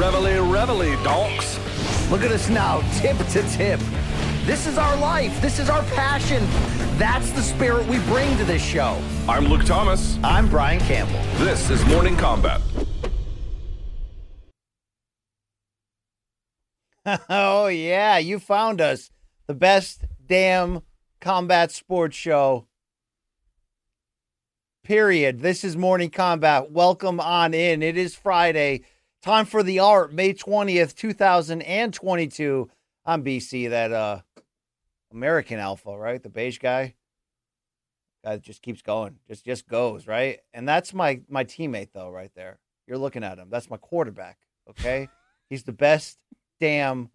Reveille, reveille, donks. Look at us now, tip to tip. This is our life. This is our passion. That's the spirit we bring to this show. I'm Luke Thomas. I'm Brian Campbell. This is Morning Combat. oh, yeah, you found us. The best damn combat sports show. Period. This is Morning Combat. Welcome on in. It is Friday. Time for the art, May 20th, 2022. I'm BC, that uh American alpha, right? The beige guy. Guy that just keeps going. Just just goes, right? And that's my my teammate though, right there. You're looking at him. That's my quarterback. Okay. He's the best damn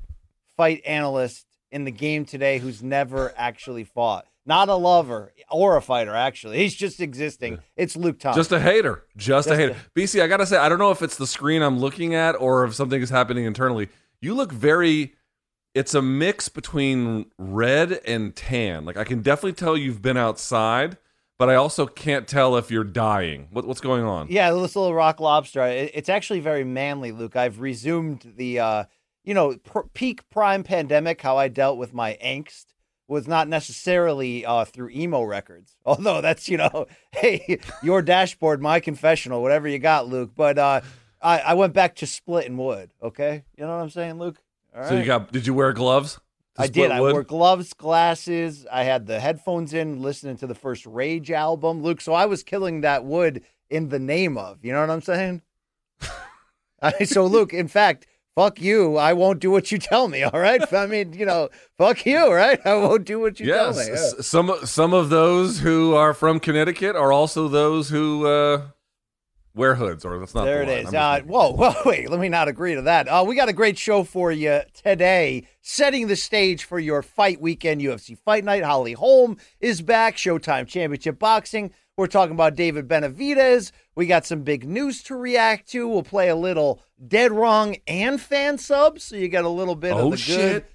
fight analyst in the game today who's never actually fought. Not a lover or a fighter, actually. He's just existing. It's Luke Thomas. Just a hater. Just, a Just hater. BC, I got to say, I don't know if it's the screen I'm looking at or if something is happening internally. You look very, it's a mix between red and tan. Like, I can definitely tell you've been outside, but I also can't tell if you're dying. What, what's going on? Yeah, this little rock lobster. It- It's actually very manly, Luke. I've resumed the, uh, you know, pr- peak prime pandemic. How I dealt with my angst was not necessarily uh, through emo records, although that's you know, hey, your dashboard, my confessional, whatever you got, Luke. But uh, I, I went back to splitting wood. Okay, you know what I'm saying, Luke? All So you got, did you wear gloves? I did. I wore gloves, glasses. I had the headphones in, listening to the first Rage album, Luke. So I was killing that wood in the name of. You know what I'm saying? I, so, Luke, in fact, fuck you. I won't do what you tell me. All right. I mean, you know, fuck you. Right. I won't do what you Yes, tell me. s- some some of those who are from Connecticut are also those who uh, wear hoods, or that's not There the it is. Uh, whoa, whoa, wait. Let me not agree to that. Uh, we got a great show for you today, setting the stage for your fight weekend. UFC Fight Night. Holly Holm is back. Showtime Championship Boxing. We're talking about David Benavidez. We got some big news to react to. We'll play a little dead wrong and fan subs, so you get a little bit Oh, of the good,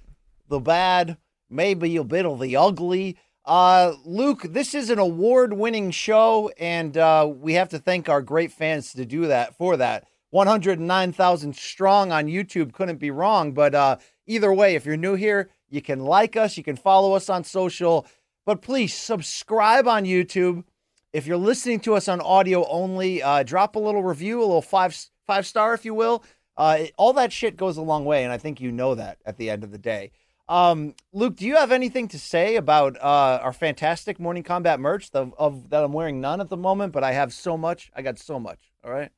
the bad, maybe a bit of the ugly. Uh, Luke, this is an award-winning show, and uh, we have to thank our great fans to do that for that. 109,000 strong on YouTube couldn't be wrong. But uh, either way, if you're new here, you can like us, you can follow us on social, but please subscribe on YouTube. If you're listening to us on audio only, uh, drop a little review, a little five five star, if you will. Uh, it- all that shit goes a long way, and I think you know that at the end of the day. Um, Luke, do you have anything to say about uh, our fantastic morning combat merch? The, of that I'm wearing none at the moment, but I have so much. I got so much. All right.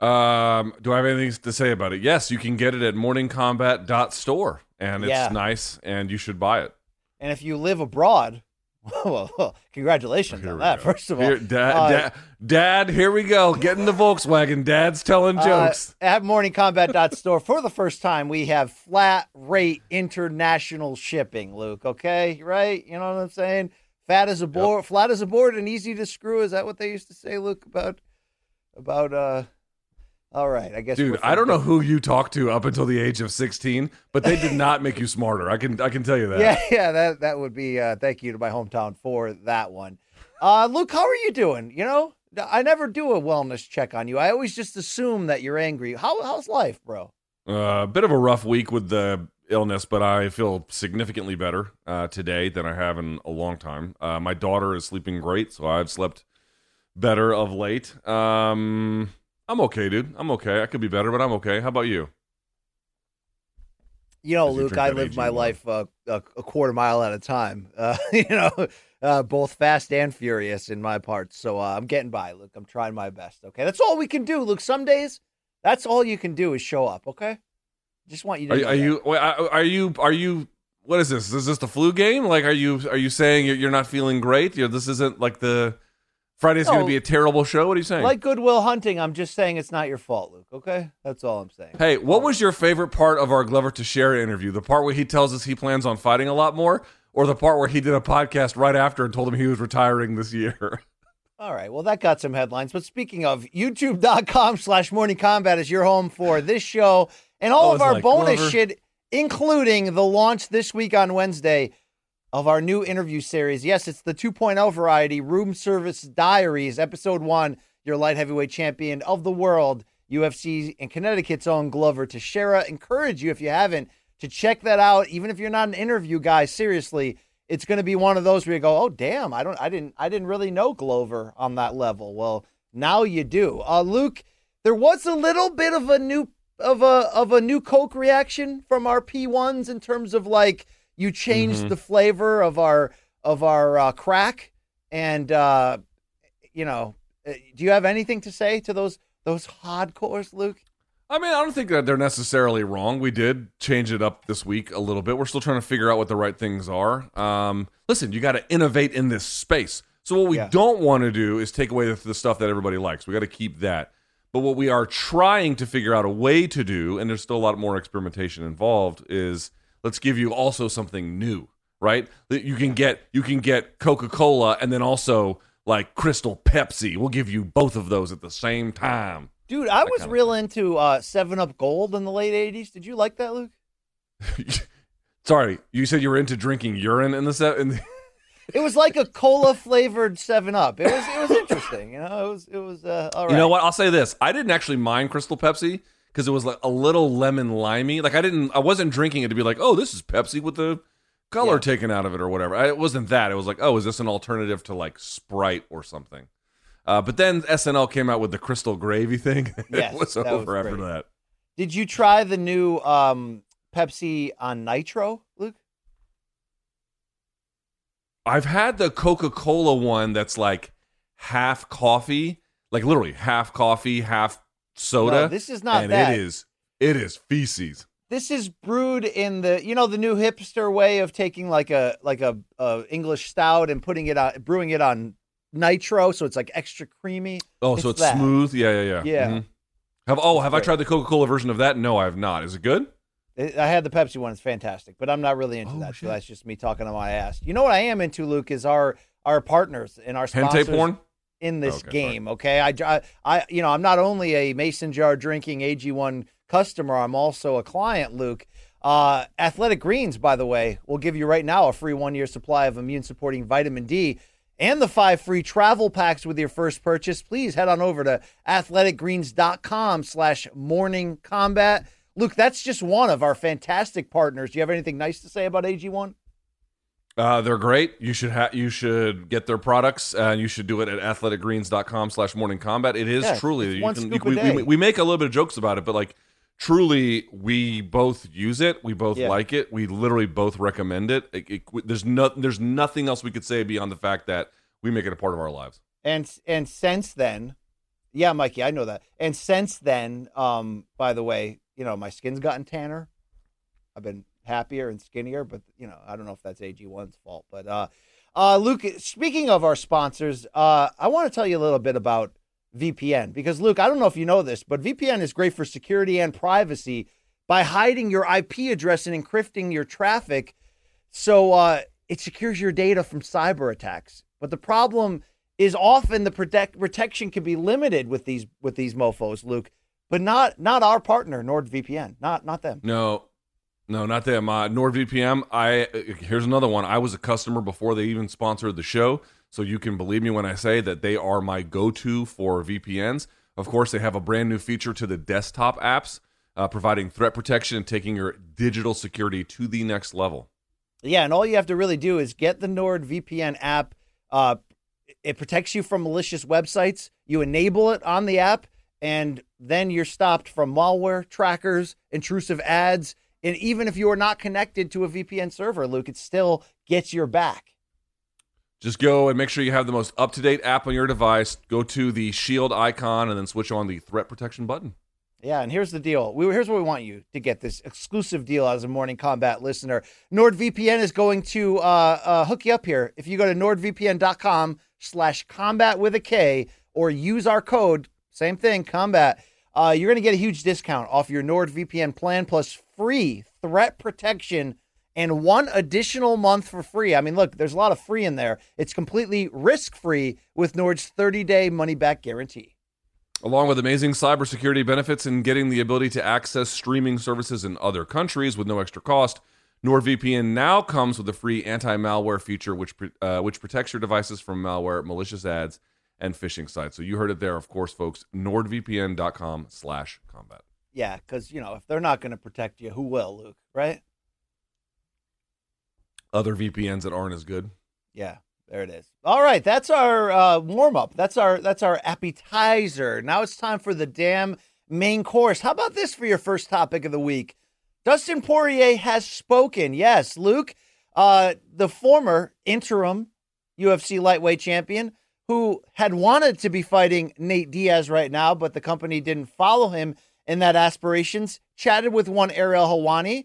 Um, do I have anything to say about it? Yes, you can get it at morningcombat.store, and it's Yeah. nice, and you should buy it. And if you live abroad, well, congratulations Here on that. go. First of all, Here- Dad, Uh, Dad, Dad, here we go. Get in the Volkswagen. Dad's telling jokes. Uh, at morningcombat.store, for the first time, we have flat rate international shipping, Luke. Okay, right? You know what I'm saying? Fat as a board, flat as a board, and easy to screw. Is that what they used to say, Luke? About about uh. All right, I guess. Dude, I don't know who you talked to up until the age of 16, but they did not make you smarter. I can I can tell you that. Yeah, yeah, that that would be. Uh, thank you to my hometown for that one. Uh, Luke, how are you doing? You know, I never do a wellness check on you. I always just assume that you're angry. How how's life, bro? A uh, bit of a rough week with the illness, but I feel significantly better uh, today than I have in a long time. Uh, my daughter is sleeping great, so I've slept better of late. Um, I'm okay, dude. I'm okay. I could be better, but I'm okay. How about you? You know, As you Luke, drink I that live my AG1. life uh, a, a quarter mile at a time. Uh, you know, uh, both fast and furious in my parts. So uh, I'm getting by, Luke. I'm trying my best. Okay, that's all we can do, Luke. Some days, that's all you can do is show up. Okay, just want you to. Are, are you? wait, Are are you? Are you? What is this? Is this the flu game? Like, are you? Are you saying you're, you're not feeling great? You know, this isn't like the Friday's going to be a terrible show. What are you saying? like Good Will Hunting? I'm just saying it's not your fault, Luke. Okay, that's all I'm saying. Hey, what was your favorite part of our Glover Teixeira interview? The part where he tells us he plans on fighting a lot more, or the part where he did a podcast right after and told him he was retiring this year? All right. Well, that got some headlines. But speaking of, youtube.com slash morning combat is your home for this show and all Oh, of our like bonus Glover. shit, including the launch this week on Wednesday of our new interview series. Yes, it's the 2.0 variety, Room Service Diaries, episode one, your light heavyweight champion of the world, UFC and Connecticut's own Glover Teixeira. Encourage you, if you haven't, to check that out. Even if you're not an interview guy, seriously, it's going to be one of those where you go, "Oh, damn! I don't, I didn't, I didn't really know Glover on that level." Well, now you do. Uh, Luke, there was a little bit of a new of a of a new Coke reaction from our P1s in terms of like you changed the flavor of our of our uh, crack, and uh, you know, uh, do you have anything to say to those those hardcores, Luke? I mean, I don't think that they're necessarily wrong. We did change it up this week a little bit. We're still trying to figure out what the right things are. Um, listen, you got to innovate in this space. So what we Yeah. don't want to do is take away the, the stuff that everybody likes. We got to keep that. But what we are trying to figure out a way to do, and there's still a lot more experimentation involved, is let's give you also something new, right? That you can get you can get Coca Cola and then also like Crystal Pepsi. We'll give you both of those at the same time. Dude, I was real into uh, Seven Up Gold in the late '80s. Did you like that, Luke? Sorry, you said you were into drinking urine in the set. In the, It was like a cola flavored Seven Up. It was it was interesting. You know, it was it was uh, all right. You know what? I'll say this: I didn't actually mind Crystal Pepsi because it was like a little lemon limey. Like I didn't, I wasn't drinking it to be like, oh, this is Pepsi with the color Yeah. taken out of it or whatever. I, it wasn't that. It was like, oh, is this an alternative to like Sprite or something? Uh, but then SNL came out with the Crystal Gravy thing. Yes, it was that was after that. Did you try the new um, Pepsi on Nitro, Luke? I've had the Coca Cola one that's like half coffee, like literally half coffee, half soda. No, this is not that. it is it is feces. This is brewed in the you know the new hipster way of taking like a like a, a English stout and putting it on brewing it on nitro, so it's like extra creamy. Oh, so It's it's that. smooth. Yeah, yeah, yeah. Yeah. Mhm. Have oh, have I tried the Coca Cola version of that? No, I have not. Is it good? I had the Pepsi one; it's fantastic, but I'm not really into Oh, that. So shit. that's just me talking on my ass. You know what I am into, Luke, is our our partners and our sponsors. Hente porn. In this Okay, game. Okay, I, I, I, you know, I'm not only a mason jar drinking AG1 customer, I'm also a client. Luke, uh, Athletic Greens, by the way, will give you right now a free one year supply of immune supporting vitamin D. And the five free travel packs with your first purchase. Please head on over to athleticgreens.com slash morning combat. Luke, that's just one of our fantastic partners. Do you have anything nice to say about AG1? Uh, they're great. You should ha- you should get their products, and you should do it at athleticgreens.com slash morning combat. It is Yeah, truly one can- scoop a we, day. we, we make a little bit of jokes about it, but like truly, we both use it. We both Yeah. like it. We literally both recommend it. It- it- there's no there's nothing else we could say beyond the fact that we make it a part of our lives. And and since then, yeah, Mikey, I know that. And since then, um, by the way, you know, my skin's gotten tanner. I've been happier and skinnier, but you know, I don't know if that's AG1's fault. But uh uh Luke, speaking of our sponsors, uh I want to tell you a little bit about VPN because Luke, I don't know if you know this, but VPN is great for security and privacy by hiding your IP address and encrypting your traffic so uh, it secures your data from cyber attacks. But the problem is often the protect protection can be limited with these with these mofo's, Luke. But not not our partner, NordVPN. Not not them. No, no, not them. Uh, NordVPN. I here's another one. I was a customer before they even sponsored the show, so you can believe me when I say that they are my go-to for VPNs. Of course, they have a brand new feature to the desktop apps, uh, providing threat protection and taking your digital security to the next level. Yeah, and all you have to really do is get the NordVPN app, uh, it protects you from malicious websites. You enable it on the app, and then you're stopped from malware, trackers, intrusive ads. And even if you are not connected to a VPN server, Luke, it still gets your back. Just go and make sure you have the most up to date app on your device. Go to the Shield icon and then switch on the threat protection button. Yeah, and here's the deal. We, here's what we want you to get this exclusive deal as a Morning Combat listener. NordVPN is going to uh, uh, hook you up here. If you go to nordvpn.com slash combat with a K or use our code, same thing, combat, uh, you're going to get a huge discount off your NordVPN plan plus free threat protection and one additional month for free. I mean, look, there's a lot of free in there. It's completely risk free with Nord's 30 day money back guarantee. Along with amazing cybersecurity benefits and getting the ability to access streaming services in other countries with no extra cost, NordVPN now comes with a free anti-malware feature, which uh, which protects your devices from malware, malicious ads, and phishing sites. So you heard it there, of course, folks. NordVPN.com/combat. Yeah, because you know if they're not going to protect you, who will, Luke? Right? Other VPNs that aren't as good. Yeah, there it is. All right, that's our uh, warm up. That's our that's our appetizer. Now it's time for the damn main course. How about this for your first topic of the week? Dustin Poirier has spoken. Yes, Luke, uh, the former interim UFC lightweight champion who had wanted to be fighting Nate Diaz right now, but the company didn't follow him in that aspirations, chatted with one Ariel Helwani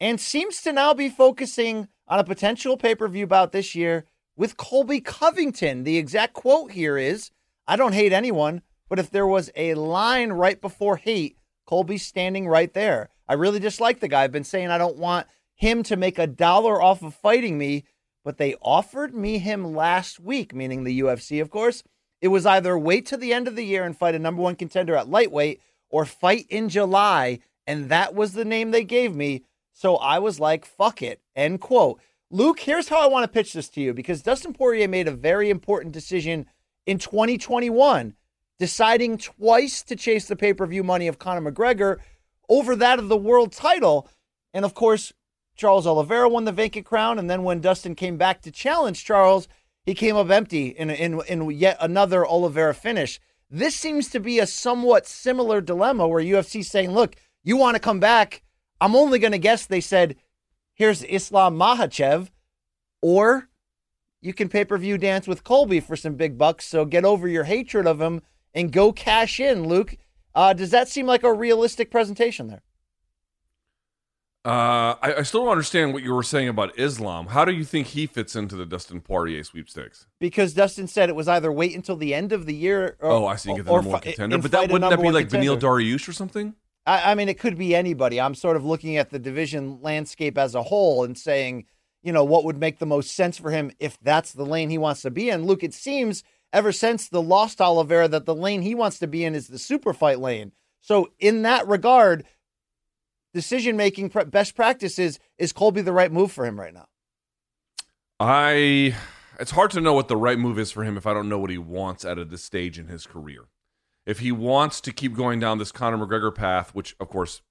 and seems to now be focusing on a potential pay per view bout this year with Colby Covington. The exact quote here is I don't hate anyone, but if there was a line right before hate, Colby's standing right there. I really dislike the guy. I've been saying I don't want him to make a dollar off of fighting me, but they offered me him last week, meaning the UFC, of course. It was either wait to the end of the year and fight a number one contender at lightweight or fight in July. And that was the name they gave me. So I was like, fuck it. End quote. Luke, here's how I want to pitch this to you because Dustin Poirier made a very important decision in 2021, deciding twice to chase the pay per view money of Conor McGregor over that of the world title. And of course, Charles Oliveira won the vacant crown. And then when Dustin came back to challenge Charles, he came up empty in, in, in yet another Oliveira finish. This seems to be a somewhat similar dilemma where UFC saying, look, you want to come back. I'm only going to guess they said, here's Islam Makhachev, or you can pay per view dance with Colby for some big bucks. So get over your hatred of him and go cash in, Luke. Uh, does that seem like a realistic presentation there? Uh, I, I, still don't understand what you were saying about Islam. How do you think he fits into the Dustin Poirier sweepstakes? Because Dustin said it was either wait until the end of the year. Or, oh, I see. Get the number one contender, but that wouldn't that be like Beneil Dariush or something? I, I mean, it could be anybody. I'm sort of looking at the division landscape as a whole and saying, you know, what would make the most sense for him if that's the lane he wants to be in. Luke, it seems ever since the lost Oliveira that the lane he wants to be in is the super fight lane. So, in that regard, decision making best practices is Colby the right move for him right now? I it's hard to know what the right move is for him if I don't know what he wants out of this stage in his career if he wants to keep going down this Conor McGregor path, which of course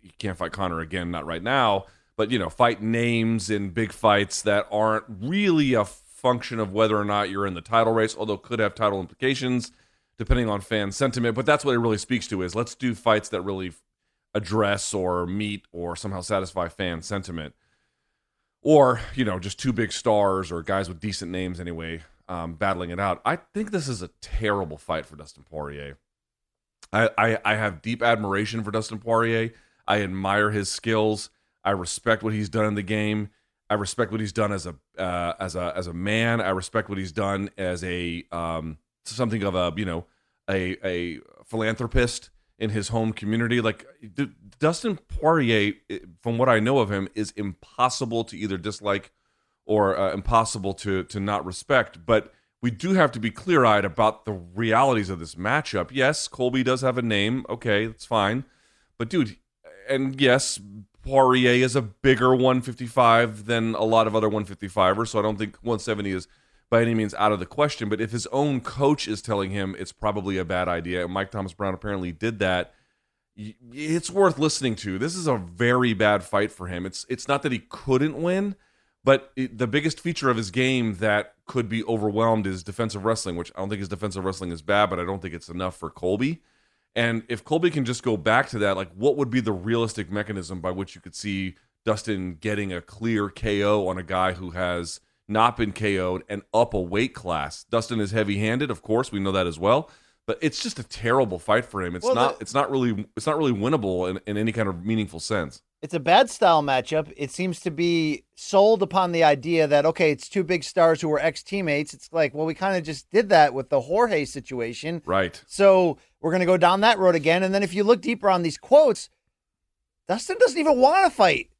he can't fight Conor again, not right now, but you know, fight names in big fights that aren't really a function of whether or not you're in the title race, although could have title implications depending on fan sentiment. But that's what it really speaks to is let's do fights that really address or meet or somehow satisfy fan sentiment. Or, you know, just two big stars or guys with decent names anyway, um, battling it out. I think this is a terrible fight for Dustin Poirier. I, I, I have deep admiration for Dustin Poirier. I admire his skills. I respect what he's done in the game. I respect what he's done as a uh, as a as a man. I respect what he's done as a um, something of a you know a a philanthropist in his home community. Like D- Dustin Poirier, from what I know of him, is impossible to either dislike or uh, impossible to to not respect. But we do have to be clear eyed about the realities of this matchup. Yes, Colby does have a name. Okay, that's fine. But, dude, and yes, Poirier is a bigger 155 than a lot of other 155ers. So I don't think 170 is by any means out of the question. But if his own coach is telling him it's probably a bad idea, and Mike Thomas Brown apparently did that, it's worth listening to. This is a very bad fight for him. It's it's not that he couldn't win, But it, the biggest feature of his game that could be overwhelmed is defensive wrestling, which I don't think his defensive wrestling is bad, but I don't think it's enough for Colby. And if Colby can just go back to that, like what would be the realistic mechanism by which you could see Dustin getting a clear KO on a guy who has not been KO'd and up a weight class? Dustin is heavy handed, of course, we know that as well. But it's just a terrible fight for him. It's Well, not the- it's not really it's not really winnable in, in any kind of meaningful sense. It's a bad style matchup. It seems to be sold upon the idea that okay, it's two big stars who were ex teammates. It's like, well, we kind of just did that with the Jorge situation. Right. So we're going to go down that road again. And then if you look deeper on these quotes, Dustin doesn't even want to fight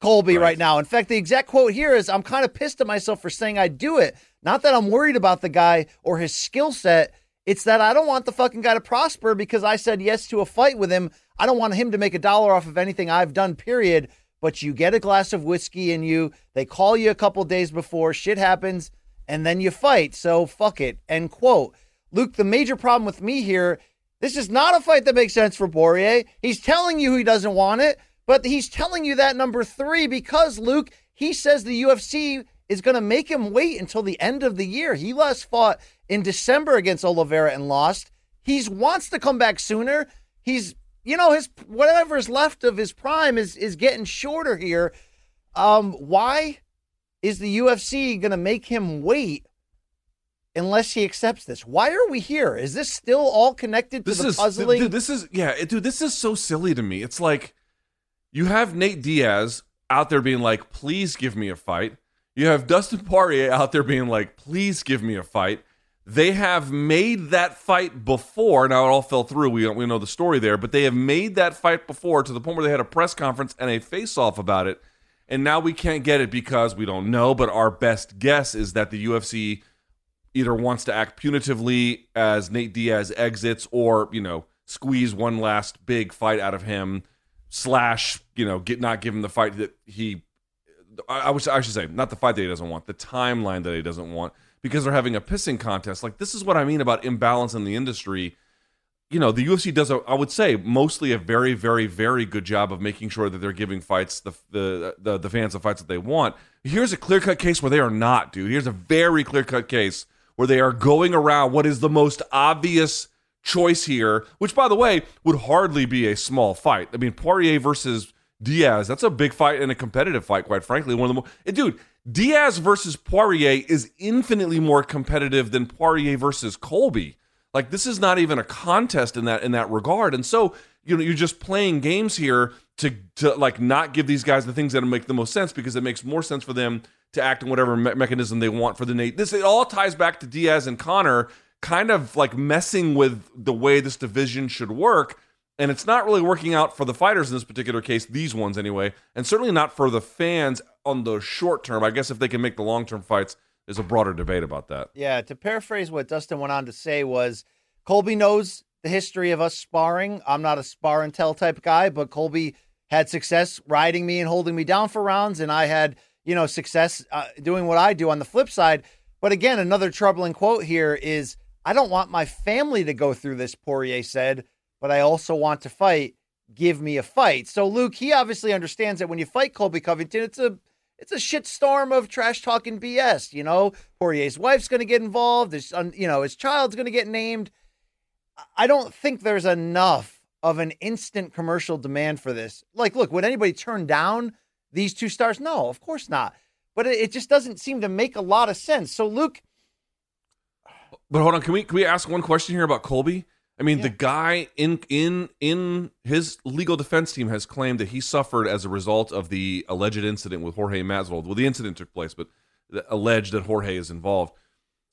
Colby right. Right. now. In fact, the exact quote here is I'm kind of pissed at myself for saying I'd do it. Not that I'm worried about the guy or his skill set. It's that I don't want the fucking guy to prosper because I said yes to a fight with him. I don't want him to make a dollar off of anything I've done, period. But you get a glass of whiskey and you, they call you a couple days before, shit happens, and then you fight. So fuck it. End quote. Luke, the major problem with me here, this is not a fight that makes sense for Poirier. He's telling you he doesn't want it, but he's telling you that number three because, Luke, he says the UFC is going to make him wait until the end of the year. He last fought in December against Oliveira and lost. He wants to come back sooner. He's, you know, his whatever is left of his prime is is getting shorter here. Um, why is the UFC going to make him wait unless he accepts this? Why are we here? Is this still all connected to This the is puzzling? dude, this is yeah, dude. This is so silly to me. It's like you have Nate Diaz out there being like, "Please give me a fight." You have Dustin Poirier out there being like, "Please give me a fight." They have made that fight before. Now it all fell through. We we know the story there, but they have made that fight before to the point where they had a press conference and a face off about it. And now we can't get it because we don't know. But our best guess is that the UFC either wants to act punitively as Nate Diaz exits or, you know, squeeze one last big fight out of him, slash, you know, get not give him the fight that he I, I wish I should say, not the fight that he doesn't want, the timeline that he doesn't want, because they're having a pissing contest. Like this is what I mean about imbalance in the industry. You know, the UFC does, a, I would say, mostly a very, very, very good job of making sure that they're giving fights the the the, the fans the fights that they want. Here's a clear cut case where they are not, dude. Here's a very clear cut case where they are going around what is the most obvious choice here, which by the way would hardly be a small fight. I mean, Poirier versus Diaz, that's a big fight and a competitive fight, quite frankly. One of the more, dude, Diaz versus Poirier is infinitely more competitive than Poirier versus Colby. Like this is not even a contest in that in that regard. And so, you know, you're just playing games here to to like not give these guys the things that make the most sense because it makes more sense for them to act in whatever me- mechanism they want for the Nate. This it all ties back to Diaz and Conor kind of like messing with the way this division should work and it's not really working out for the fighters in this particular case these ones anyway and certainly not for the fans on the short term i guess if they can make the long term fights there's a broader debate about that Yeah, to paraphrase what Dustin went on to say was Colby knows the history of us sparring. I'm not a spar and tell type guy, but Colby had success riding me and holding me down for rounds, and I had, you know, success uh, doing what I do on the flip side. But again, another troubling quote here is I don't want my family to go through this, Poirier said, but I also want to fight. Give me a fight. So Luke, he obviously understands that when you fight Colby Covington, it's a it's a shitstorm of trash talking BS. You know, Poirier's wife's going to get involved. His, you know, his child's going to get named. I don't think there's enough of an instant commercial demand for this. Like, look, would anybody turn down these two stars? No, of course not. But it, it just doesn't seem to make a lot of sense. So, Luke, But hold on, can we can we ask one question here about Colby? I mean, the guy in in in his legal defense team has claimed that he suffered as a result of the alleged incident with Jorge Masvidal. Well, the incident took place, but the- alleged that Jorge is involved.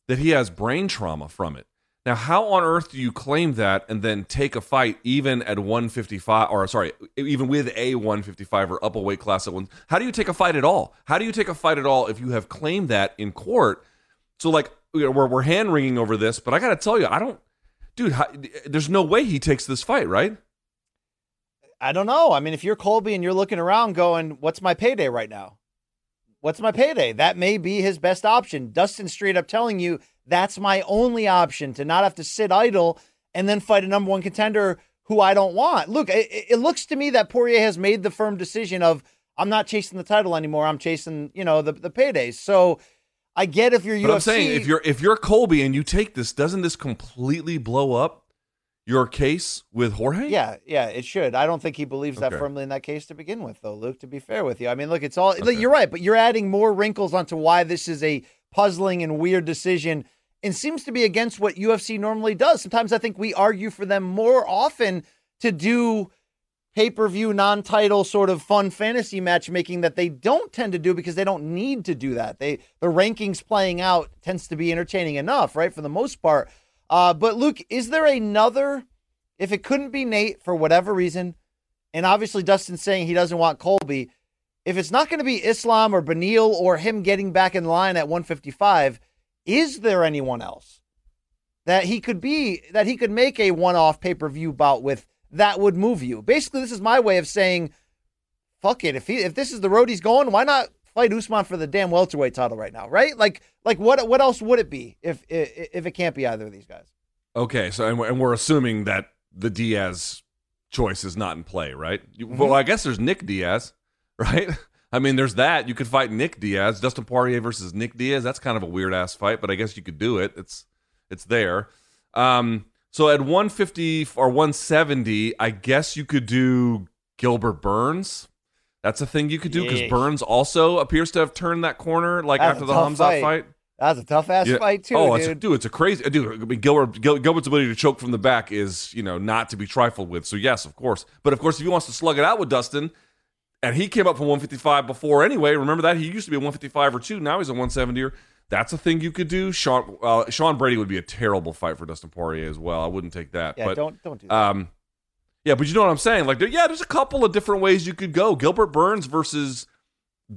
That he has brain trauma from it. Now, how on earth do you claim that and then take a fight even at 155 or sorry, even with a 155 or up a weight class at one? How do you take a fight at all? How do you take a fight at all if you have claimed that in court? So like you know, we're hand wringing over this, but I got to tell you, I don't, dude. How, there's no way he takes this fight, right? I don't know. I mean, if you're Colby and you're looking around going, what's my payday right now? What's my payday? That may be his best option. Dustin straight up telling you that's my only option to not have to sit idle and then fight a number one contender who I don't want. Look, it, it looks to me that Poirier has made the firm decision of I'm not chasing the title anymore. I'm chasing, you know, the the paydays. So I get if you're But UFC. I'm saying if you're if you're Colby and you take this, doesn't this completely blow up your case with Jorge? Yeah, yeah, it should. I don't think he believes that firmly in that case to begin with, though, Luke, to be fair with you. I mean, look, it's all, Okay. you're right, but you're adding more wrinkles onto why this is a puzzling and weird decision and seems to be against what UFC normally does. Sometimes I think we argue for them more often to do pay per view, non title sort of fun fantasy matchmaking that they don't tend to do because they don't need to do that. They The rankings playing out tends to be entertaining enough, right, for the most part. Uh, but Luke, is there another? If it couldn't be Nate for whatever reason, and obviously Dustin's saying he doesn't want Colby, if it's not going to be Islam or Beneil or him getting back in line at 155, is there anyone else that he could be that he could make a one-off pay-per-view bout with that would move you? Basically, this is my way of saying, fuck it. If he if this is the road he's going, why not fight Usman for the damn welterweight title right now? Right? Like like what what else would it be if if, if it can't be either of these guys? Okay, so and we're, and we're assuming that the Diaz choice is not in play, right? Mm-hmm. Well, I guess there's Nick Diaz, right? I mean, there's that. You could fight Nick Diaz, Dustin Poirier versus Nick Diaz. That's kind of a weird ass fight, but I guess you could do it. It's it's there. Um, so at 150 or 170, I guess you could do Gilbert Burns. That's a thing you could do because Burns also appears to have turned that corner, like That's after the Khamzat fight. fight. That's a tough ass Yeah. fight too, oh, It's, dude. dude, it's a crazy dude. I mean, Gilbert, Gil, Gilbert's ability to choke from the back is, you know, not to be trifled with. So yes, of course. But of course, if he wants to slug it out with Dustin, and he came up from 155 before anyway. Remember that he used to be a 155 or two. Now he's a 170er. That's a thing you could do. Sean uh, Sean Brady would be a terrible fight for Dustin Poirier as well. I wouldn't take that. yeah, but don't don't do that. um, yeah, but you know what I'm saying? Like, there, yeah, there's a couple of different ways you could go. Gilbert Burns versus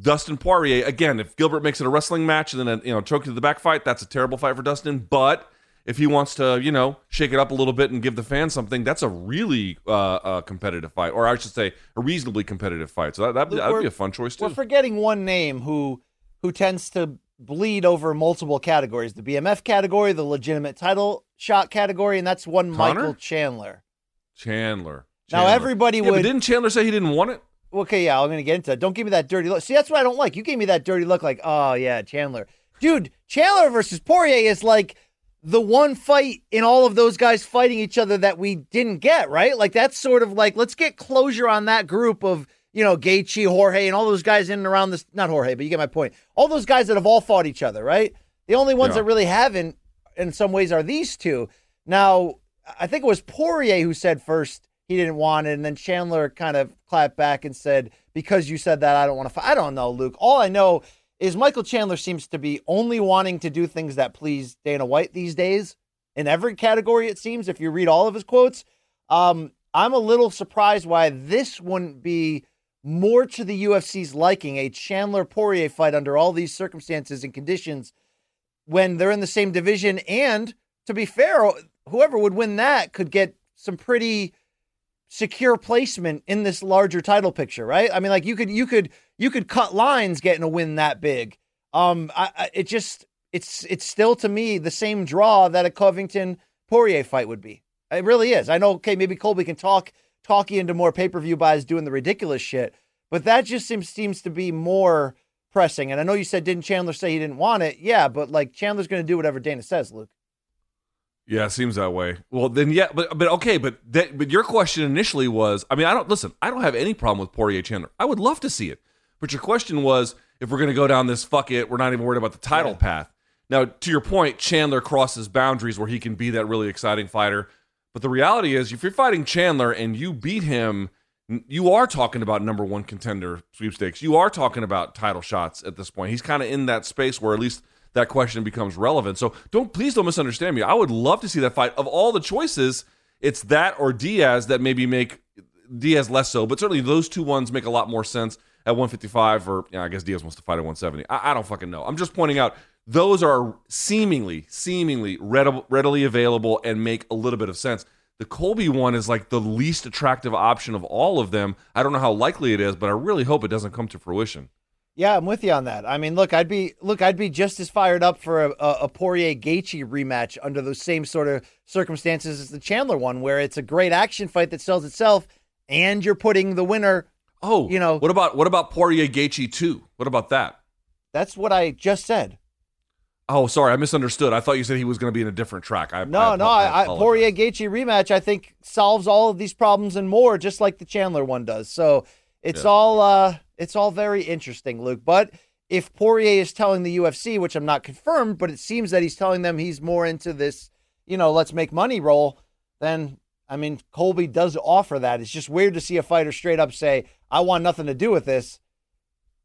Dustin Poirier. Again, if Gilbert makes it a wrestling match and then a you know choke to the back fight, that's a terrible fight for Dustin. But if he wants to, you know, shake it up a little bit and give the fans something, that's a really uh, uh, competitive fight, or I should say, a reasonably competitive fight. So that that'd, Look, that'd be a fun choice too. We're forgetting one name who who tends to bleed over multiple categories: the BMF category, the legitimate title shot category, and that's one Conor? Michael Chandler. Chandler. Now, everybody Yeah, would- didn't Chandler say he didn't want it? Okay, yeah, I'm gonna get into it. Don't give me that dirty look. See, that's what I don't like. You gave me that dirty look, like, oh yeah, Chandler, dude. Chandler versus Poirier is like the one fight in all of those guys fighting each other that we didn't get right. Like that's sort of like let's get closure on that group of you know Gaethje, Jorge, and all those guys in and around this. Not Jorge, but you get my point. All those guys that have all fought each other, right? The only ones Yeah. that really haven't, in some ways, are these two. Now, I think it was Poirier who said first he didn't want it, and then Chandler kind of clapped back and said, "Because you said that, I don't want to fight." I don't know, Luke. All I know is Michael Chandler seems to be only wanting to do things that please Dana White these days in every category. It seems if you read all of his quotes, um, I'm a little surprised why this wouldn't be more to the UFC's liking a Chandler Poirier fight under all these circumstances and conditions when they're in the same division. And to be fair, whoever would win that could get some pretty secure placement in this larger title picture, right? I mean, like you could you could you could cut lines getting a win that big. Um, I, I, it just it's it's still to me the same draw that a Covington Poirier fight would be. It really is. I know. Okay, maybe Colby can talk talk you into more pay per view buys doing the ridiculous shit, but that just seems seems to be more pressing. And I know you said didn't Chandler say he didn't want it? Yeah, but like Chandler's going to do whatever Dana says, Luke. Yeah, it seems that way. Well, then, yeah, but but okay, but that, but your question initially was, I mean, I don't listen. I don't have any problem with Poirier Chandler. I would love to see it, but your question was if we're going to go down this fuck it, we're not even worried about the title Yeah. path. Now, to your point, Chandler crosses boundaries where he can be that really exciting fighter. But the reality is, if you're fighting Chandler and you beat him, you are talking about number one contender sweepstakes. You are talking about title shots at this point. He's kind of in that space where at least that question becomes relevant. So don't please don't misunderstand me. I would love to see that fight. Of all the choices, it's that or Diaz that maybe make Diaz less so, but certainly those two ones make a lot more sense at 155 or I guess Diaz wants to fight at 170. I, I don't fucking know. I'm just pointing out those are seemingly, seemingly readily, available and make a little bit of sense. The Colby one is like the least attractive option of all of them. I don't know how likely it is, but I really hope it doesn't come to fruition. Yeah, I'm with you on that. I mean, look, I'd be look, I'd be just as fired up for a, a, Poirier Gaethje rematch under those same sort of circumstances as the Chandler one, where it's a great action fight that sells itself, and you're putting the winner Oh, You know- what about what about Poirier Gaethje too? What about that? That's what I just said. Oh, sorry, I misunderstood. I thought you said he was going to be in a different track. I, No, I, no, I, I. Poirier Gaethje rematch, I think solves all of these problems and more, just like the Chandler one does. So it's Yeah. all uh, it's all very interesting, Luke. But if Poirier is telling the UFC, which I'm not confirmed, but it seems that he's telling them he's more into this, you know, let's make money role, then I mean, Colby does offer that. It's just weird to see a fighter straight up say, "I want nothing to do with this,"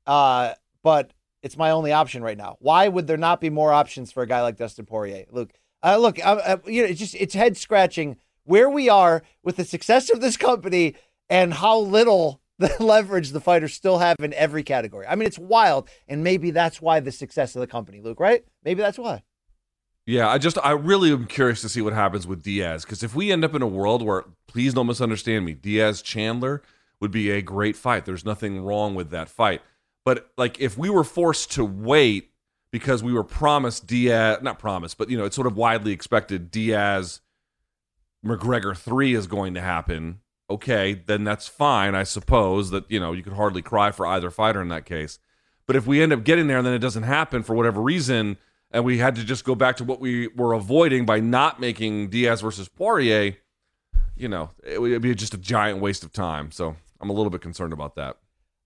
uh, but it's my only option right now. Why would there not be more options for a guy like Dustin Poirier? Luke, uh, look, uh, uh, you know, it's just it's head scratching where we are with the success of this company and how little the leverage the fighters still have in every category. I mean, it's wild, and maybe that's why the success of the company, Luke. Right? Maybe that's why. Yeah, I just I really am curious to see what happens with Diaz because if we end up in a world where please don't misunderstand me, Diaz Chandler would be a great fight. There's nothing wrong with that fight. But like if we were forced to wait because we were promised Diaz, not promised, but you know, it's sort of widely expected Diaz McGregor 3 is going to happen. Okay, then that's fine, I suppose that, you know, you could hardly cry for either fighter in that case. But if we end up getting there and then it doesn't happen for whatever reason, and we had to just go back to what we were avoiding by not making Diaz versus Poirier, you know, it would be just a giant waste of time. So I'm a little bit concerned about that.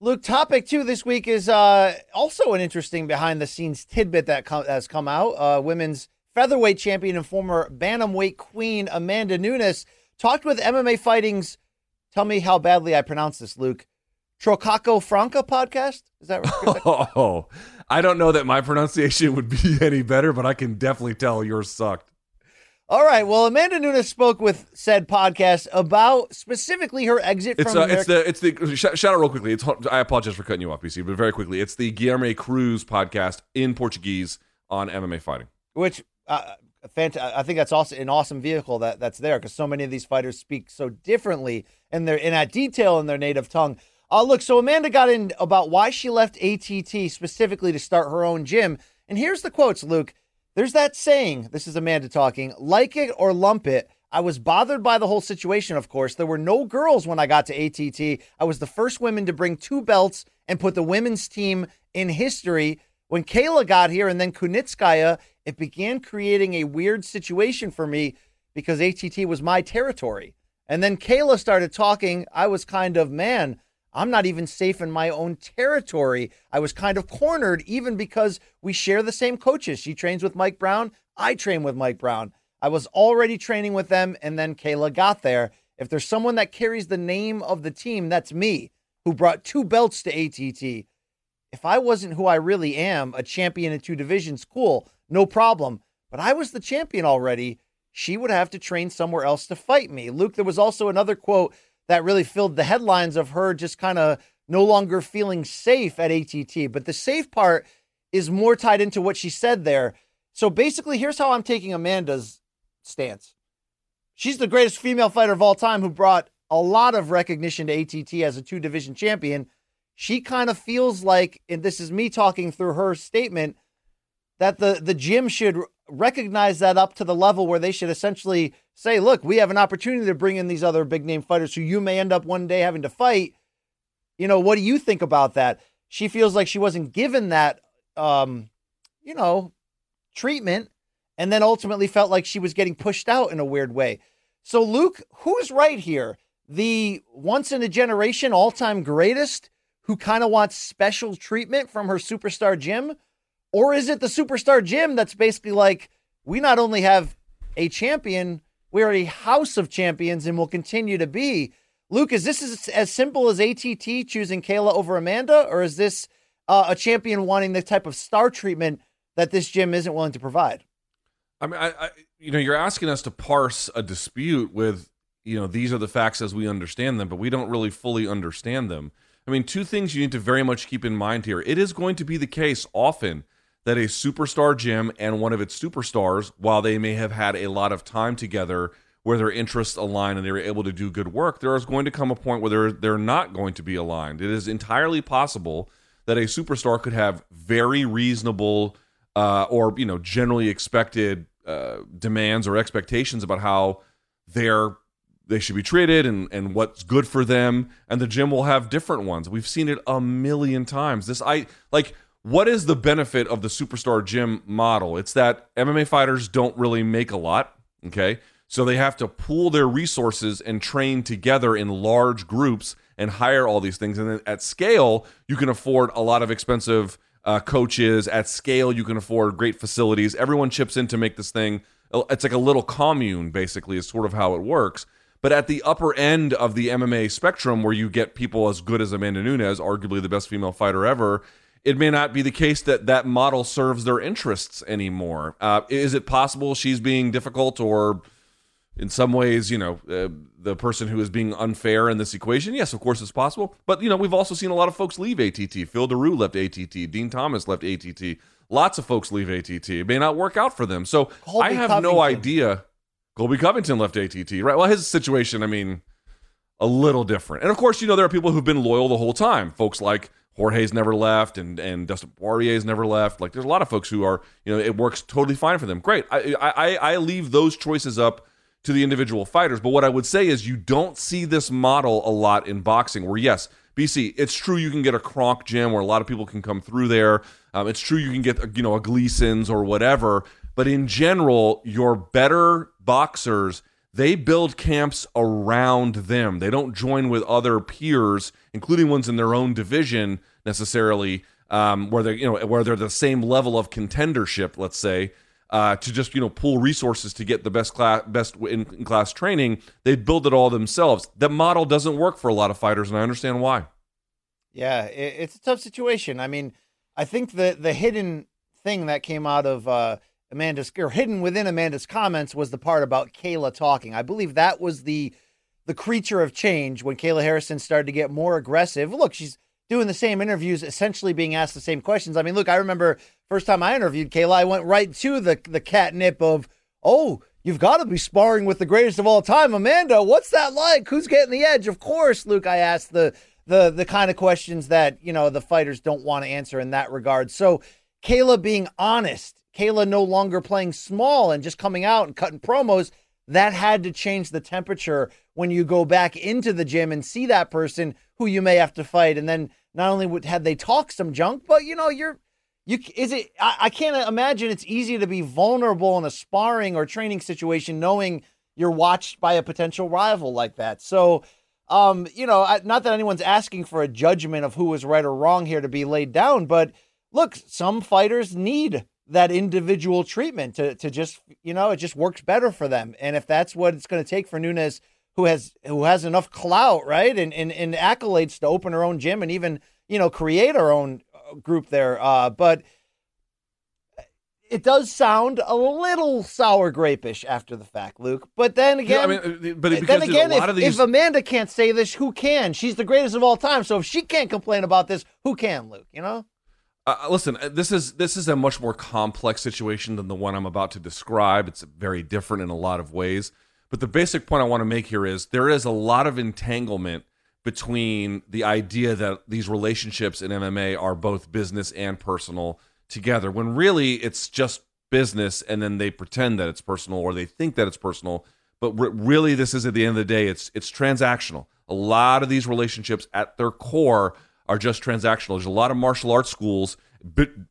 Luke, topic two this week is uh, also an interesting behind the scenes tidbit that com- has come out. Uh, women's featherweight champion and former bantamweight queen Amanda Nunes talked with MMA Fighting's, tell me how badly I pronounce this, Luke, Trocação Franca podcast. Is that right? Oh, I don't know that my pronunciation would be any better, but I can definitely tell yours sucked. All right. Well, Amanda Nunes spoke with said podcast about specifically her exit It's from uh, it's the it's the sh- shout out real quickly. It's I apologize for cutting you off, BC, but very quickly, it's the Guilherme Cruz podcast in Portuguese on MMA fighting. which uh, fant- I think that's also an awesome vehicle that that's there because so many of these fighters speak so differently and they're in that detail in their native tongue. Uh, look, so Amanda got in about why she left ATT specifically to start her own gym, and here's the quotes, Luke. There's that saying. This is Amanda talking. Like it or lump it. I was bothered by the whole situation. Of course, there were no girls when I got to ATT. I was the first woman to bring two belts and put the women's team in history. When Kayla got here and then Kunitskaya, it began creating a weird situation for me because ATT was my territory. And then Kayla started talking. I was kind of, man, I'm not even safe in my own territory. I was kind of cornered, even because we share the same coaches. She trains with Mike Brown. I train with Mike Brown. I was already training with them, and then Kayla got there. If there's someone that carries the name of the team, that's me, who brought two belts to ATT if I wasn't who I really am, a champion in two divisions, cool, no problem. But I was the champion already. She would have to train somewhere else to fight me. Luke, there was also another quote that really filled the headlines of her just kind of no longer feeling safe at ATT. But the safe part is more tied into what she said there. So basically, here's how I'm taking Amanda's stance. She's the greatest female fighter of all time who brought a lot of recognition to ATT as a two division champion she kind of feels like, and this is me talking through her statement, that the the gym should recognize that up to the level where they should essentially say, look, we have an opportunity to bring in these other big name fighters who you may end up one day having to fight. You know, what do you think about that? She feels like she wasn't given that um, you know, treatment and then ultimately felt like she was getting pushed out in a weird way. So Luke, who's right here? The once in a generation all-time greatest who kind of wants special treatment from her superstar gym? Or is it the superstar gym that's basically like, we not only have a champion, we are a house of champions and will continue to be? Luke, is this as, simple as ATT choosing Kayla over Amanda? Or is this uh, a champion wanting the type of star treatment that this gym isn't willing to provide? I mean, I, I you know, you're asking us to parse a dispute with, you know, these are the facts as we understand them, but we don't really fully understand them. I mean, two things you need to very much keep in mind here. It is going to be the case often that a superstar gym and one of its superstars, while they may have had a lot of time together where their interests align and they were able to do good work, there is going to come a point where they're they're not going to be aligned. It is entirely possible that a superstar could have very reasonable uh, or you know generally expected uh, demands or expectations about how their they should be treated and, and what's good for them. And the gym will have different ones. We've seen it a million times. This I like what is the benefit of the superstar gym model? It's that MMA fighters don't really make a lot. Okay. So they have to pool their resources and train together in large groups and hire all these things. And then at scale, you can afford a lot of expensive uh, coaches. At scale, you can afford great facilities. Everyone chips in to make this thing. It's like a little commune, basically, is sort of how it works. But at the upper end of the MMA spectrum, where you get people as good as Amanda Nunes, arguably the best female fighter ever, it may not be the case that that model serves their interests anymore. Uh, is it possible she's being difficult or in some ways, you know, uh, the person who is being unfair in this equation. Yes, of course, it's possible. But you know, we've also seen a lot of folks leave ATT. Phil Daru left ATT. Dean Thomas left ATT. Lots of folks leave ATT. It may not work out for them. So Colby I have Covington. no idea. Colby Covington left ATT, right? Well, his situation, I mean, a little different. And of course, you know, there are people who've been loyal the whole time. Folks like Jorge's never left, and and Dustin Poirier's never left. Like, there's a lot of folks who are, you know, it works totally fine for them. Great. I I, I leave those choices up to the individual fighters. But what I would say is you don't see this model a lot in boxing where, yes, BC, it's true you can get a Kronk gym where a lot of people can come through there. Um, it's true you can get, you know, a Gleason's or whatever. But in general, your better boxers, they build camps around them. They don't join with other peers, including ones in their own division necessarily, um, where they're, you know, where they're the same level of contendership, let's say uh, to just you know pool resources to get the best class best in, in class training. They build it all themselves. That model doesn't work for a lot of fighters, and I understand why. Yeah, it's a tough situation. I mean, I think the the hidden thing that came out of uh, Amanda's or hidden within Amanda's comments was the part about Kayla talking. I believe that was the the creature of change when Kayla Harrison started to get more aggressive. Look, she's doing the same interviews, essentially being asked the same questions. I mean, look, I remember first time I interviewed Kayla, I went right to the the catnip of, oh, you've got to be sparring with the greatest of all time, Amanda. What's that like? Who's getting the edge? Of course, Luke. I asked the the the kind of questions that you know the fighters don't want to answer in that regard. So Kayla being honest, Kayla no longer playing small and just coming out and cutting promos. That had to change the temperature when you go back into the gym and see that person who you may have to fight. And then not only would had they talked some junk, but you know, you're you is it I, I can't imagine it's easy to be vulnerable in a sparring or training situation knowing you're watched by a potential rival like that. So um, you know, not that anyone's asking for a judgment of who was right or wrong here to be laid down, but look, some fighters need that individual treatment to to just you know it just works better for them and if that's what it's going to take for Nunes who has who has enough clout, right, and, and, and accolades to open her own gym and even you know create her own uh, group there. Uh, but it does sound a little sour grapeish after the fact, Luke. But then again, yeah, I mean, uh, but then again, if, these... if, Amanda can't say this, who can? She's the greatest of all time. So if she can't complain about this, who can, Luke? You know. Uh, listen, uh, this is this is a much more complex situation than the one I'm about to describe. It's very different in a lot of ways. But the basic point I want to make here is there is a lot of entanglement between the idea that these relationships in MMA are both business and personal together when really it's just business and then they pretend that it's personal or they think that it's personal but re- really this is at the end of the day it's it's transactional a lot of these relationships at their core are just transactional there's a lot of martial arts schools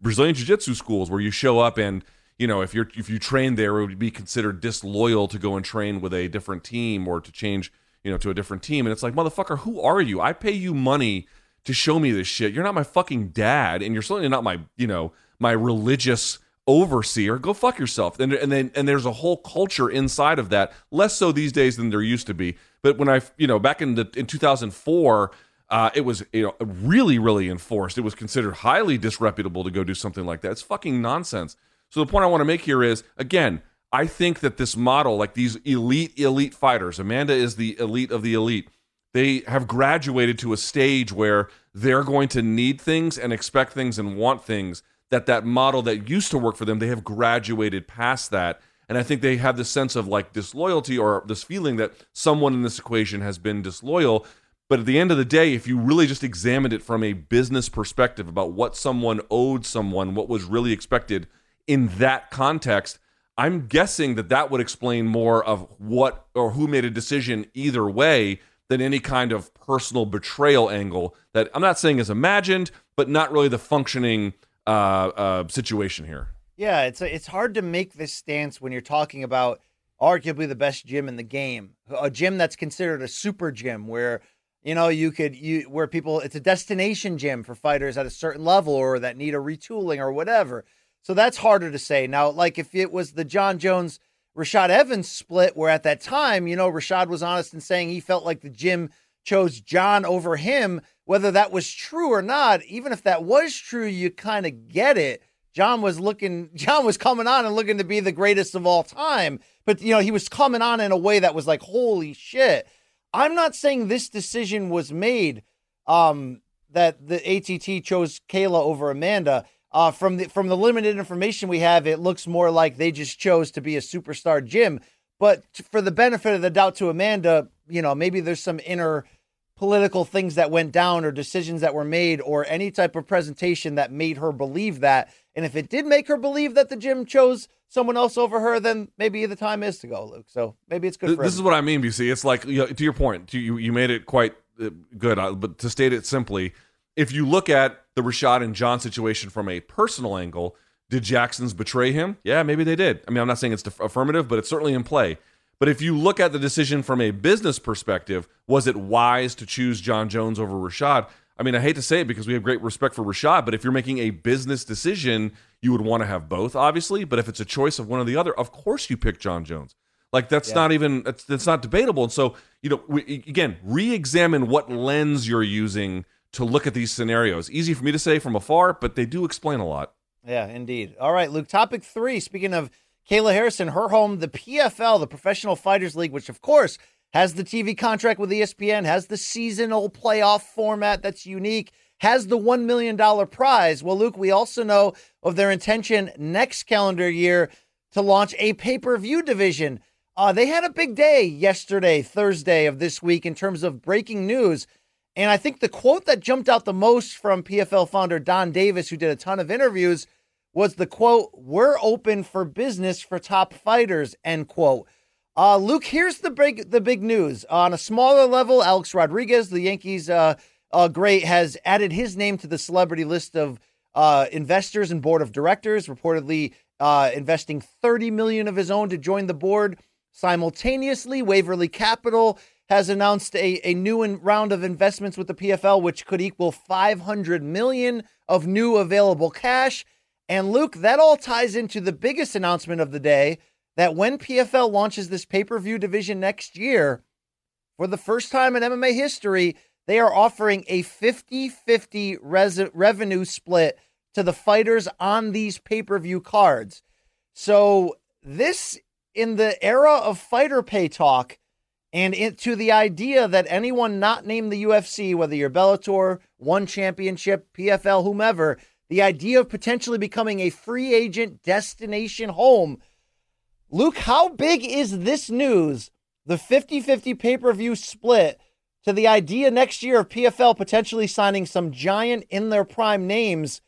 brazilian jiu-jitsu schools where you show up and you know, if you're if you train there, it would be considered disloyal to go and train with a different team or to change, you know, to a different team. And it's like, motherfucker, who are you? I pay you money to show me this shit. You're not my fucking dad, and you're certainly not my, you know, my religious overseer. Go fuck yourself. And and then and there's a whole culture inside of that. Less so these days than there used to be. But when I, you know, back in the in 2004. Uh, it was you know really really enforced. It was considered highly disreputable to go do something like that. It's fucking nonsense. So the point I want to make here is again, I think that this model, like these elite, elite fighters, Amanda is the elite of the elite. They have graduated to a stage where they're going to need things and expect things and want things that that model that used to work for them, they have graduated past that. And I think they have this sense of like disloyalty or this feeling that someone in this equation has been disloyal. But at the end of the day, if you really just examined it from a business perspective about what someone owed someone, what was really expected, in that context, I'm guessing that that would explain more of what or who made a decision either way than any kind of personal betrayal angle that I'm not saying is imagined, but not really the functioning uh, uh, situation here. Yeah, it's it's hard to make this stance when you're talking about arguably the best gym in the game, a gym that's considered a super gym where you know you could you where people it's a destination gym for fighters at a certain level or that need a retooling or whatever. So that's harder to say. Now, like if it was the Jon Jones Rashad Evans split, where at that time, you know, Rashad was honest in saying he felt like the gym chose Jon over him. Whether that was true or not, even if that was true, you kind of get it. Jon was looking, Jon was coming on and looking to be the greatest of all time. But, you know, he was coming on in a way that was like, holy shit. I'm not saying this decision was made um, that the ATT chose Kayla over Amanda. Uh, from the from the limited information we have, it looks more like they just chose to be a superstar gym. But for the benefit of the doubt to Amanda, you know, maybe there's some inner political things that went down or decisions that were made or any type of presentation that made her believe that. And if it did make her believe that the gym chose someone else over her, then maybe the time is to go, Luke. So maybe it's good. This, for this is what I mean, BC. It's like you know, to your point. You you made it quite uh, good, uh, but to state it simply, if you look at the Rashad and Jon situation from a personal angle, did Jacksons betray him? Yeah, maybe they did. I mean, I'm not saying it's affirmative, but it's certainly in play. But if you look at the decision from a business perspective, was it wise to choose Jon Jones over Rashad? I mean, I hate to say it because we have great respect for Rashad, but if you're making a business decision, you would want to have both, obviously. But if it's a choice of one or the other, of course you pick Jon Jones. Like that's yeah. not even that's, that's not debatable. And so, you know, we, again, re-examine what lens you're using to look at these scenarios. Easy for me to say from afar, but they do explain a lot. Yeah, indeed. All right, Luke. Topic three. Speaking of Kayla Harrison, her home, the PFL, the Professional Fighters League, which of course has the TV contract with ESPN, has the seasonal playoff format that's unique, has the $1 million prize. Well, Luke, we also know of their intention next calendar year to launch a pay per view division. Uh, they had a big day yesterday, Thursday of this week, in terms of breaking news. And I think the quote that jumped out the most from PFL founder Donn Davis, who did a ton of interviews, was the quote, We're open for business for top fighters, end quote. Uh, Luke, here's the big the big news. On a smaller level, Alex Rodriguez, the Yankees uh, uh, great, has added his name to the celebrity list of uh, investors and board of directors, reportedly uh, investing 30 million of his own to join the board. Simultaneously, Waverley Capital has announced a, a new in, round of investments with the PFL, which could equal 500 million of new available cash. And Luke, that all ties into the biggest announcement of the day that when PFL launches this pay per view division next year, for the first time in MMA history, they are offering a 50 50 res- revenue split to the fighters on these pay per view cards. So, this in the era of fighter pay talk and it, to the idea that anyone not named the UFC, whether you're Bellator, One Championship, PFL, whomever, the idea of potentially becoming a free agent destination home. Luke, how big is this news, the 50 50 pay per view split, to the idea next year of PFL potentially signing some giant in their prime names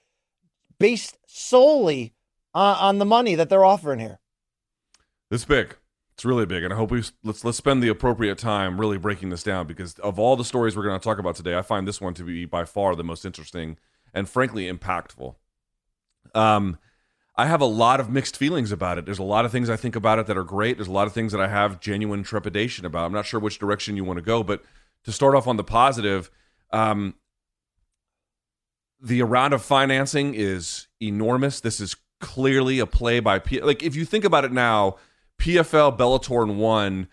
based solely uh, on the money that they're offering here? This big. It's really big, and I hope we let's let's spend the appropriate time really breaking this down because of all the stories we're going to talk about today, I find this one to be by far the most interesting and frankly impactful. Um, I have a lot of mixed feelings about it. There's a lot of things I think about it that are great. There's a lot of things that I have genuine trepidation about. I'm not sure which direction you want to go, but to start off on the positive, um, the round of financing is enormous. This is clearly a play by P- like if you think about it now PFL, Bellator, and One,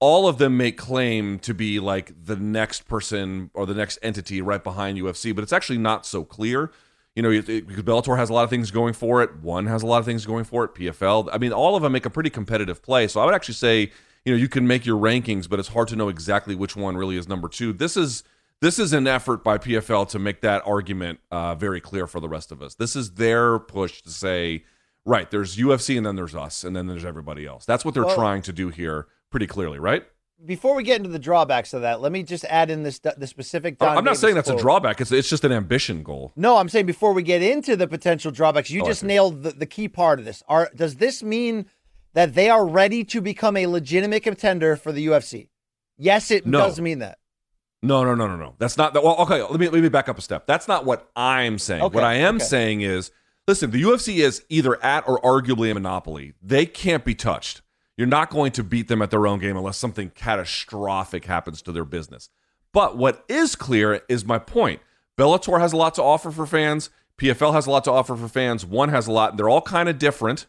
all of them make claim to be like the next person or the next entity right behind UFC, but it's actually not so clear. You know, because Bellator has a lot of things going for it. One has a lot of things going for it. PFL, I mean, all of them make a pretty competitive play. So I would actually say, you know, you can make your rankings, but it's hard to know exactly which one really is number two. This is this is an effort by PFL to make that argument uh, very clear for the rest of us. This is their push to say Right. There's UFC and then there's us and then there's everybody else. That's what they're well, trying to do here pretty clearly, right? Before we get into the drawbacks of that, let me just add in this the specific. Don I'm not Davis saying that's quote. a drawback. It's it's just an ambition goal. No, I'm saying before we get into the potential drawbacks, you oh, just nailed the, the key part of this. Are does this mean that they are ready to become a legitimate contender for the UFC? Yes, it No. does mean that. No, no, no, no, no. That's not. That. Well, okay. Let me let me back up a step. That's not what I'm saying. Okay, what I am okay. saying is, listen, the UFC is either at or arguably a monopoly. They can't be touched. You're not going to beat them at their own game unless something catastrophic happens to their business. But what is clear is my point. Bellator has a lot to offer for fans. PFL has a lot to offer for fans. One has a lot. They're all kind of different,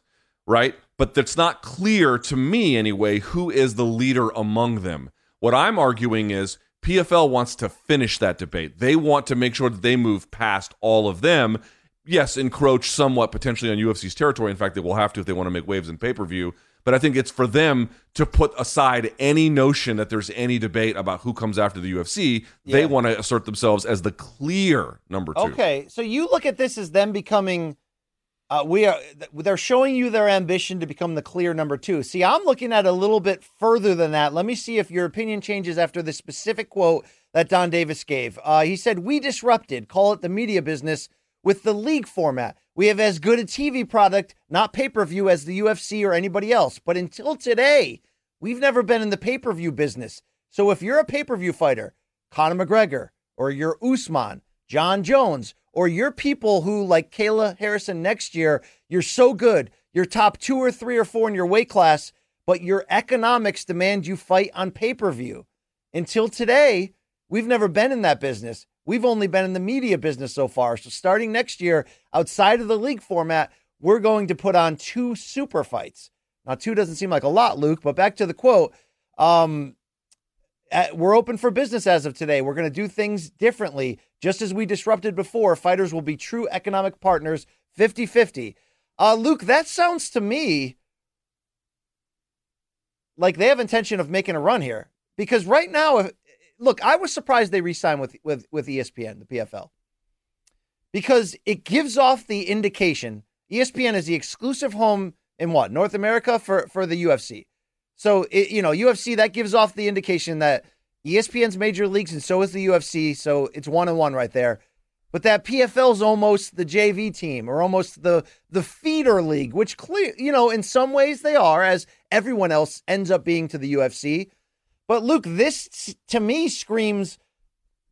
right? But it's not clear to me anyway who is the leader among them. What I'm arguing is PFL wants to finish that debate. They want to make sure that they move past all of them. Yes, encroach somewhat potentially on UFC's territory. In fact, they will have to if they want to make waves in pay per view. But I think it's for them to put aside any notion that there's any debate about who comes after the UFC. They want to assert themselves as the clear number two. Okay, so you look at this as them becoming. Uh, we are. They're showing you their ambition to become the clear number two. See, I'm looking at a little bit further than that. Let me see if your opinion changes after the specific quote that Donn Davis gave. Uh, he said, "We disrupted. Call it the media business with the league format. We have as good a TV product, not pay per view, as the UFC or anybody else. But until today, we've never been in the pay per view business. So if you're a pay per view fighter, Conor McGregor, or you're Usman, Jon Jones, or you're people who, like Kayla Harrison next year, you're so good, you're top two or three or four in your weight class, but your economics demand you fight on pay per view. Until today, we've never been in that business. We've only been in the media business so far. So starting next year, outside of the league format, we're going to put on two super fights. Now, two doesn't seem like a lot, Luke, but back to the quote. Um, we're open for business as of today. We're going to do things differently. Just as we disrupted before, fighters will be true economic partners 50 50. Uh, Luke, that sounds to me like they have intention of making a run here. Because right now, if, look, I was surprised they re signed with, with, with ESPN, the PFL, because it gives off the indication ESPN is the exclusive home in what, North America for, for the UFC. So, it, you know, UFC, that gives off the indication that ESPN's major leagues and so is the UFC. So it's one and one right there. But that PFL's almost the JV team or almost the the feeder league, which clear, you know, in some ways they are, as everyone else ends up being to the UFC. But Luke, this to me screams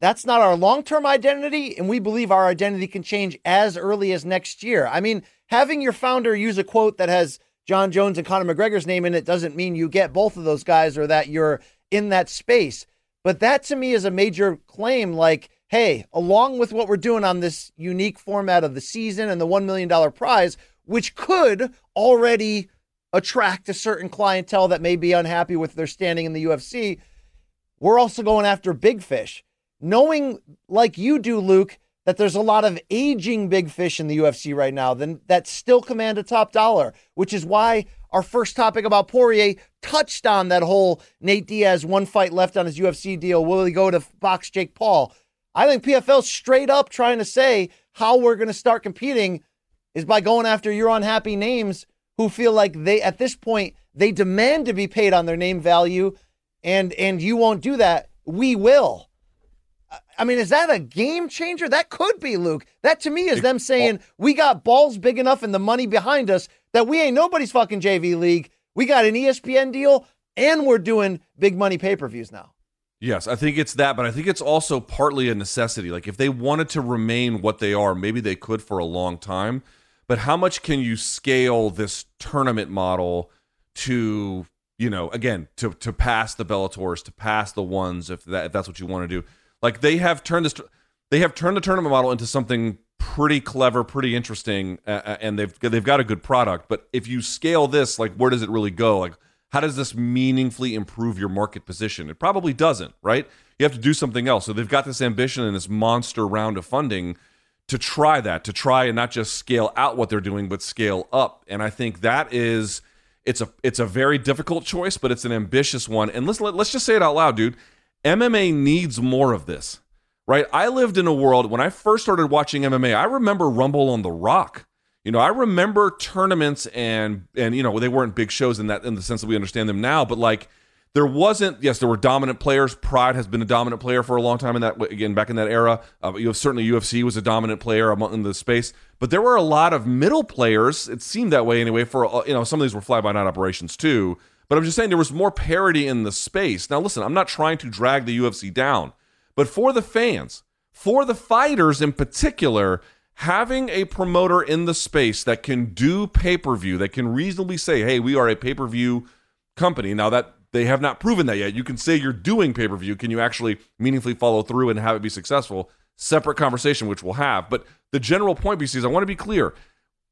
that's not our long term identity, and we believe our identity can change as early as next year. I mean, having your founder use a quote that has Jon Jones and Conor McGregor's name in it doesn't mean you get both of those guys or that you're in that space. But that to me is a major claim like, hey, along with what we're doing on this unique format of the season and the $1 million prize, which could already attract a certain clientele that may be unhappy with their standing in the UFC, we're also going after big fish. Knowing, like you do, Luke, that there's a lot of aging big fish in the UFC right now then that still command a top dollar, which is why our first topic about Poirier touched on that whole Nate Diaz one fight left on his UFC deal. Will he go to box Jake Paul? I think PFL's straight up trying to say how we're going to start competing is by going after your unhappy names who feel like they at this point they demand to be paid on their name value and and you won't do that. We will. I mean, is that a game changer? That could be, Luke. That to me is them saying we got balls big enough and the money behind us that we ain't nobody's fucking JV league. We got an ESPN deal and we're doing big money pay per views now. Yes, I think it's that, but I think it's also partly a necessity. Like if they wanted to remain what they are, maybe they could for a long time. But how much can you scale this tournament model to, you know, again, to to pass the Bellators, to pass the ones if that if that's what you want to do. Like they have turned this they have turned the tournament model into something pretty clever, pretty interesting, uh, and they've they've got a good product. But if you scale this, like where does it really go? Like how does this meaningfully improve your market position? It probably doesn't, right? You have to do something else. So they've got this ambition and this monster round of funding to try that, to try and not just scale out what they're doing, but scale up. And I think that is it's a it's a very difficult choice, but it's an ambitious one. And let's let, let's just say it out loud, dude. MMA needs more of this. Right? I lived in a world when I first started watching MMA, I remember Rumble on the Rock. You know, I remember tournaments and and you know, they weren't big shows in that in the sense that we understand them now, but like there wasn't yes there were dominant players pride has been a dominant player for a long time in that again back in that era uh, you have certainly ufc was a dominant player among in the space but there were a lot of middle players it seemed that way anyway for uh, you know some of these were fly by night operations too but i'm just saying there was more parity in the space now listen i'm not trying to drag the ufc down but for the fans for the fighters in particular having a promoter in the space that can do pay-per-view that can reasonably say hey we are a pay-per-view company now that they have not proven that yet. You can say you're doing pay per view. Can you actually meaningfully follow through and have it be successful? Separate conversation, which we'll have. But the general point, BC, is I want to be clear.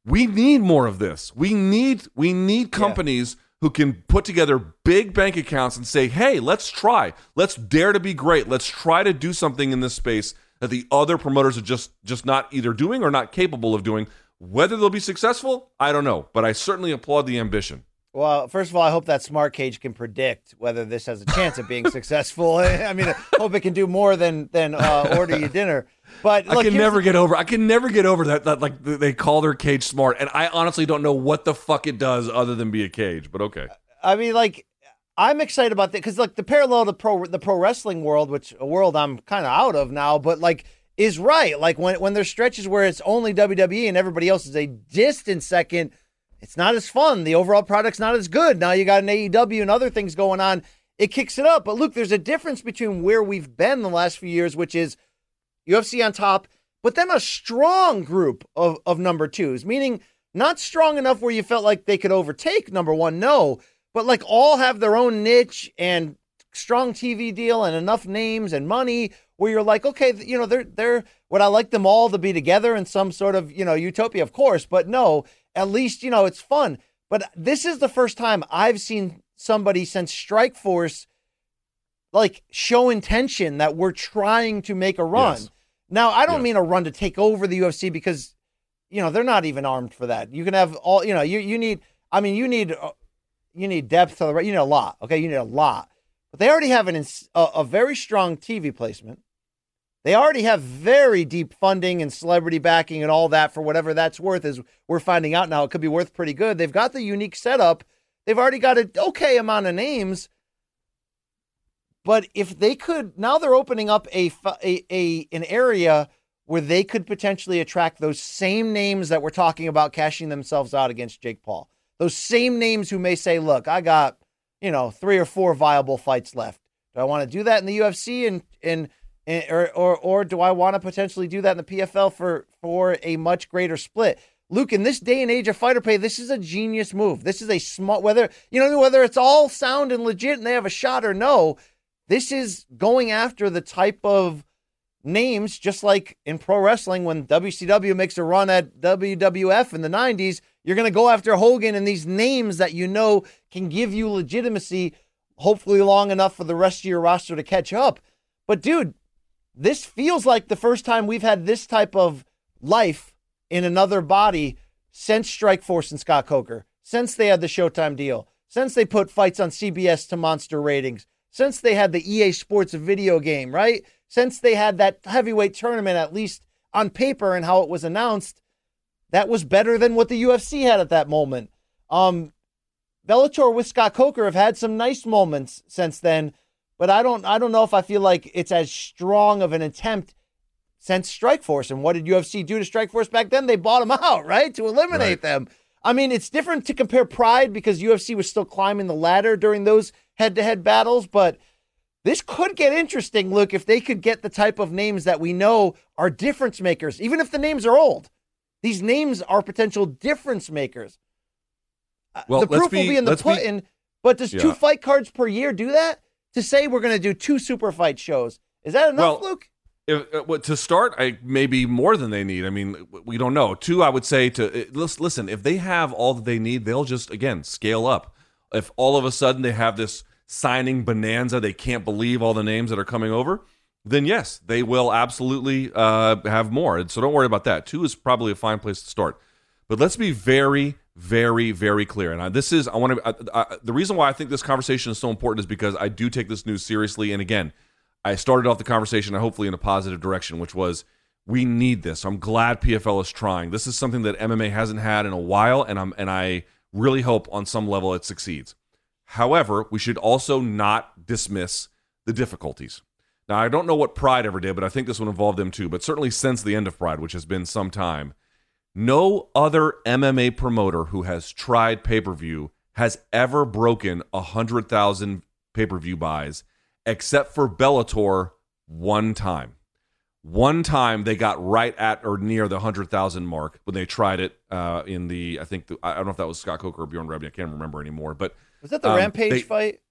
We need more of this. We need we need companies yeah. Who can put together big bank accounts and say, "Hey, let's try. Let's dare to be great. Let's try to do something in this space that the other promoters are just just not either doing or not capable of doing." Whether they'll be successful, I don't know, but I certainly applaud the ambition. Well, first of all, I hope that smart cage can predict whether this has a chance of being successful. I mean, I hope it can do more than than uh, order you dinner. But look, I can never the- get over. I can never get over that, that. Like they call their cage smart, and I honestly don't know what the fuck it does other than be a cage. But okay. I mean, like I'm excited about that because like the parallel to pro the pro wrestling world, which a world I'm kind of out of now, but like is right. Like when when there's stretches where it's only WWE and everybody else is a distant second it's not as fun. The overall product's not as good. Now you got an AEW and other things going on. It kicks it up. But look, there's a difference between where we've been the last few years, which is UFC on top, but then a strong group of, of number twos, meaning not strong enough where you felt like they could overtake number one, no, but like all have their own niche and strong TV deal and enough names and money where you're like, okay, you know, they're they're would I like them all to be together in some sort of, you know, utopia, of course, but no, at least, you know, it's fun. But this is the first time I've seen somebody since Strikeforce like show intention that we're trying to make a run. Yes. Now, I don't mean a run to take over the UFC because you know, they're not even armed for that. You can have all, you know, you you need I mean, you need uh, you need depth to the right. you need a lot. Okay, you need a lot. But they already have an a, a very strong TV placement. They already have very deep funding and celebrity backing and all that for whatever that's worth, as we're finding out now. It could be worth pretty good. They've got the unique setup. They've already got an okay amount of names. But if they could, now they're opening up a, a, a an area where they could potentially attract those same names that we're talking about cashing themselves out against Jake Paul. Those same names who may say, look, I got, you know, three or four viable fights left. Do I want to do that in the UFC and, and, or or or do I want to potentially do that in the PFL for for a much greater split? Luke, in this day and age of fighter pay, this is a genius move. This is a smart whether you know whether it's all sound and legit and they have a shot or no. This is going after the type of names, just like in pro wrestling when WCW makes a run at WWF in the '90s. You're going to go after Hogan and these names that you know can give you legitimacy, hopefully long enough for the rest of your roster to catch up. But dude, this feels like the first time we've had this type of life in another body since Strikeforce and Scott Coker, since they had the Showtime deal, since they put fights on CBS to monster ratings, since they had the EA Sports video game, right? Since they had that heavyweight tournament, at least on paper and how it was announced, that was better than what the UFC had at that moment. Um, Bellator with Scott Coker have had some nice moments since then, but I don't I don't know if I feel like it's as strong of an attempt since Strikeforce. And what did UFC do to Strikeforce back then? They bought them out, right? To eliminate right. them. I mean, it's different to compare Pride because UFC was still climbing the ladder during those head to head battles, but this could get interesting, Look, if they could get the type of names that we know are difference makers, even if the names are old. These names are potential difference makers. Uh, well, the proof be, will be in the pudding, but does yeah. two fight cards per year do that? To say we're going to do two super fight shows. Is that enough, well, Luke? If, uh, to start, I maybe more than they need. I mean, we don't know. Two, I would say to uh, listen. If they have all that they need, they'll just again scale up. If all of a sudden they have this signing bonanza, they can't believe all the names that are coming over. Then yes, they will absolutely uh, have more. And so don't worry about that. Two is probably a fine place to start. But let's be very, very, very clear. And I, this is, I want to, the reason why I think this conversation is so important is because I do take this news seriously. And again, I started off the conversation, hopefully in a positive direction, which was we need this. I'm glad PFL is trying. This is something that MMA hasn't had in a while, and I'm and I really hope on some level it succeeds. However, we should also not dismiss the difficulties. Now, I don't know what Pride ever did, but I think this would involve them too. But certainly since the end of Pride, which has been some time, no other MMA promoter who has tried pay per view has ever broken 100,000 pay per view buys except for Bellator one time. One time they got right at or near the 100,000 mark when they tried it uh, in the, I think, the, I don't know if that was Scott Coker or Bjorn Rebney. I can't remember anymore. But Was that the Um, Rampage they- fight?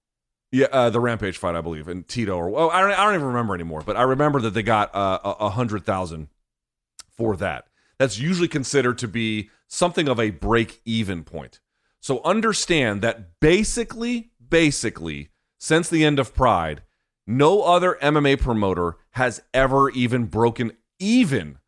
yeah, uh, the Rampage fight, I believe, and Tito, or well, I don't, I don't even remember anymore. But I remember that they got uh, a a hundred thousand for that. That's usually considered to be something of a break-even point. So understand that basically, basically, since the end of Pride, no other MMA promoter has ever even broken even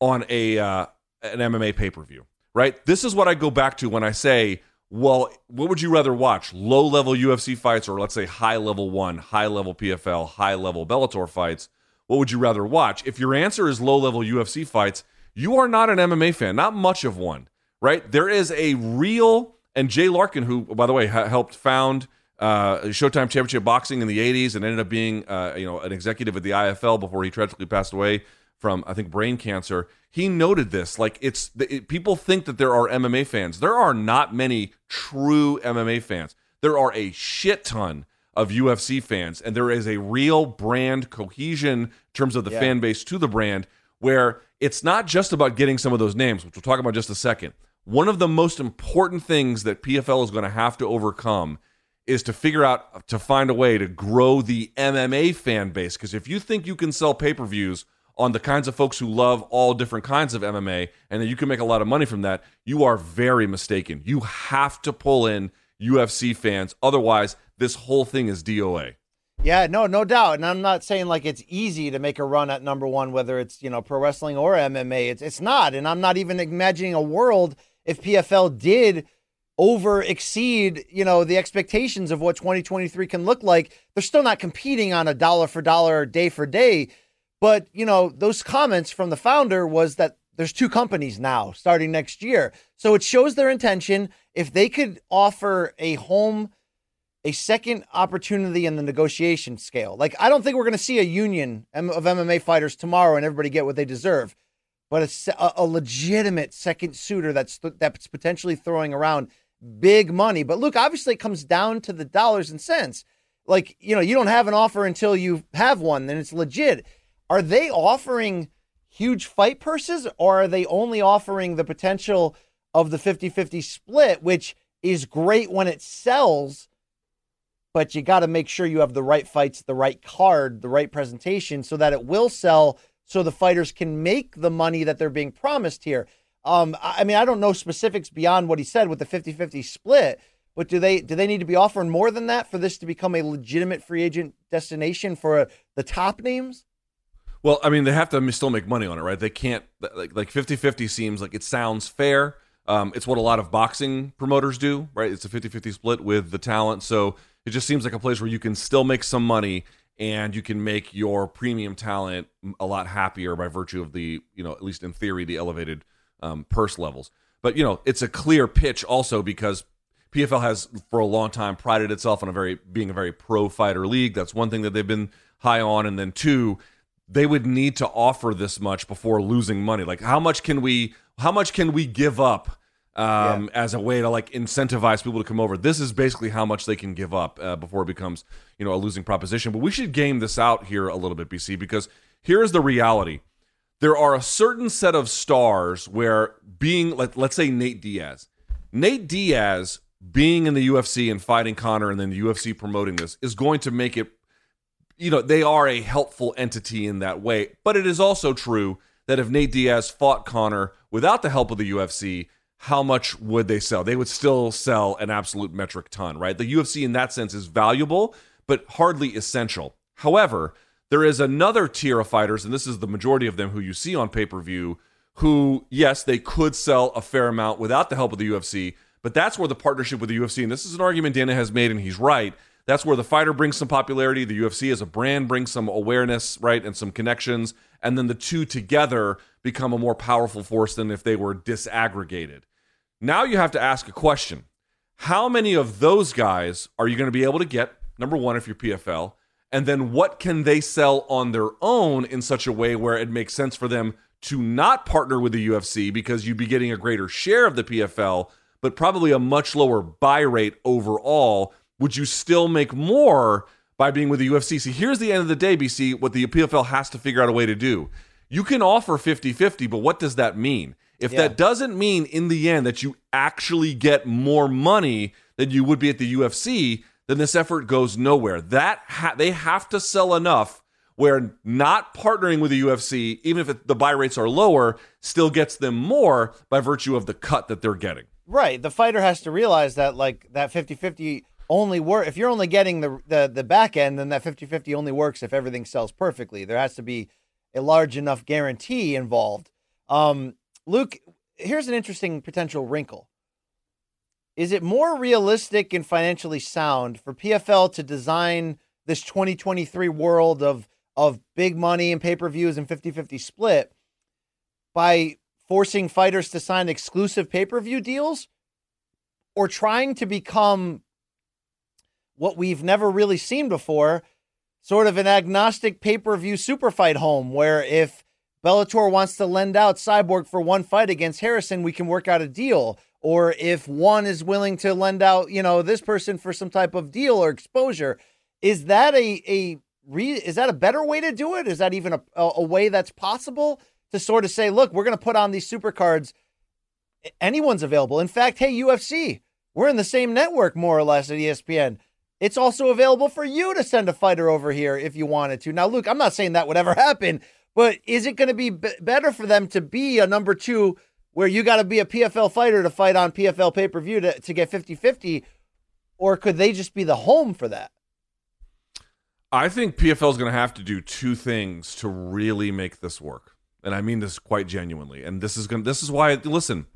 on a uh, an MMA pay per view. Right. This is what I go back to when I say, well, what would you rather watch? Low level UFC fights, or let's say high level one, high level PFL, high level Bellator fights? What would you rather watch? If your answer is low level UFC fights, you are not an MMA fan, not much of one. Right. There is a real and Jay Larkin, who by the way ha- helped found uh, Showtime Championship Boxing in the '80s and ended up being, uh, you know, an executive at the IFL before he tragically passed away from, I think, brain cancer. He noted this. Like, it's it, people think that there are MMA fans. There are not many true MMA fans. There are a shit ton of UFC fans, and there is a real brand cohesion in terms of the Yeah. fan base to the brand, where it's not just about getting some of those names, which we'll talk about in just a second. One of the most important things that PFL is going to have to overcome is to figure out to find a way to grow the MMA fan base. Because if you think you can sell pay per views on the kinds of folks who love all different kinds of MMA and that you can make a lot of money from that, you are very mistaken. You have to pull in UFC fans. Otherwise, this whole thing is DOA. Yeah, no, no doubt. And I'm not saying like it's easy to make a run at number one, whether it's you know pro wrestling or MMA. It's it's not, and I'm not even imagining a world if PFL did over exceed you know the expectations of what 2023 can look like. They're still not competing on a dollar for dollar, day for day. But you know those comments from the founder was that there's two companies now starting next year, so it shows their intention. If they could offer a home a second opportunity in the negotiation scale. Like I don't think we're going to see a union of MMA fighters tomorrow and everybody get what they deserve, but a, a- legitimate second suitor that's that's potentially throwing around big money. But look, obviously it comes down to the dollars and cents. Like you know, you don't have an offer until you have one, then it's legit. Are they offering huge fight purses or are they only offering the potential of the 50-50 split, which is great when it sells? But you got to make sure you have the right fights, the right card, the right presentation so that it will sell so the fighters can make the money that they're being promised here. Um, I mean, I don't know specifics beyond what he said with the 50-50 split, but do they do they need to be offering more than that for this to become a legitimate free agent destination for uh, the top names? Well, I mean, they have to still make money on it, right? They can't like like 50-50 seems like it sounds fair. Um, it's what a lot of boxing promoters do, right? It's a 50-50 split with the talent. So it just seems like a place where you can still make some money and you can make your premium talent a lot happier by virtue of the, you know, at least in theory, the elevated um, purse levels. But, you know, it's a clear pitch also because PFL has for a long time prided itself on a very being a very pro fighter league. That's one thing that they've been high on. And then two, they would need to offer this much before losing money. Like how much can we how much can we give up um, as a way to like incentivize people to come over? This is basically how much they can give up uh, before it becomes you know a losing proposition. But we should game this out here a little bit, BC, because here's the reality. There are a certain set of stars where being like let's say Nate Diaz. Nate Diaz being in the UFC and fighting Conor and then the UFC promoting this is going to make it you know, they are a helpful entity in that way. But it is also true that if Nate Diaz fought Conor without the help of the UFC, how much would they sell? They would still sell an absolute metric ton, right? The UFC in that sense is valuable, but hardly essential. However, there is another tier of fighters, and this is the majority of them who you see on pay per view, who, yes, they could sell a fair amount without the help of the UFC, but that's where the partnership with the UFC, and this is an argument Dana has made, and he's right. That's where the fighter brings some popularity, the UFC as a brand brings some awareness, right, and some connections, and then the two together become a more powerful force than if they were disaggregated. Now you have to ask a question. how many of those guys are you going to be able to get? Number one, if you're PFL, and then what can they sell on their own in such a way where it makes sense for them to not partner with the UFC because you'd be getting a greater share of the PFL, but probably a much lower buy rate overall. Would you still make more by being with the UFC? See, here's the end of the day, BC, what the PFL has to figure out a way to do. You can offer 50 50, but what does that mean? If Yeah. that doesn't mean in the end that you actually get more money than you would be at the UFC, then this effort goes nowhere. That ha- they have to sell enough where not partnering with the UFC, even if it, the buy rates are lower, still gets them more by virtue of the cut that they're getting. Right. The fighter has to realize that like that 50-50 only work if you're only getting the the the back end, then that 50-50 only works if everything sells perfectly. There has to be a large enough guarantee involved. Um, Luke, here's an interesting potential wrinkle. Is it more realistic and financially sound for PFL to design this 2023 world of of big money and pay-per-views and 50-50 split by forcing fighters to sign exclusive pay-per-view deals or trying to become what we've never really seen before, sort of an agnostic pay-per-view super fight home where if Bellator wants to lend out Cyborg for one fight against Harrison, we can work out a deal. Or if one is willing to lend out, you know, this person for some type of deal or exposure, is that a a re, is that a better way to do it? Is that even a, a, way that's possible to sort of say, look, we're going to put on these super cards. Anyone's available. In fact, hey UFC, we're in the same network more or less at ESPN. It's also available for you to send a fighter over here if you wanted to. Now, Luke, I'm not saying that would ever happen, but is it going to be b- better for them to be a number two where you got to be a PFL fighter to fight on PFL pay per view to, to get 50 50? Or could they just be the home for that? I think PFL is going to have to do two things to really make this work, and I mean this quite genuinely. And this is going. This is why. Listen,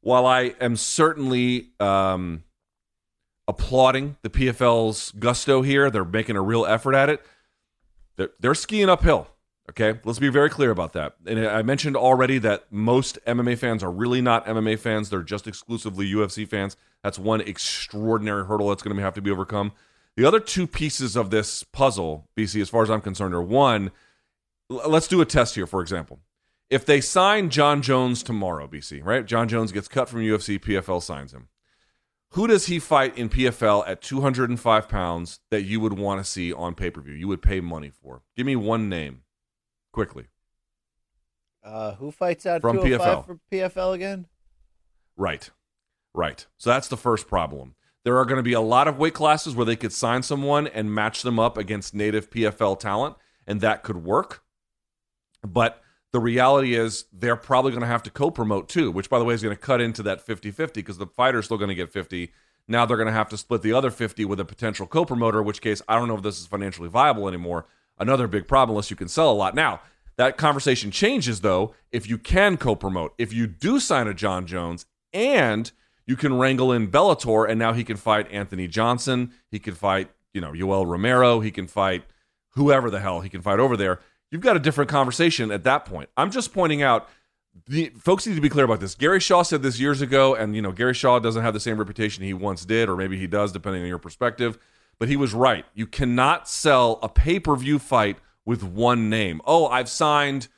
while I am certainly um, applauding the PFL's gusto here, they're making a real effort at it. They're, they're skiing uphill. Okay, let's be very clear about that. And I mentioned already that most MMA fans are really not MMA fans; they're just exclusively UFC fans. That's one extraordinary hurdle that's going to have to be overcome. The other two pieces of this puzzle, BC, as far as I'm concerned, are one. Let's do a test here, for example. If they sign Jon Jones tomorrow, BC, right? Jon Jones gets cut from UFC, PFL signs him. Who does he fight in PFL at 205 pounds that you would want to see on pay per view? You would pay money for. Give me one name, quickly. Uh, who fights out From 205 PFL. for PFL again? Right. Right. So that's the first problem. There are going to be a lot of weight classes where they could sign someone and match them up against native PFL talent, and that could work. But the reality is they're probably going to have to co promote too, which, by the way, is going to cut into that 50 50 because the fighter's still going to get 50. Now they're going to have to split the other 50 with a potential co promoter, in which case I don't know if this is financially viable anymore. Another big problem unless you can sell a lot. Now, that conversation changes though if you can co promote. If you do sign a Jon Jones and you can wrangle in Bellator, and now he can fight Anthony Johnson. He can fight, you know, Yoel Romero. He can fight whoever the hell he can fight over there. You've got a different conversation at that point. I'm just pointing out the folks need to be clear about this. Gary Shaw said this years ago, and you know, Gary Shaw doesn't have the same reputation he once did, or maybe he does, depending on your perspective. But he was right. You cannot sell a pay-per-view fight with one name. Oh, I've signed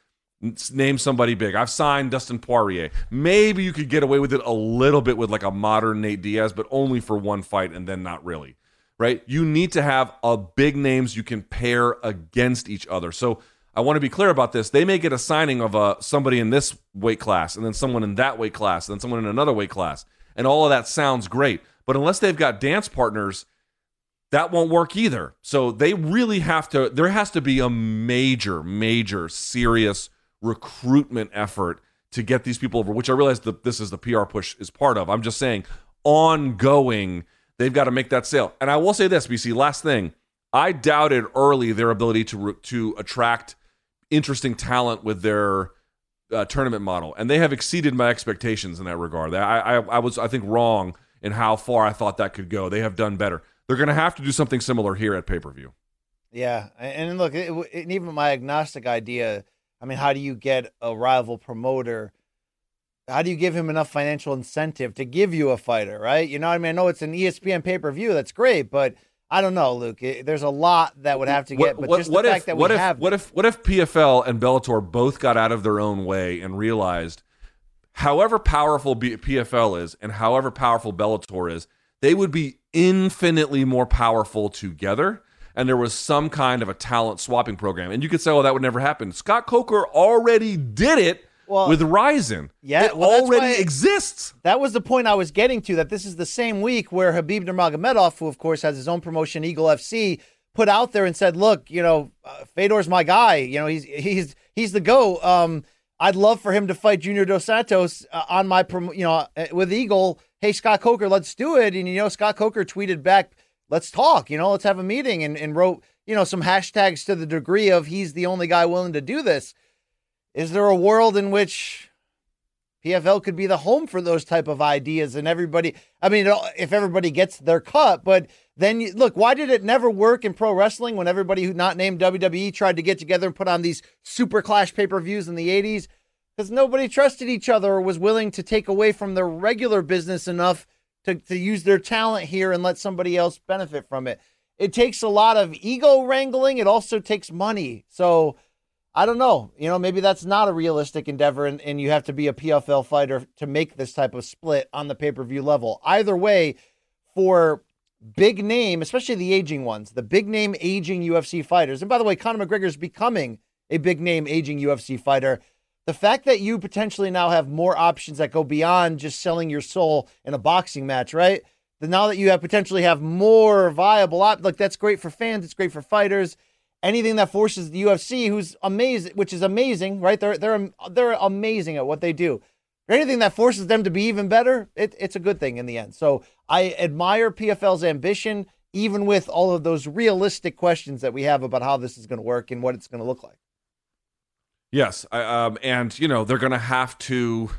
name somebody big. I've signed Dustin Poirier. Maybe you could get away with it a little bit with like a modern Nate Diaz, but only for one fight and then not really. Right? You need to have a big names you can pair against each other. So I want to be clear about this. They may get a signing of a somebody in this weight class and then someone in that weight class and then someone in another weight class. And all of that sounds great. But unless they've got dance partners, that won't work either. So they really have to, there has to be a major, major, serious recruitment effort to get these people over, which I realize that this is the PR push is part of. I'm just saying, ongoing, they've got to make that sale. And I will say this, BC, last thing. I doubted early their ability to to attract interesting talent with their uh, tournament model, and they have exceeded my expectations in that regard. I, I I was I think wrong in how far I thought that could go. They have done better. They're going to have to do something similar here at pay per view. Yeah, and look, it, it- and even my agnostic idea. I mean, how do you get a rival promoter how do you give him enough financial incentive to give you a fighter, right? You know what I mean? I know it's an ESPN pay per view. That's great, but I don't know, Luke. It- there's a lot that would have to get, but just the fact if, that what we if, have what if what if PFL and Bellator both got out of their own way and realized however powerful B- PFL is and however powerful Bellator is, they would be infinitely more powerful together. And there was some kind of a talent swapping program. And you could say, oh, that would never happen. Scott Coker already did it Well, with Rizin. yeah, it well, already exists. That was the point I was getting to. That this is the same week where Khabib Nurmagomedov, who of course has his own promotion, Eagle FC, put out there and said, "Look, you know, uh, Fedor's my guy. You know, he's he's he's the go. Um, I'd love for him to fight Junior Dos Santos uh, on my, prom- you know, uh, with Eagle. Hey, Scott Coker, let's do it. And you know, Scott Coker tweeted back, "Let's talk. You know, let's have a meeting," and and wrote, you know, some hashtags to the degree of he's the only guy willing to do this. Is there a world in which PFL could be the home for those type of ideas and everybody I mean if everybody gets their cut but then you, look why did it never work in pro wrestling when everybody who not named WWE tried to get together and put on these super clash pay-per-views in the 80s cuz nobody trusted each other or was willing to take away from their regular business enough to to use their talent here and let somebody else benefit from it it takes a lot of ego wrangling it also takes money so I don't know. You know, maybe that's not a realistic endeavor, and, and you have to be a PFL fighter to make this type of split on the pay per view level. Either way, for big name, especially the aging ones, the big name aging UFC fighters, and by the way, Conor McGregor is becoming a big name aging UFC fighter. The fact that you potentially now have more options that go beyond just selling your soul in a boxing match, right? That now that you have potentially have more viable op, like that's great for fans, it's great for fighters anything that forces the UFC, who's amazing, which is amazing, right? They're they're they're amazing at what they do. Anything that forces them to be even better, it, it's a good thing in the end. So I admire PFL's ambition, even with all of those realistic questions that we have about how this is going to work and what it's going to look like. Yes, I, um, and you know they're gonna have to,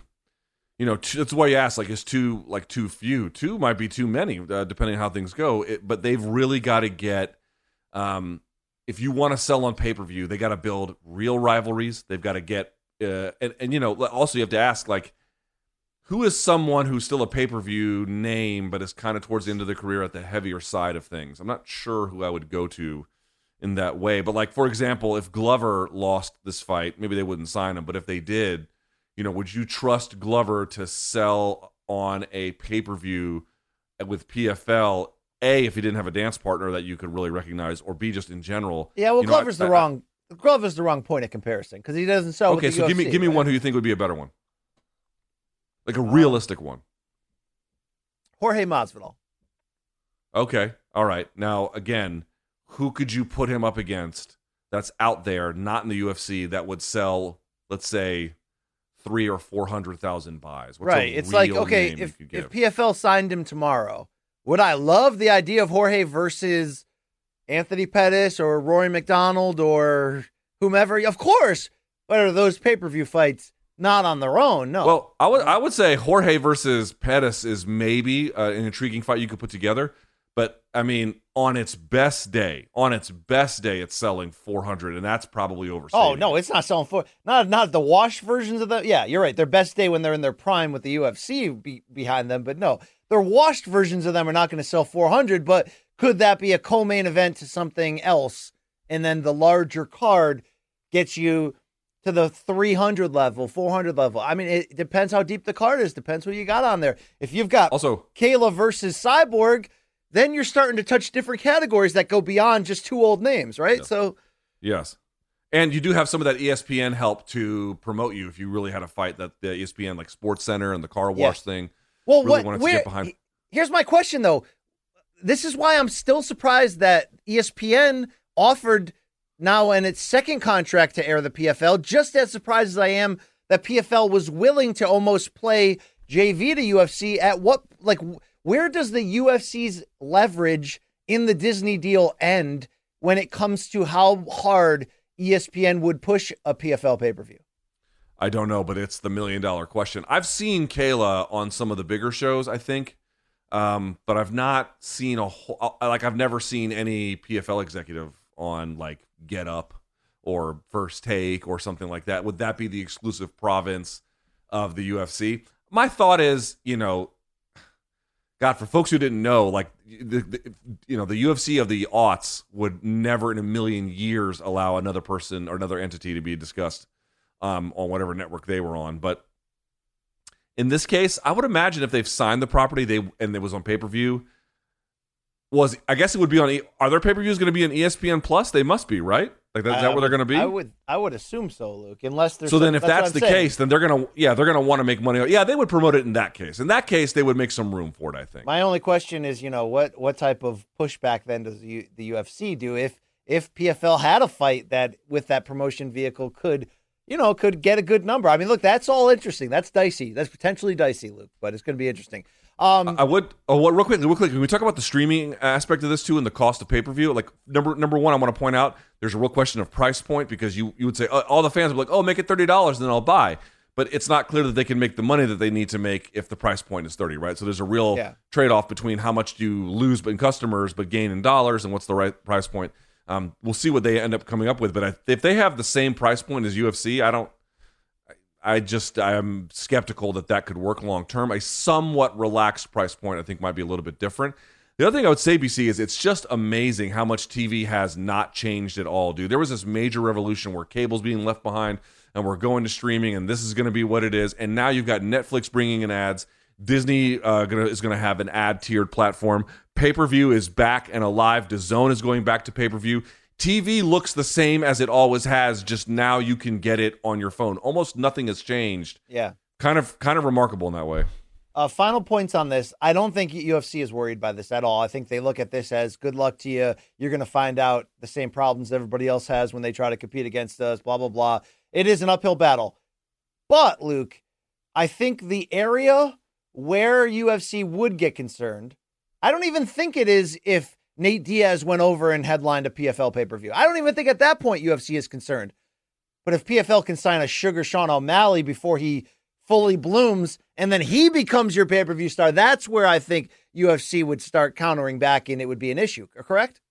you know, t- that's why you ask. Like, is too like too few? Two might be too many, uh, depending on how things go. It, but they've really got to get, um, if you want to sell on pay per view, they got to build real rivalries. They've got to get, uh, and and you know, also you have to ask like, who is someone who's still a pay per view name, but is kind of towards the end of the career at the heavier side of things. I'm not sure who I would go to in that way. But like for example, if Glover lost this fight, maybe they wouldn't sign him. But if they did, you know, would you trust Glover to sell on a pay per view with PFL? A, if he didn't have a dance partner that you could really recognize, or B, just in general. Yeah, well, you know, Glover's I- the I- wrong Glover's the wrong point of comparison because he doesn't sell. with Okay, so give me give me right? one who you think would be a better one, like a uh, realistic one. Jorge Masvidal. Okay. All right. Now, again, who could you put him up against that's out there, not in the UFC, that would sell, let's say, three or four hundred thousand buys? What's right. It's like okay, if if? PFL signed him tomorrow, would I love the idea of Jorge versus Anthony Pettis or Rory MacDonald or whomever? Of course. But are those pay per view fights not on their own? No. Well, I would I would say Jorge versus Pettis is maybe uh, an intriguing fight you could put together, but I mean, on its best day, on its best day, it's selling four hundred, and that's probably overstated. Oh no, it's not selling for not not the wash versions of them. Yeah, you're right. Their best day when they're in their prime with the UFC be, behind them, but no, their washed versions of them are not going to sell 400. But could that be a co-main event to something else, and then the larger card gets you to the 300 level, 400 level? I mean, it depends how deep the card is. Depends what you got on there. If you've got Also, Kayla versus Cyborg, then you're starting to touch different categories that go beyond just two old names, right? So. Yes. And you do have some of that ESPN help to promote you if you really had a fight that the ESPN like Sports Center and the car Yeah. wash thing. Well, really what? wanted to where, get behind- Here's my question, though. This is why I'm still surprised that ESPN offered now in its second contract to air the PFL. Just as surprised as I am that PFL was willing to almost play JV to UFC. At what, like, where does the UFC's leverage in the Disney deal end when it comes to how hard ESPN would push a PFL pay per view? I don't know, but it's the million dollar question. I've seen Kayla on some of the bigger shows, I think, um, but I've not seen a whole. Like I've never seen any PFL executive on like Get Up or First Take or something like that. Would that be the exclusive province of the UFC. My thought is, you know, God, for folks who didn't know, like the, the, you know, the UFC of the aughts would never in a million years allow another person or another entity to be discussed um, on whatever network they were on. But in this case, I would imagine if they've signed the property, they and it was on pay per view. Was I guess it would be on? E- Are their pay per views going to be on ESPN Plus? They must be, right? Like that, is that where they're going to be? I would, I would assume so, Luke. Unless there's so then, if what that's, the saying. case, then they're gonna, yeah, they're gonna want to make money. Yeah, they would promote it in that case. In that case, they would make some room for it. I think. My only question is, you know, what what type of pushback then does the, the UFC do if if PFL had a fight that with that promotion vehicle could, you know, could get a good number? I mean, look, that's all interesting. That's dicey. That's potentially dicey, Luke, but it's going to be interesting. Um, I would. Oh, what, real quick, real quick. Can we talk about the streaming aspect of this too, and the cost of pay per view? Like number number one, I want to point out there's a real question of price point because you you would say uh, all the fans would be like, oh, make it thirty dollars, then I'll buy. But it's not clear that they can make the money that they need to make if the price point is thirty, right? So there's a real Yeah. trade off between how much do you lose in customers but gain in dollars, and what's the right price point. Um, we'll see what they end up coming up with. But I, if they have the same price point as UFC, I don't. I just I'm skeptical that that could work long term. A somewhat relaxed price point I think might be a little bit different. The other thing I would say, BC, is it's just amazing how much TV has not changed at all, dude. There was this major revolution where cable's being left behind and we're going to streaming, and this is going to be what it is. And now you've got Netflix bringing in ads. Disney uh, gonna, is going to have an ad tiered platform. Pay per view is back and alive. DAZN is going back to pay per view. TV looks the same as it always has, just now you can get it on your phone. Almost nothing has changed. yeah. Kind of kind of remarkable in that way. Uh, final points on this. I don't think UFC is worried by this at all. I think they look at this as good luck to you. You're going to find out the same problems everybody else has when they try to compete against us, blah, blah, blah. It is an uphill battle. But, Luke, I think the area where UFC would get concerned, I don't even think it is if Nate Diaz went over and headlined a PFL pay per view. I don't even think at that point UFC is concerned. But if PFL can sign a Sugar Sean O'Malley before he fully blooms and then he becomes your pay per view star, that's where I think UFC would start countering back and it would be an issue, correct?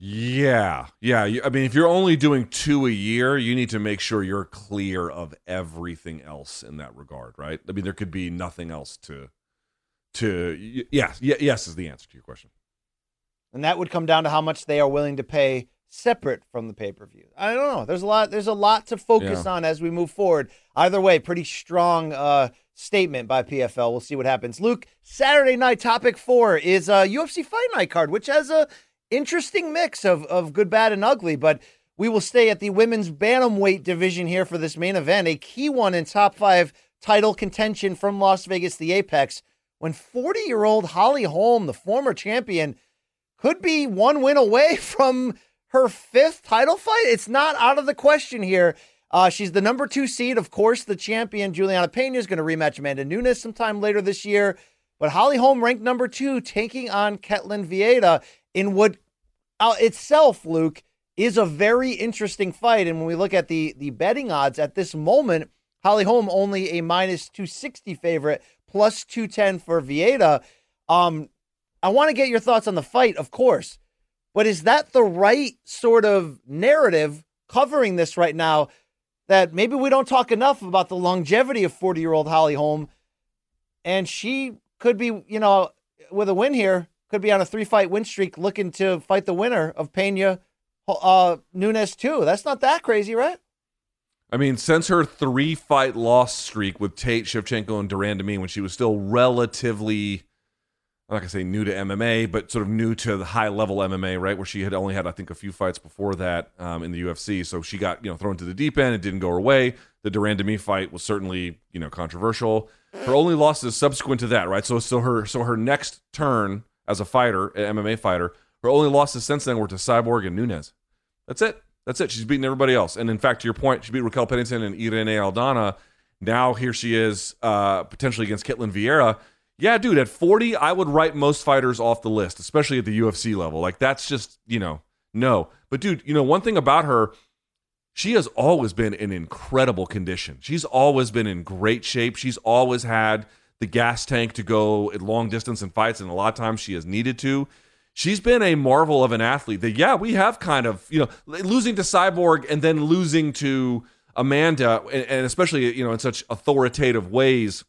Yeah, yeah. I mean, if you're only doing two a year, you need to make sure you're clear of everything else in that regard, right? I mean, there could be nothing else to, to. y- Yes, y- yes is the answer to your question. And that would come down to how much they are willing to pay separate from the pay per view. I don't know. There's a lot. There's a lot to focus Yeah. on as we move forward. Either way, pretty strong uh, statement by PFL. We'll see what happens. Luke, Saturday night topic four is a UFC Fight Night card, which has a interesting mix of of good, bad, and ugly. But we will stay at the women's bantamweight division here for this main event, a key one in top five title contention from Las Vegas, the Apex. When 40 year old Holly Holm, the former champion, could be one win away from her fifth title fight. It's not out of the question here. Uh, she's the number two seed. Of course, the champion, Juliana Pena, is going to rematch Amanda Nunes sometime later this year. But Holly Holm ranked number two, taking on Ketlen Vieira in what uh, itself, Luke, is a very interesting fight. And when we look at the the betting odds at this moment, Holly Holm only a minus 260 favorite, plus 210 for Vieira. Um, I want to get your thoughts on the fight, of course. But is that the right sort of narrative covering this right now? That maybe we don't talk enough about the longevity of 40 year old Holly Holm. And she could be, you know, with a win here, could be on a three fight win streak looking to fight the winner of Pena uh, Nunes, too. That's not that crazy, right? I mean, since her three fight loss streak with Tate, Shevchenko, and de Randamie when she was still relatively, I'm not gonna say new to MMA, but sort of new to the high level MMA, right? Where she had only had, I think, a few fights before that um, in the UFC. So she got, you know, thrown to the deep end. It didn't go her way. The de Randamie fight was certainly, you know, controversial. Her only losses subsequent to that, right? So, so her, so her next turn as a fighter, an MMA fighter, her only losses since then were to Cyborg and Nunes. That's it. That's it. She's beaten everybody else. And in fact, to your point, she beat Raquel Pennington and Irene Aldana. Now here she is, uh, potentially against Ketlen Vieira. Yeah, dude, at 40, I would write most fighters off the list, especially at the UFC level. Like, that's just, you know, no. But, dude, you know, one thing about her, she has always been in incredible condition. She's always been in great shape. She's always had the gas tank to go at long distance in fights, and a lot of times she has needed to. She's been a marvel of an athlete that, yeah, we have kind of, you know, losing to Cyborg and then losing to Amanda, and, and especially you know in such authoritative ways,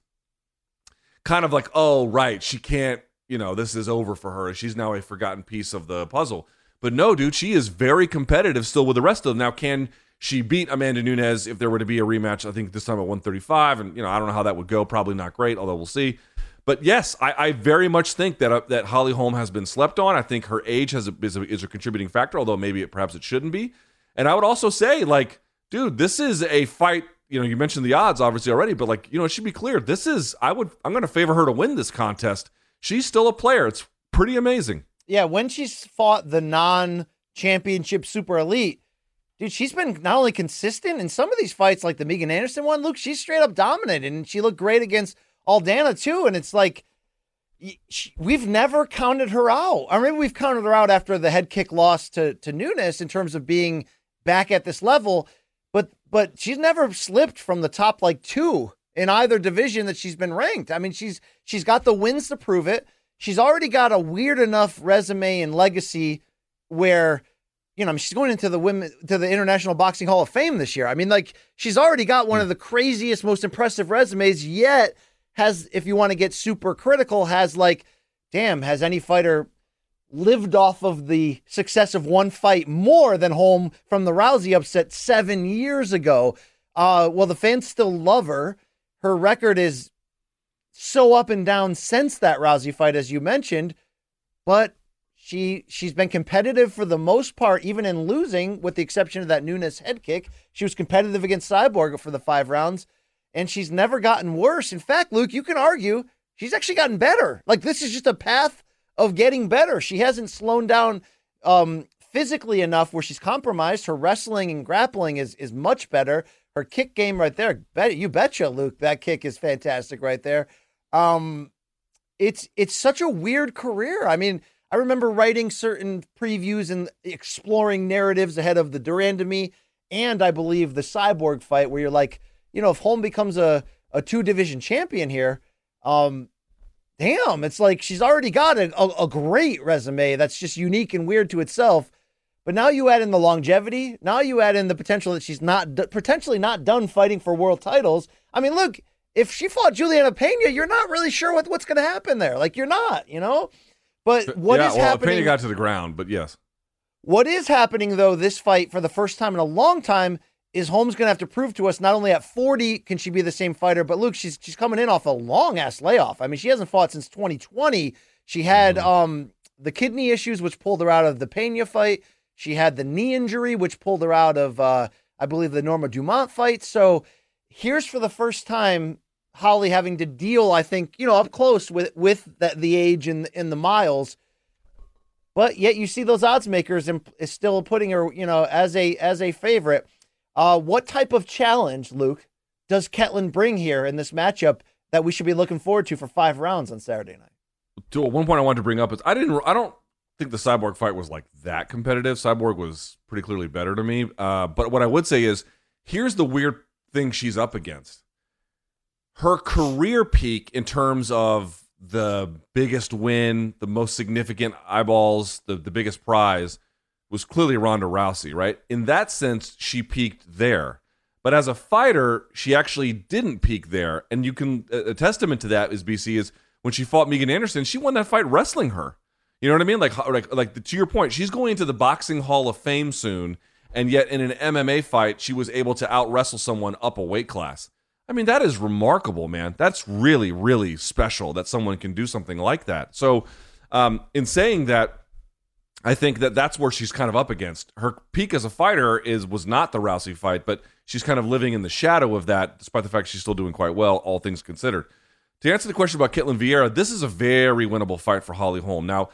kind of like, oh right, she can't, you know, this is over for her. She's now a forgotten piece of the puzzle. But no, dude, she is very competitive still with the rest of them. Now, can she beat Amanda Nunes if there were to be a rematch? I think this time at 135, and you know, I don't know how that would go. Probably not great, although we'll see. But yes, I, I very much think that uh, that Holly Holm has been slept on. I think her age has a, is, a, is a contributing factor, although maybe it, perhaps it shouldn't be. And I would also say, like, dude, this is a fight. You know, you mentioned the odds obviously already, but like, you know, it should be clear. This is I would I'm going to favor her to win this contest. She's still a player. It's pretty amazing. Yeah, when she's fought the non-championship super elite, dude, she's been not only consistent in some of these fights, like the Megan Anderson one. Luke, she's straight up dominated, and she looked great against Aldana too. And it's like we've never counted her out. I maybe we've counted her out after the head kick loss to to Nunes in terms of being back at this level. But but she's never slipped from the top like two in either division that she's been ranked. I mean, she's she's got the wins to prove it. She's already got a weird enough resume and legacy where you know, she's going into the women to the International Boxing Hall of Fame this year. I mean, like she's already got one hmm. of the craziest, most impressive resumes. Yet has, if you want to get super critical, has like, damn, has any fighter lived off of the success of one fight more than Holm from the Rousey upset seven years ago? Uh, well, the fans still love her. Her record is so up and down since that Rousey fight, as you mentioned, but she she's been competitive for the most part, even in losing, with the exception of that Nunes head kick. She was competitive against Cyborg for the five rounds, and she's never gotten worse. In fact, Luke, you can argue she's actually gotten better. Like this is just a path of getting better. She hasn't slowed down um, physically enough where she's compromised. Her wrestling and grappling is is much better. Her kick game right there, bet you betcha, Luke, that kick is fantastic right there. Um, it's it's such a weird career. I mean I remember writing certain previews and exploring narratives ahead of the de Randamie and I believe the Cyborg fight, where you're like, you know, if Holm becomes a, a two division champion here, um, damn, it's like she's already got a, a, a, great resume that's just unique and weird to itself. But now you add in the longevity. Now you add in the potential that she's not potentially not done fighting for world titles. I mean, look, if she fought Juliana Pena, you're not really sure what, what's going to happen there. Like you're not, you know. But what yeah, is well, happening? Pena got to the ground, but yes. What is happening though? This fight for the first time in a long time is Holmes going to have to prove to us not only at 40 can she be the same fighter, but Luke, she's she's coming in off a long ass layoff. I mean, she hasn't fought since 2020. She had mm-hmm. um the kidney issues, which pulled her out of the Pena fight. She had the knee injury, which pulled her out of uh, I believe the Norma Dumont fight. So here's for the first time Holly having to deal, I think, you know, up close with with the, the age and in the miles. But yet you see those odds makers and is still putting her, you know, as a as a favorite. Uh, what type of challenge, Luke, does Ketlen bring here in this matchup that we should be looking forward to for five rounds on Saturday night? To one point I wanted to bring up is I didn't I don't think the Cyborg fight was like that competitive. Cyborg was pretty clearly better to me. Uh, but what I would say is here's the weird thing she's up against her career peak in terms of the biggest win, the most significant eyeballs, the, the biggest prize was clearly Ronda Rousey, right? In that sense, she peaked there. But as a fighter, she actually didn't peak there. And you can, a testament to that is BC is when she fought Megan Anderson, she won that fight wrestling her. You know what I mean? Like, like, like to your point, she's going into the Boxing Hall of Fame soon. And yet in an MMA fight, she was able to out wrestle someone up a weight class. I mean, that is remarkable, man. That's really, really special that someone can do something like that. So, um, in saying that, I think that that's where she's kind of up against. Her peak as a fighter is was not the Rousey fight, but she's kind of living in the shadow of that, despite the fact she's still doing quite well, all things considered. To answer the question about Ketlen Vieira, this is a very winnable fight for Holly Holm. Now,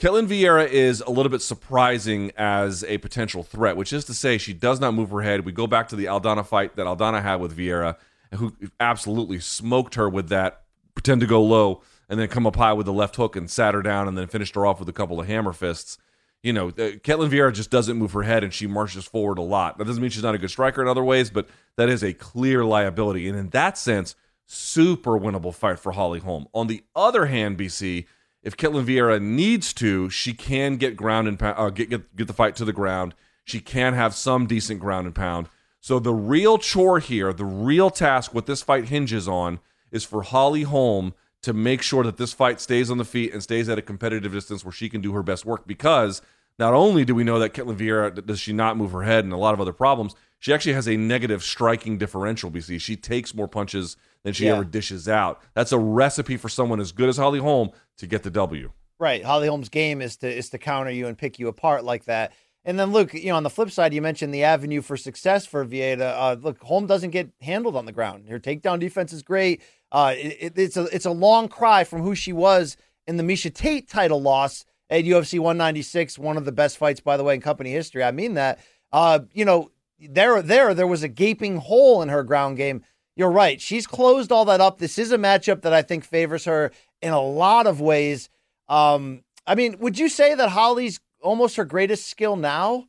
Ketlen Vieira is a little bit surprising as a potential threat, which is to say she does not move her head. We go back to the Aldana fight that Aldana had with Vieira who absolutely smoked her with that pretend to go low and then come up high with the left hook and sat her down and then finished her off with a couple of hammer fists. You know, uh, Ketlen Vieira just doesn't move her head and she marches forward a lot. That doesn't mean she's not a good striker in other ways, but that is a clear liability. And in that sense, super winnable fight for Holly Holm. On the other hand, BC, if Ketlen Vieira needs to, she can get ground and uh, get, get get the fight to the ground. She can have some decent ground and pound. So the real chore here, the real task, what this fight hinges on, is for Holly Holm to make sure that this fight stays on the feet and stays at a competitive distance where she can do her best work. Because not only do we know that Ketlen Vieira does she not move her head and a lot of other problems, she actually has a negative striking differential. BC, she takes more punches than she Yeah. ever dishes out. That's a recipe for someone as good as Holly Holm to get the W. Right. Holly Holm's game is to is to counter you and pick you apart like that. And then Luke, you know, on the flip side, you mentioned the avenue for success for Vieira. Uh, look, Holm doesn't get handled on the ground. Her takedown defense is great. Uh, it- it's a it's a long cry from who she was in the Miesha Tate title loss at UFC 196, one of the best fights, by the way, in company history. I mean that. Uh, you know, there there there was a gaping hole in her ground game. You're right. She's closed all that up. This is a matchup that I think favors her in a lot of ways. Um, I mean, would you say that Holly's almost her greatest skill now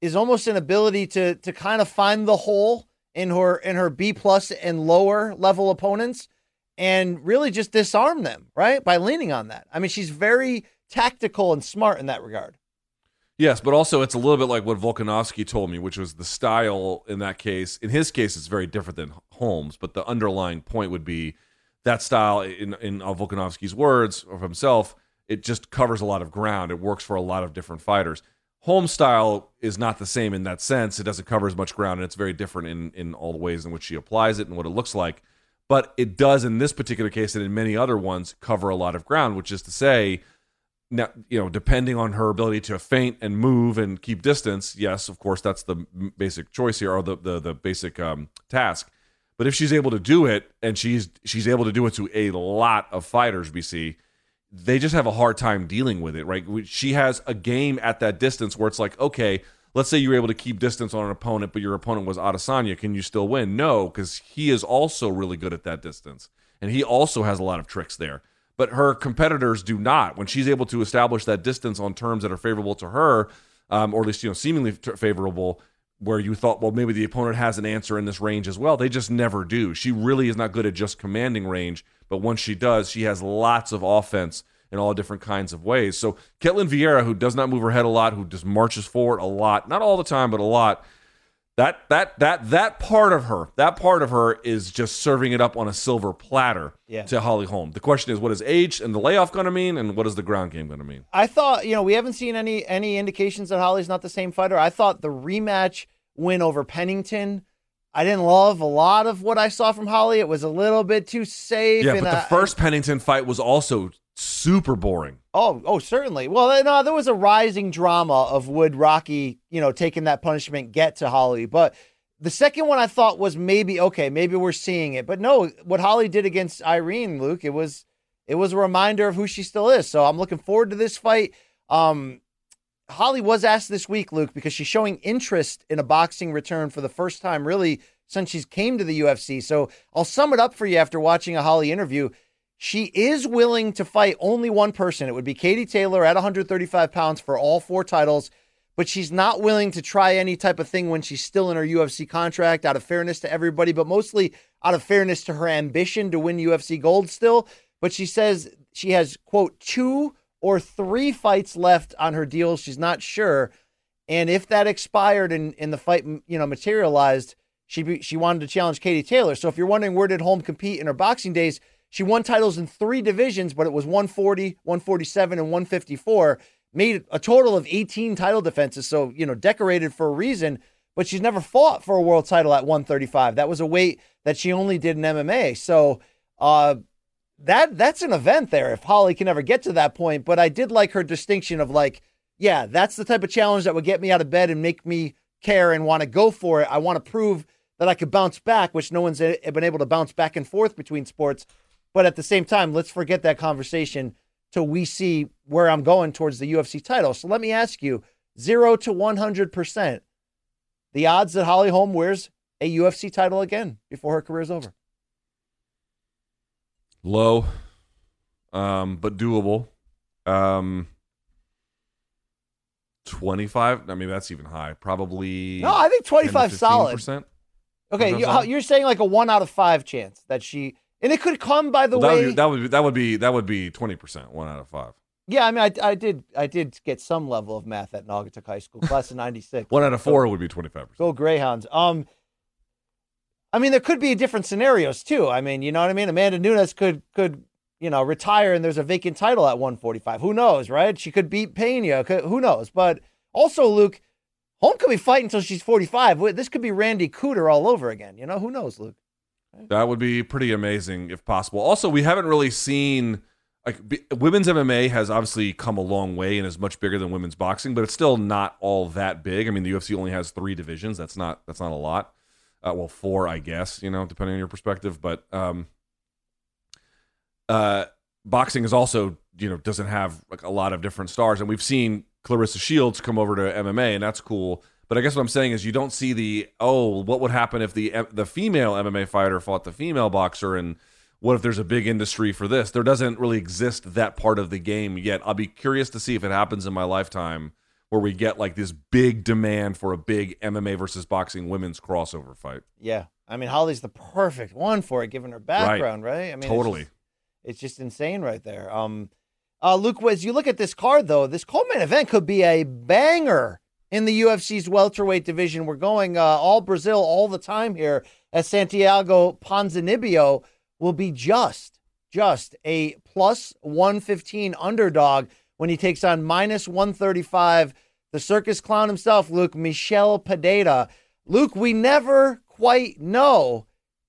is almost an ability to to kind of find the hole in her in her B plus and lower level opponents and really just disarm them, right? By leaning on that. I mean, she's very tactical and smart in that regard. Yes, but also it's a little bit like what Volkanovski told me, which was the style in that case. In his case, it's very different than Holmes, but the underlying point would be that style, in in Volkanovski's words of himself, it just covers a lot of ground. It works for a lot of different fighters. Holmes' style is not the same in that sense. It doesn't cover as much ground, and it's very different in in all the ways in which she applies it and what it looks like. But it does in this particular case and in many other ones cover a lot of ground, which is to say now you know depending on her ability to feint and move and keep distance yes of course that's the basic choice here or the the, the basic um, task. But if she's able to do it and she's she's able to do it to a lot of fighters bc they just have a hard time dealing with it right? She has a game at that distance where it's like okay let's say you're able to keep distance on an opponent but your opponent was adesanya can you still win no because he is also really good at that distance and he also has a lot of tricks there but her competitors do not. When she's able to establish that distance on terms that are favorable to her, um, or at least you know seemingly favorable, where you thought, well, maybe the opponent has an answer in this range as well. They just never do. She really is not good at just commanding range, but once she does, she has lots of offense in all different kinds of ways. So Ketlen Vieira, who does not move her head a lot, who just marches forward a lot, not all the time, but a lot. That that that that part of her, that part of her is just serving it up on a silver platter Yeah. to Holly Holm. The question is, what is age and the layoff going to mean, and what is the ground game going to mean? I thought, you know, we haven't seen any any indications that Holly's not the same fighter. I thought the rematch win over Pennington. I didn't love a lot of what I saw from Holly. It was a little bit too safe. Yeah, but the first Pennington fight was also super boring. Oh, oh, certainly. Well, no, there was a rising drama of would Rocky, you know, taking that punishment get to Holly, but the second one I thought was maybe okay, maybe we're seeing it, but no, what Holly did against Irene, Luke, it was it was a reminder of who she still is. So I'm looking forward to this fight. Um, Holly was asked this week, Luke, because she's showing interest in a boxing return for the first time, really, since she's came to the UFC. So I'll sum it up for you after watching a Holly interview. She is willing to fight only one person. It would be Katie Taylor at 135 pounds for all four titles, but she's not willing to try any type of thing when she's still in her UFC contract out of fairness to everybody, but mostly out of fairness to her ambition to win UFC gold still. But she says she has, quote, two or three fights left on her deal. She's not sure. And if that expired and, and the fight, you know, materialized, she be, she wanted to challenge Katie Taylor. So if you're wondering where did Holm compete in her boxing days, she won titles in three divisions, but it was 140, 147, and 154. Made a total of 18 title defenses, so you know, decorated for a reason. But she's never fought for a world title at 135. That was a weight that she only did in MMA. So uh, that that's an event there. If Holly can ever get to that point, but I did like her distinction of like, yeah, that's the type of challenge that would get me out of bed and make me care and want to go for it. I want to prove that I could bounce back, which no one's been able to bounce back and forth between sports. But at the same time, let's forget that conversation till we see where I'm going towards the UFC title. So let me ask you, zero to 100%, the odds that Holly Holm wears a UFC title again before her career is over. Low, um, but doable. Um, Twenty-five. I mean, that's even high. Probably. No, I think 25 solid. Okay, you, you're saying like a one out of five chance that she, and it could come by the that, way. that would be that would be that would be twenty percent. One out of five. yeah, I mean, I, I did I did get some level of math at Naugatuck High School, class of '96. One out of four would be twenty-five percent. Go Greyhounds. Um, I mean, there could be different scenarios too. I mean, you know what I mean? Amanda Nunes could could you know retire and there's a vacant title at 145. Who knows, right? She could beat Pena. Could, who knows? But also, Luke, Holm could be fighting until she's 45. This could be Randy Couture all over again. You know, who knows, Luke? That would be pretty amazing if possible. Also, we haven't really seen like b- women's MMA has obviously come a long way and is much bigger than women's boxing, but it's still not all that big. I mean, the UFC only has three divisions. That's not that's not a lot. Uh, well, four, I guess, you know, depending on your perspective. But um, uh, boxing is also, you know, doesn't have like a lot of different stars, and we've seen Claressa Shields come over to MMA, and that's cool. But I guess what I'm saying is you don't see the oh, what would happen if the the female MMA fighter fought the female boxer, and what if there's a big industry for this? There doesn't really exist that part of the game yet. I'll be curious to see if it happens in my lifetime where we get like this big demand for a big MMA versus boxing women's crossover fight. Yeah. I mean, Holly's the perfect one for it, given her background, right? right? I mean, totally. It's just, it's just, insane right there. Um, uh, Luke, as you look at this card, though, this co-main event could be a banger in the UFC's welterweight division. We're going uh, all Brazil all the time here, as Santiago Ponzinibbio will be just, just a plus 115 underdog when he takes on minus 135 the circus clown himself, Luke, Michel Pereira. Luke, we never quite know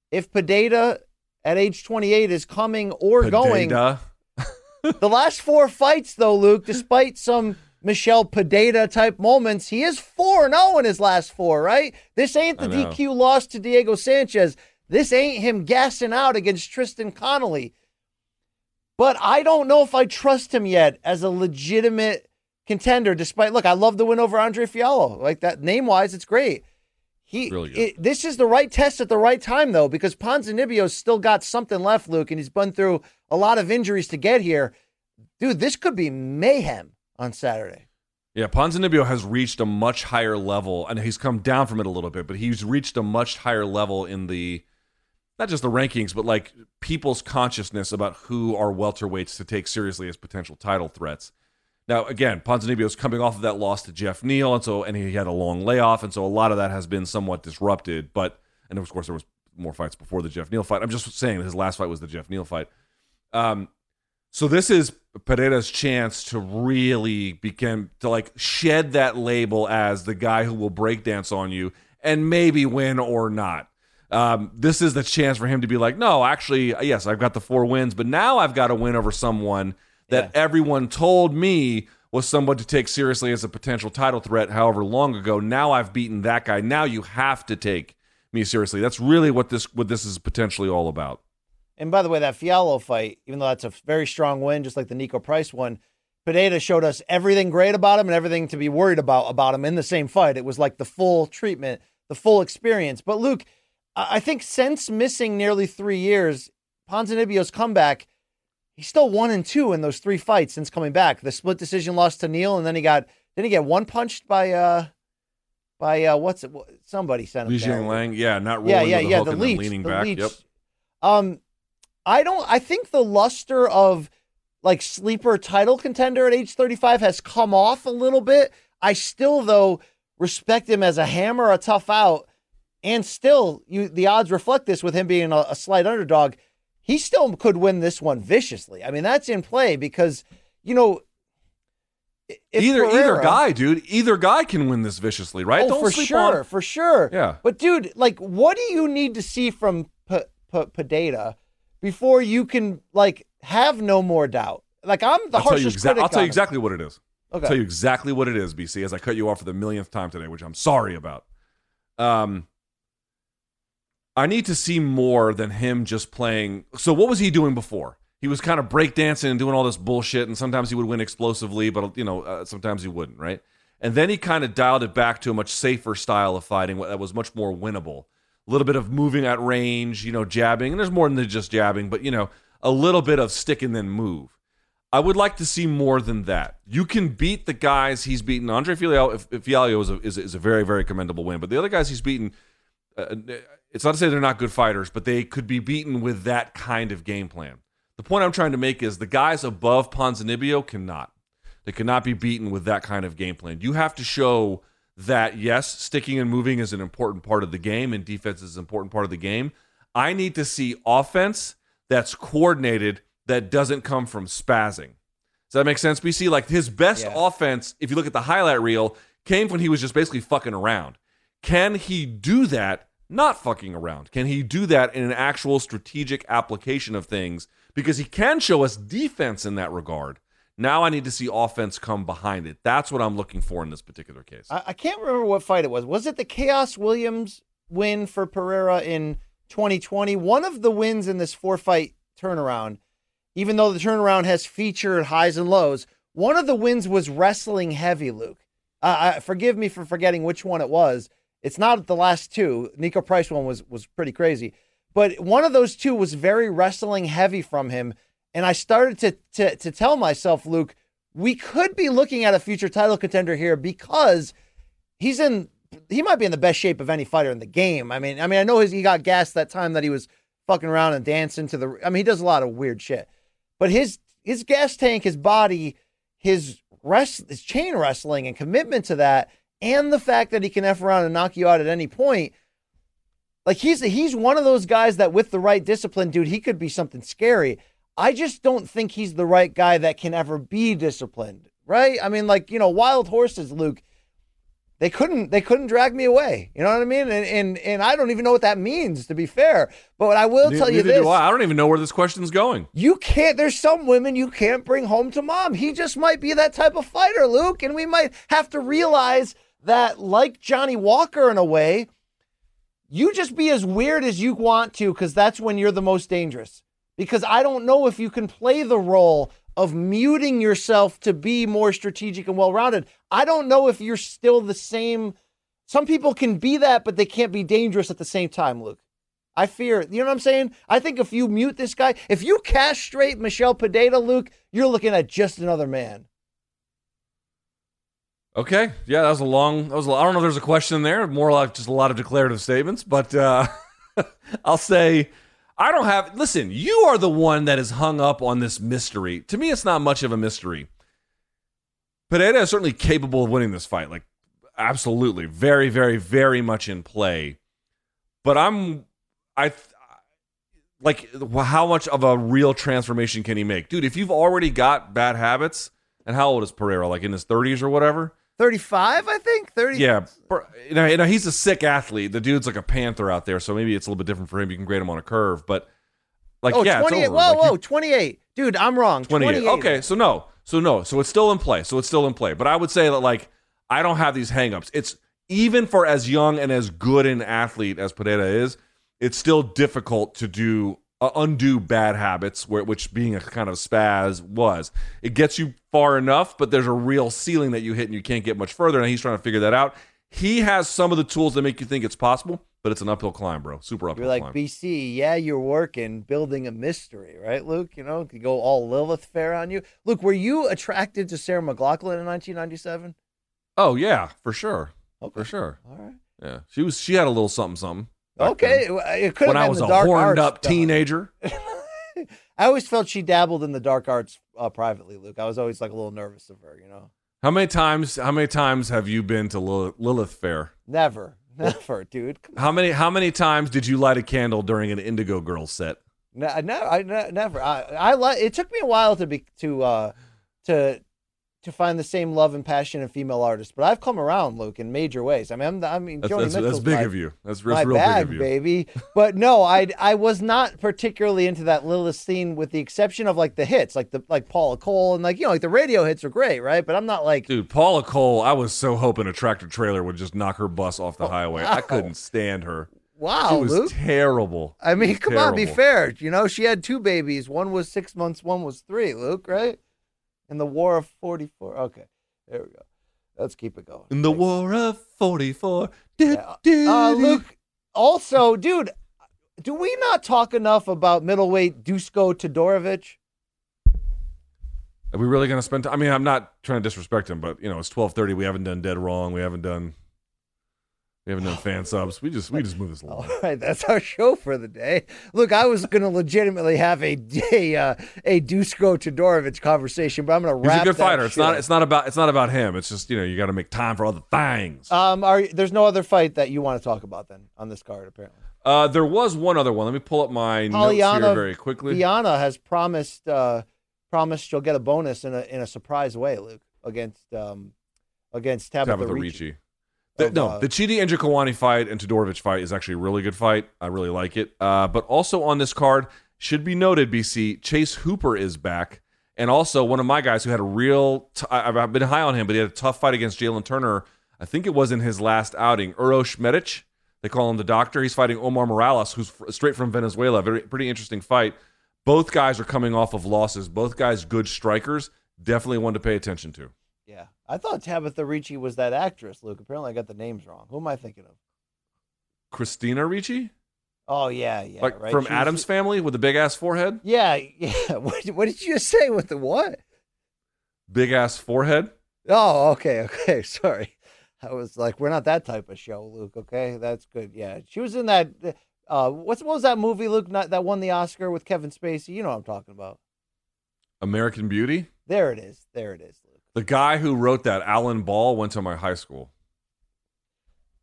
if Pereira at age 28 is coming or Pereira. going. the last four fights, though, Luke, despite some Michel Pereira type moments, he is 4 0 in his last four, right? This ain't the DQ loss to Diego Sanchez. This ain't him gassing out against Tristan Connelly. But I don't know if I trust him yet as a legitimate contender. Despite look, I love the win over Andre Fialho. Like that name wise, it's great. He really it, this is the right test at the right time though, because Ponzinibbio's still got something left, Luke, and he's been through a lot of injuries to get here. Dude, this could be mayhem on Saturday. Yeah, Ponzinibbio has reached a much higher level, and he's come down from it a little bit, but he's reached a much higher level in the not just the rankings, but like people's consciousness about who are welterweights to take seriously as potential title threats. Now, again, Ponzinibbio is coming off of that loss to Geoff Neal, and so and he had a long layoff, and so a lot of that has been somewhat disrupted. But and of course there was more fights before the Geoff Neal fight. I'm just saying his last fight was the Geoff Neal fight. Um, so this is Pereira's chance to really begin to like shed that label as the guy who will breakdance on you and maybe win or not. Um, this is the chance for him to be like, no, actually, yes, I've got the four wins, but now I've got to win over someone that yeah. everyone told me was someone to take seriously as a potential title threat however long ago. Now I've beaten that guy. Now you have to take me seriously. That's really what this what this is potentially all about. And by the way, that Fialho fight, even though that's a very strong win, just like the Niko Price one, Pereira showed us everything great about him and everything to be worried about about him in the same fight. It was like the full treatment, the full experience. But Luke, I think since missing nearly three years, Ponzinibbio's comeback – he's still one and two in those three fights since coming back. The split decision loss to Neal, and then he got didn't he get one punched by uh by uh what's it somebody sent him Li Jingliang, yeah, not rolling yeah, yeah, the yeah, the leech, leaning the back. leech. Yep. Um, I don't. I think the luster of like sleeper title contender at age 35 has come off a little bit. I still though respect him as a hammer, a tough out, and still you the odds reflect this with him being a, a slight underdog he still could win this one viciously. I mean, that's in play because, you know, either Pereira, either guy, dude, either guy can win this viciously, right? Oh, Don't for sure, on. for sure. Yeah. But dude, like, what do you need to see from P- P- Pereira before you can like have no more doubt? Like, I'm the I'll harshest exa- I'll tell you exactly what it is. Okay. I'll tell you exactly what it is, BC. As I cut you off for the millionth time today, which I'm sorry about. Um, I need to see more than him just playing. So what was he doing before? He was kind of breakdancing and doing all this bullshit, and sometimes he would win explosively, but you know, uh, sometimes he wouldn't, right? And then he kind of dialed it back to a much safer style of fighting that was much more winnable. A little bit of moving at range, you know, jabbing, and there's more than just jabbing, but you know, a little bit of stick and then move. I would like to see more than that. You can beat the guys he's beaten. Andre Fialho, Fialho is a, is, a, is a very, very commendable win, but the other guys he's beaten, uh, it's not to say they're not good fighters, but they could be beaten with that kind of game plan. The point I'm trying to make is the guys above Ponzinibbio cannot. They cannot be beaten with that kind of game plan. You have to show that yes, sticking and moving is an important part of the game and defense is an important part of the game. I need to see offense that's coordinated that doesn't come from spazzing. Does that make sense, BC? Like his best Yeah. offense, if you look at the highlight reel, came when he was just basically fucking around. Can he do that not fucking around? Can he do that in an actual strategic application of things? Because he can show us defense in that regard. Now I need to see offense come behind it. That's what I'm looking for in this particular case. I, I can't remember what fight it was. Was it the Khaos Williams win for Pereira in 2020? One of the wins in this four fight turnaround, even though the turnaround has featured highs and lows, one of the wins was wrestling heavy, Luke. Uh, I, forgive me for forgetting which one it was. It's not the last two. Niko Price one was was pretty crazy, but one of those two was very wrestling heavy from him. And I started to to to tell myself, Luke, we could be looking at a future title contender here because he's in he might be in the best shape of any fighter in the game. I mean, I mean, I know his, he got gassed that time that he was fucking around and dancing to the. I mean, he does a lot of weird shit, but his his gas tank, his body, his rest, his chain wrestling and commitment to that, and the fact that he can f around and knock you out at any point. Like he's he's one of those guys that with the right discipline, dude, he could be something scary. I just don't think he's the right guy that can ever be disciplined, right? I mean, like you know, wild horses, Luke. They couldn't they couldn't drag me away. You know what I mean? And and and I don't even know what that means to be fair. But I will tell you this. do I. I don't even know where this question's going. You can't there's some women you can't bring home to mom. He just might be that type of fighter, Luke, and we might have to realize that like Johnny Walker in a way, you just be as weird as you want to cuz that's when you're the most dangerous. Because I don't know if you can play the role of muting yourself to be more strategic and well-rounded. I don't know if you're still the same some people can be that but they can't be dangerous at the same time, Luke. I fear, you know what I'm saying? I think if you mute this guy, if you castrate Michelle Pineda, Luke, you're looking at just another man. Okay, yeah, that was a long. That was. A, I don't know. if There's a question there. More like just a lot of declarative statements, but uh, I'll say I don't have. Listen, you are the one that is hung up on this mystery. To me, it's not much of a mystery. Pineda is certainly capable of winning this fight. Like, absolutely, very, very, very much in play. But I'm, I, like, how much of a real transformation can he make, dude? If you've already got bad habits, and how old is Pereira? Like in his 30s or whatever. 35, I think. 30. Yeah, you know, you know, he's a sick athlete. The dude's like a panther out there, so maybe it's a little bit different for him. You can grade him on a curve, but like, Oh, yeah, 28. it's over. Whoa, Like, whoa, you- 28. Dude, I'm wrong. 28. 28. Okay, so no, so no, so it's still in play. So it's still in play. But I would say that like I don't have these hangups. It's even for as young and as good an athlete as Pineda is, it's still difficult to do uh, undo bad habits, where, which being a kind of spaz was. It gets you far enough, but there's a real ceiling that you hit and you can't get much further. And he's trying to figure that out. He has some of the tools that make you think it's possible, but it's an uphill climb, bro. Super uphill You're like, climb. BC, yeah, you're working, building a mystery, right, Luke? You know, could go all Lilith fair on you. Luke, were you attracted to Sarah McLachlan in 1997? oh yeah, for sure, Okay. for sure. All right. Yeah, she was. She had a little something, something. Okay. then. It could have when been I was a horned arts up teenager. I always felt she dabbled in the dark arts uh, privately, Luke. I was always like a little nervous of her, you know. How many times? How many times have you been to Lilith, Lilith Fair? Never, never, dude. How many? How many times did you light a candle during an Indigo Girls set? No, I never, I ne- never. I, I like. It took me a while to be to uh to to find the same love and passion in female artists, but I've come around, Luke, in major ways. I mean, I'm, the- I mean, That's, Joni that's, that's big my, of you. That's, that's real bag, big of you. baby. But no, I I was not particularly into that Lilith scene, with the exception of like the hits, like the like Paula Cole and like you know like the radio hits are great, right? But I'm not like Dude, Paula Cole, I was so hoping a tractor trailer would just knock her bus off the oh, highway. I couldn't stand her. wow, She was Luke. terrible. I mean, come on, be fair. You know, she had two babies. One was six months, one was three, Luke, right? In the War of 44. Okay, there we go. Let's keep it going. In the War of '44. Yeah. Uh, Luke, also, dude, do we not talk enough about middleweight Dusko Todorovic? Are we really going to spend? Time? I mean, I'm not trying to disrespect him, but you know, it's 12:30. We haven't done dead wrong. We haven't done. We have no fan subs. We just we just move this along. right, that's our show for the day. Look, I was going to legitimately have a a uh, a Dusko Todorovic conversation, but I'm going to wrap. He's a good fighter. It's not up. it's not about it's not about him. It's just you know you got to make time for other things. Um, are there's no other fight that you want to talk about then on this card apparently. Uh, there was one other one. Let me pull up my notes here very quickly. Viana has promised uh, promised she'll get a bonus in a in a surprise way, Luke, against um against Tabatha, Tabatha Ricci. Ricci. The, Of, no, uh, the Chidi Njokuani fight and Todorovic fight is actually a really good fight. I really like it. Uh, but also on this card should be noted, BC Chase Hooper is back, and also one of my guys who had a real. T- I've been high on him, but he had a tough fight against Jalen Turner. I think it was in his last outing. Uros Medic, they call him the Doctor. He's fighting Omar Morales, who's straight from Venezuela. Very pretty interesting fight. Both guys are coming off of losses. Both guys good strikers. Definitely one to pay attention to. Yeah, I thought Tabatha Ricci was that actress, Luke. Apparently, I got the names wrong. Who am I thinking of? Christina Ricci, Oh yeah, yeah, like right. from She was- Addams Family with the big ass forehead. Yeah, yeah. What, what did you say with the what? big ass forehead. Oh, okay, okay. Sorry, I was like, we're not that type of show, Luke. Okay, that's good. Yeah, she was in that. Uh, what's what was that movie, Luke? Not that won the Oscar with Kevin Spacey. You know what I'm talking about. American Beauty. There it is. There it is, Luke. The guy who wrote that, Alan Ball, went to my high school.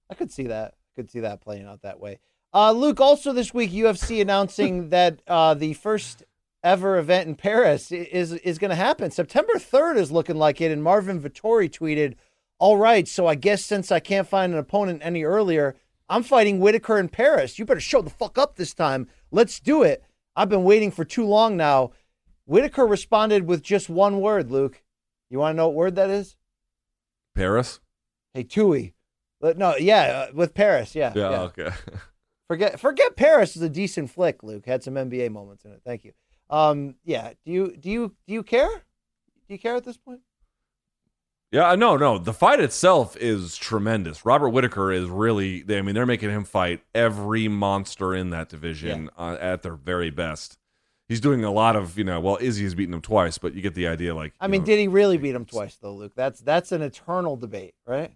I could see that. I could see that playing out that way. Uh, Luke, also this week, UFC announcing that uh, the first ever event in Paris is is going to happen. September 3rd is looking like it. And Marvin Vettori tweeted, All right, so I guess since I can't find an opponent any earlier, I'm fighting Whitaker in Paris. You better show the fuck up this time. Let's do it. I've been waiting for too long now. Whitaker responded with just one word, Luke. You want to know what word that is? Paris. Hey, Tui. But no, yeah, uh, with Paris, yeah. Yeah. yeah. Okay. Forget forget Paris is a decent flick, Luke. Had some NBA moments in it. Thank you. Um, yeah. Do you do you do you care? Do you care at this point? yeah. No. No. The fight itself is tremendous. Robert Whitaker is really. They, I mean, they're making him fight every monster in that division uh, at their very best. He's doing a lot of, you know. Well, Izzy has beaten him twice, but you get the idea. Like, I mean, know, did he really beat him twice though, Luke? That's that's an eternal debate, right?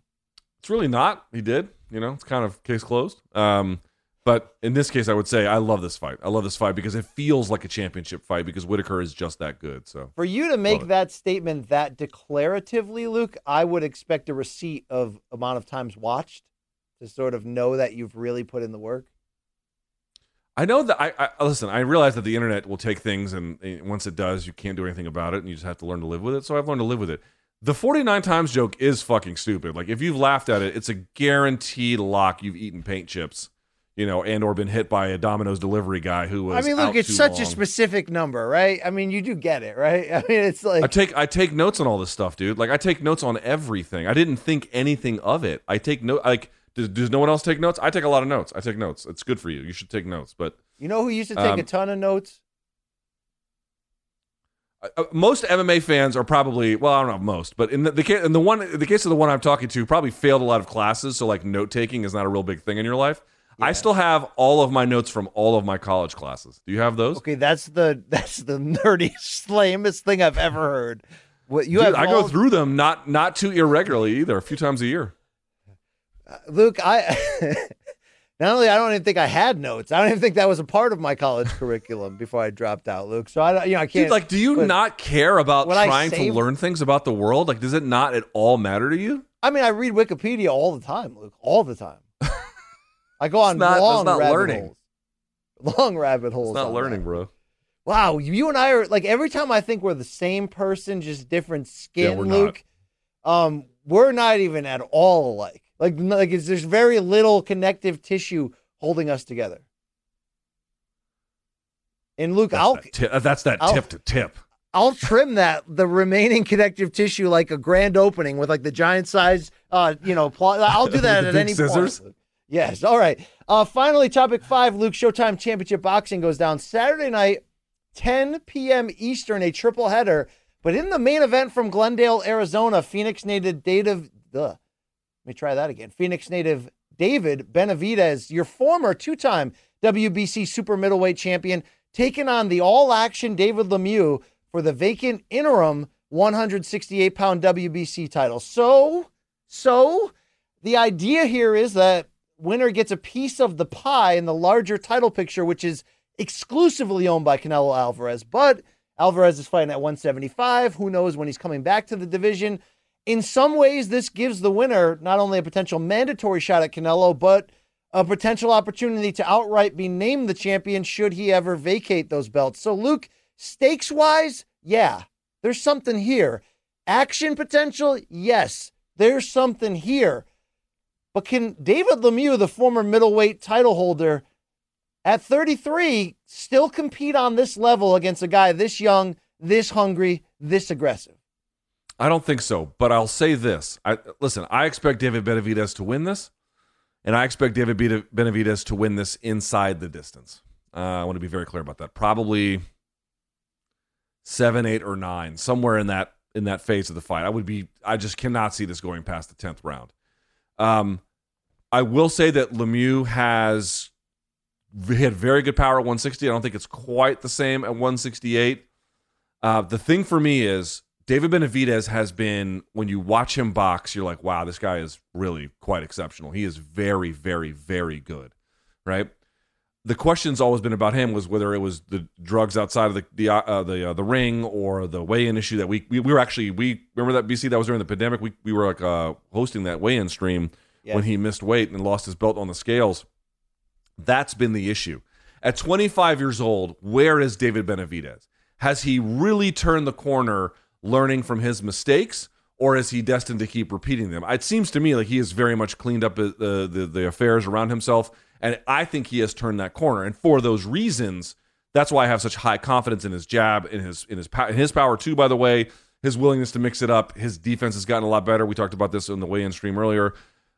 It's really not. He did. You know, it's kind of case closed. Um, but in this case, I would say I love this fight. I love this fight because it feels like a championship fight because Whitaker is just that good. So For you to make that statement that declaratively, Luke, I would expect a receipt of amount of times watched to sort of know that you've really put in the work. I know that I, I listen. I realize that the internet will take things, and, and once it does, you can't do anything about it, and you just have to learn to live with it. So I've learned to live with it. The 49 times joke is fucking stupid. Like if you've laughed at it, it's a guaranteed lock. You've eaten paint chips, you know, and or been hit by a Domino's delivery guy who was. I mean, look, it's such a specific number, right? I mean, you do get it, right? I mean, it's like I take I take notes on all this stuff, dude. Like I take notes on everything. I didn't think anything of it. I take note. Like does, does no one else take notes? I take a lot of notes. I take notes. It's good for you. You should take notes. But You know who used to take Um, a ton of notes? uh, most MMA fans are probably well, I don't know most, but in the, the case in the one the case of the one I'm talking to, probably failed a lot of classes. So like note taking is not a real big thing in your life. I still have all of my notes from all of my college classes. Do you have those? Okay, that's the that's the nerdiest, lamest thing I've ever heard. What you Dude, have? I go through them not not too irregularly either, a few times a year. Luke. I not only I don't even think I had notes. I don't even think that was a part of my college curriculum before I dropped out, Luke. So I don't, you know, I can't. Dude, like, do you not care about trying to learn things about the world? Like, does it not at all matter to you? I mean, I read Wikipedia all the time, Luke. All the time. I go on not- long not rabbit learning. holes. Long rabbit holes. It's not learning, that. bro. Wow, you and I are like every time I think we're the same person, just different skin, Yeah, we're not. Luke. Um, we're not even at all alike. Like, like it's, there's very little connective tissue holding us together. And Luke, That's I'll that, ti- uh, that's that I'll- tip to tip. I'll trim that the remaining connective tissue like a grand opening with like the giant size, uh, you know, I'll do that at any scissors? point. Yes. All right. Uh, finally, topic five. Luke Showtime Championship Boxing goes down Saturday night, 10 p.m. Eastern, a triple header. But in the main event from Glendale, Arizona, Phoenix native David. Let me try that again. Phoenix native David Benavidez, your former two-time WBC super middleweight champion, taking on the all-action David Lemieux for the vacant interim 168-pound WBC title. So, so the idea here is that winner gets a piece of the pie in the larger title picture, which is exclusively owned by Canelo Alvarez. But Alvarez is fighting at 175. Who knows when he's coming back to the division? In some ways, this gives the winner not only a potential mandatory shot at Canelo, but a potential opportunity to outright be named the champion should he ever vacate those belts. So, Luke, stakes wise, yeah, there's something here. Action potential, yes, there's something here. But can David Lemieux, the former middleweight title holder, at 33 still compete on this level against a guy this young, this hungry, this aggressive? I don't think so, but I'll say this. I, listen, I expect David Benavidez to win this, and I expect David Benavidez to win this inside the distance. Uh, I want to be very clear about that. Probably seven, eight, or nine, somewhere in that in that phase of the fight. I would be. I just cannot see this going past the tenth round. Um, I will say that Lemieux has had very good power at 160. I don't think it's quite the same at 168. Uh, the thing for me is David Benavidez has been when you watch him box, you're like, wow, this guy is really quite exceptional. He is very, very, very good, right? The question's always been about him was whether it was the drugs outside of the the uh, the, uh, the ring or the weigh-in issue that we, we, we were actually we remember that BC that was during the pandemic. We we were like uh, hosting that weigh-in stream yes. when he missed weight and lost his belt on the scales that's been the issue. At 25 years old, where is David Benavidez? Has he really turned the corner learning from his mistakes? Or is he destined to keep repeating them? It seems to me like he has very much cleaned up the, the, the affairs around himself, and I think he has turned that corner. And for those reasons, that's why I have such high confidence in his jab, in his in his in his power too. By the way, his willingness to mix it up, his defense has gotten a lot better. We talked about this in the weigh-in stream earlier.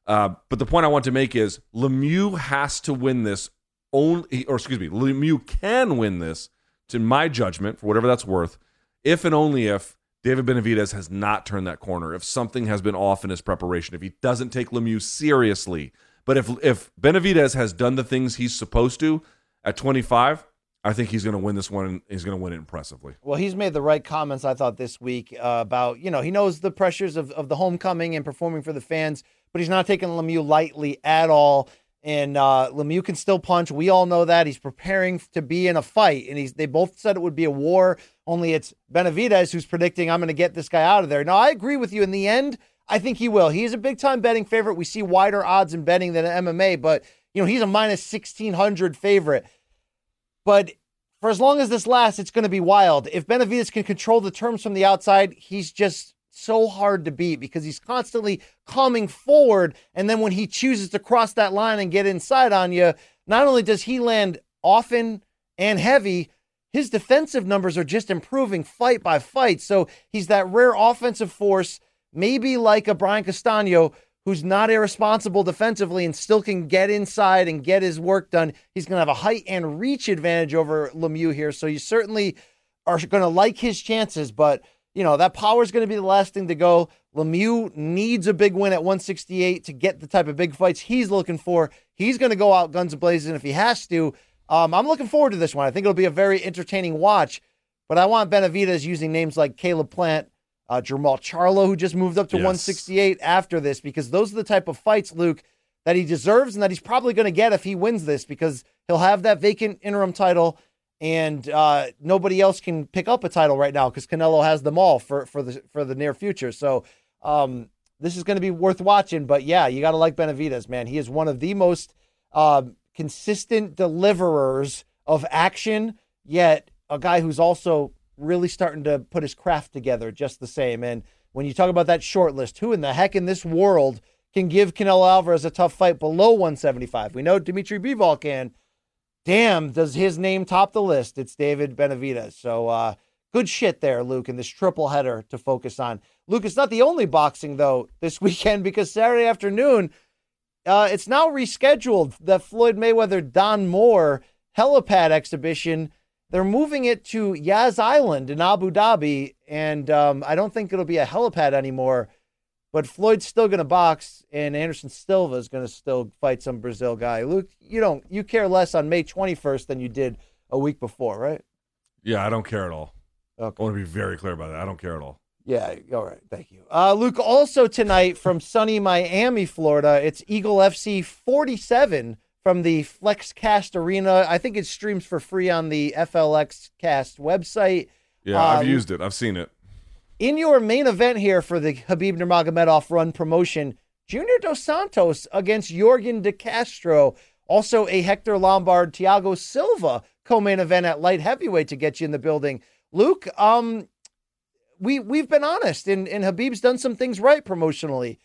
Uh, but the point I want to make is Lemieux has to win this only, or excuse me, Lemieux can win this, to my judgment, for whatever that's worth, if and only if David Benavidez has not turned that corner, if something has been off in his preparation, if he doesn't take Lemieux seriously. But if if Benavidez has done the things he's supposed to at 25, I think he's going to win this one. He's going to win it impressively. Well, he's made the right comments, I thought, this week uh, about, you know, he knows the pressures of, of the homecoming and performing for the fans but he's not taking Lemieux lightly at all. And uh, Lemieux can still punch. We all know that he's preparing to be in a fight, and he's. They both said it would be a war. Only it's Benavidez who's predicting I'm going to get this guy out of there. Now I agree with you. In the end, I think he will. He's a big time betting favorite. We see wider odds in betting than MMA, but you know he's a minus sixteen hundred favorite. But for as long as this lasts, it's going to be wild. If Benavidez can control the terms from the outside, he's just so hard to beat because he's constantly coming forward. And then when he chooses to cross that line and get inside on you, not only does he land often and heavy, his defensive numbers are just improving fight by fight. So he's that rare offensive force, maybe like a Brian Castano, who's not irresponsible defensively and still can get inside and get his work done. He's going to have a height and reach advantage over Lemieux here. So you certainly are going to like his chances, but you know, that power is going to be the last thing to go. Lemieux needs a big win at 168 to get the type of big fights he's looking for. He's going to go out guns blazing if he has to. Um, I'm looking forward to this one. I think it'll be a very entertaining watch. But I want Benavidez using names like Caleb Plant, uh, Jermall Charlo, who just moved up to yes. 168 after this, because those are the type of fights, Luke, that he deserves and that he's probably going to get if he wins this, because he'll have that vacant interim title and uh, nobody else can pick up a title right now because Canelo has them all for for the for the near future. So um, this is going to be worth watching. But yeah, you got to like Benavidez, man. He is one of the most uh, consistent deliverers of action, yet a guy who's also really starting to put his craft together just the same. And when you talk about that short list, who in the heck in this world can give Canelo Alvarez a tough fight below 175? We know Dimitri Bivol can damn, does his name top the list? It's David Benavidez. So uh, good shit there, Luke, in this triple header to focus on. Luke, it's not the only boxing, though, this weekend because Saturday afternoon, uh, it's now rescheduled. The Floyd Mayweather Don Moore helipad exhibition. They're moving it to Yas Island in Abu Dhabi, and um, I don't think it'll be a helipad anymore. But Floyd's still going to box, and Anderson Silva is going to still fight some Brazil guy. Luke, you don't you care less on May 21st than you did a week before, right? Yeah, I don't care at all. Okay. I want to be very clear about that. I don't care at all. Yeah, all right. Thank you. Uh, Luke, also tonight from sunny Miami, Florida, it's Eagle FC 47 from the FlexCast Arena. I think it streams for free on the FLX Cast website. Yeah, Uh, I've used it. I've seen it. In your main event here for the Khabib Nurmagomedov run promotion, Junior Dos Santos against Yorgan De Castro. Also, a Hector Lombard Thiago Silva co-main event at light heavyweight to get you in the building. Luke, um, we we've been honest, and, and Khabib's done some things right promotionally.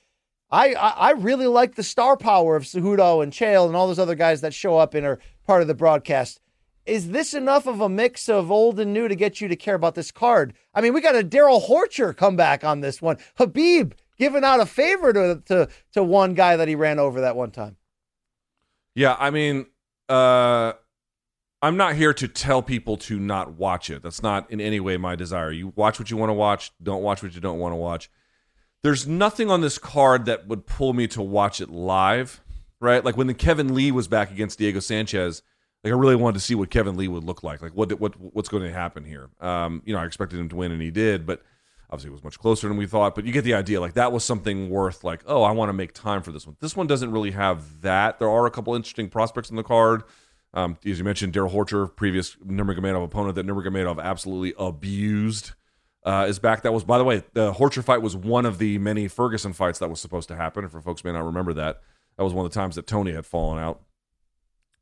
I, I I really like the star power of Cejudo and Chael and all those other guys that show up and are part of the broadcast. Is this enough of a mix of old and new to get you to care about this card? I mean, we got a Darrell Horcher come back on this one. Habib giving out a favor to, to to one guy that he ran over that one time. Yeah, I mean, uh, I'm not here to tell people to not watch it. That's not in any way my desire. You watch what you want to watch. Don't watch what you don't want to watch. There's nothing on this card that would pull me to watch it live, right? Like when the Kevin Lee was back against Diego Sanchez, like I really wanted to see what Kevin Lee would look like. Like what what what's going to happen here. Um, you know, I expected him to win and he did, but obviously it was much closer than we thought. But you get the idea. Like that was something worth like, oh, I want to make time for this one. This one doesn't really have that. There are a couple interesting prospects in the card. Um, as you mentioned, Darrell Horcher, previous Nurmagomedov opponent that Nurmagomedov absolutely abused, uh, is back. That was, by the way, the Horcher fight was one of the many Ferguson fights that was supposed to happen. And for folks may not remember that, that was one of the times that Tony had fallen out.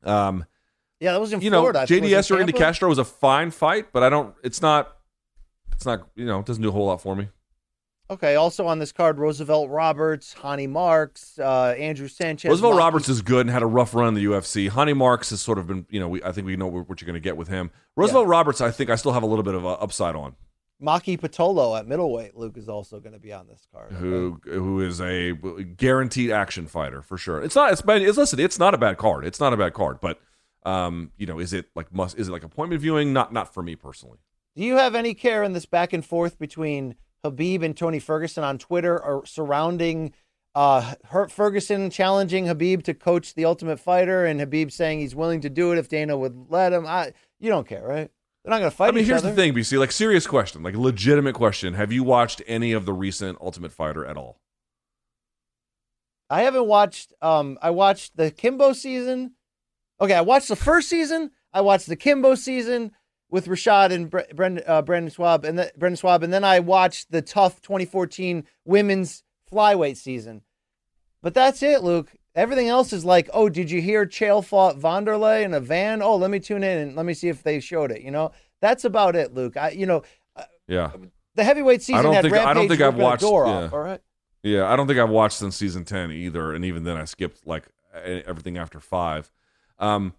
Um, Yeah, that was in you know, Florida. I think. Was it JDS or Indy Castro was a fine fight, but I don't. It's not. It's not. You know, it doesn't do a whole lot for me. Okay, also on this card, Roosevelt Roberts, Hani Marks, uh, Andrew Sanchez. Roosevelt Roberts is good and had a rough run in the UFC. Honey Marks has sort of been, you know, we, I think we know what you're going to get with him. Roosevelt Roberts, I think I still have a little bit of a upside on. Maki Pitolo at middleweight. Luke is also going to be on this card. Who who is a guaranteed action fighter for sure? It's not. It's, it's listen. It's not a bad card. It's not a bad card, but um, you know, is it like must? Is it like appointment viewing? Not not for me personally. Do you have any care in this back and forth between Khabib and Tony Ferguson on Twitter are surrounding uh, Ferguson challenging Khabib to coach the Ultimate Fighter and Khabib saying he's willing to do it if Dana would let him? I, you don't care, right? They're not going to fight I mean, here's other. the thing, BC. Like serious question, like legitimate question. Have you watched any of the recent Ultimate Fighter at all? I haven't watched. Um, I watched the Kimbo season. Okay, I watched the first season. I watched the Kimbo season with Rashad and Bre- Brendan, uh, Brendan Schaub, and then Brendan Schaub, and then I watched the tough 2014 women's flyweight season. But that's it, Luke. Everything else is like, oh, did you hear Chael fought Vanderlei in a van? Oh, let me tune in and let me see if they showed it. You know, that's about it, Luke. I, you know, Yeah, the heavyweight season I don't had think- I Rampage don't think I've watched- yeah. off. All right. yeah. I don't think I've watched since season ten either, and even then I skipped like everything after five. Um,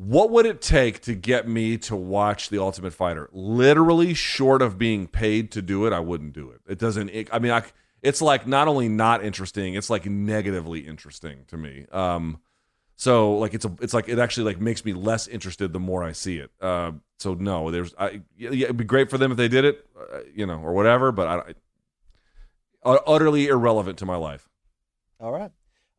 what would it take to get me to watch the Ultimate Fighter? Literally, short of being paid to do it, I wouldn't do it. It doesn't. It, I mean, I. It's like not only not interesting, it's like negatively interesting to me. Um, so like it's a, it's like it actually like makes me less interested the more I see it. Uh, so no, there's, I, yeah, it'd be great for them if they did it, uh, you know, or whatever. But I, I utterly irrelevant to my life. All right.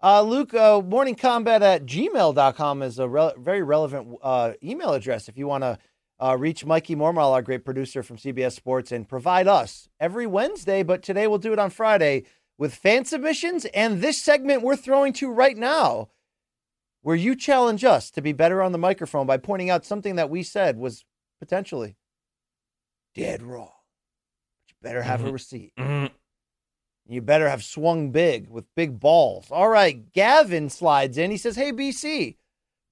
Uh, Luke, uh, morningcombat at gmail.com is a re- very relevant uh, email address if you want to uh, reach Mikey Mormal, our great producer from CBS Sports, and provide us every Wednesday, but today we'll do it on Friday with fan submissions and this segment we're throwing to right now, where you challenge us to be better on the microphone by pointing out something that we said was potentially dead wrong. But you better have a receipt. You better have swung big with big balls. All right, Gavin slides in. He says, Hey, BC,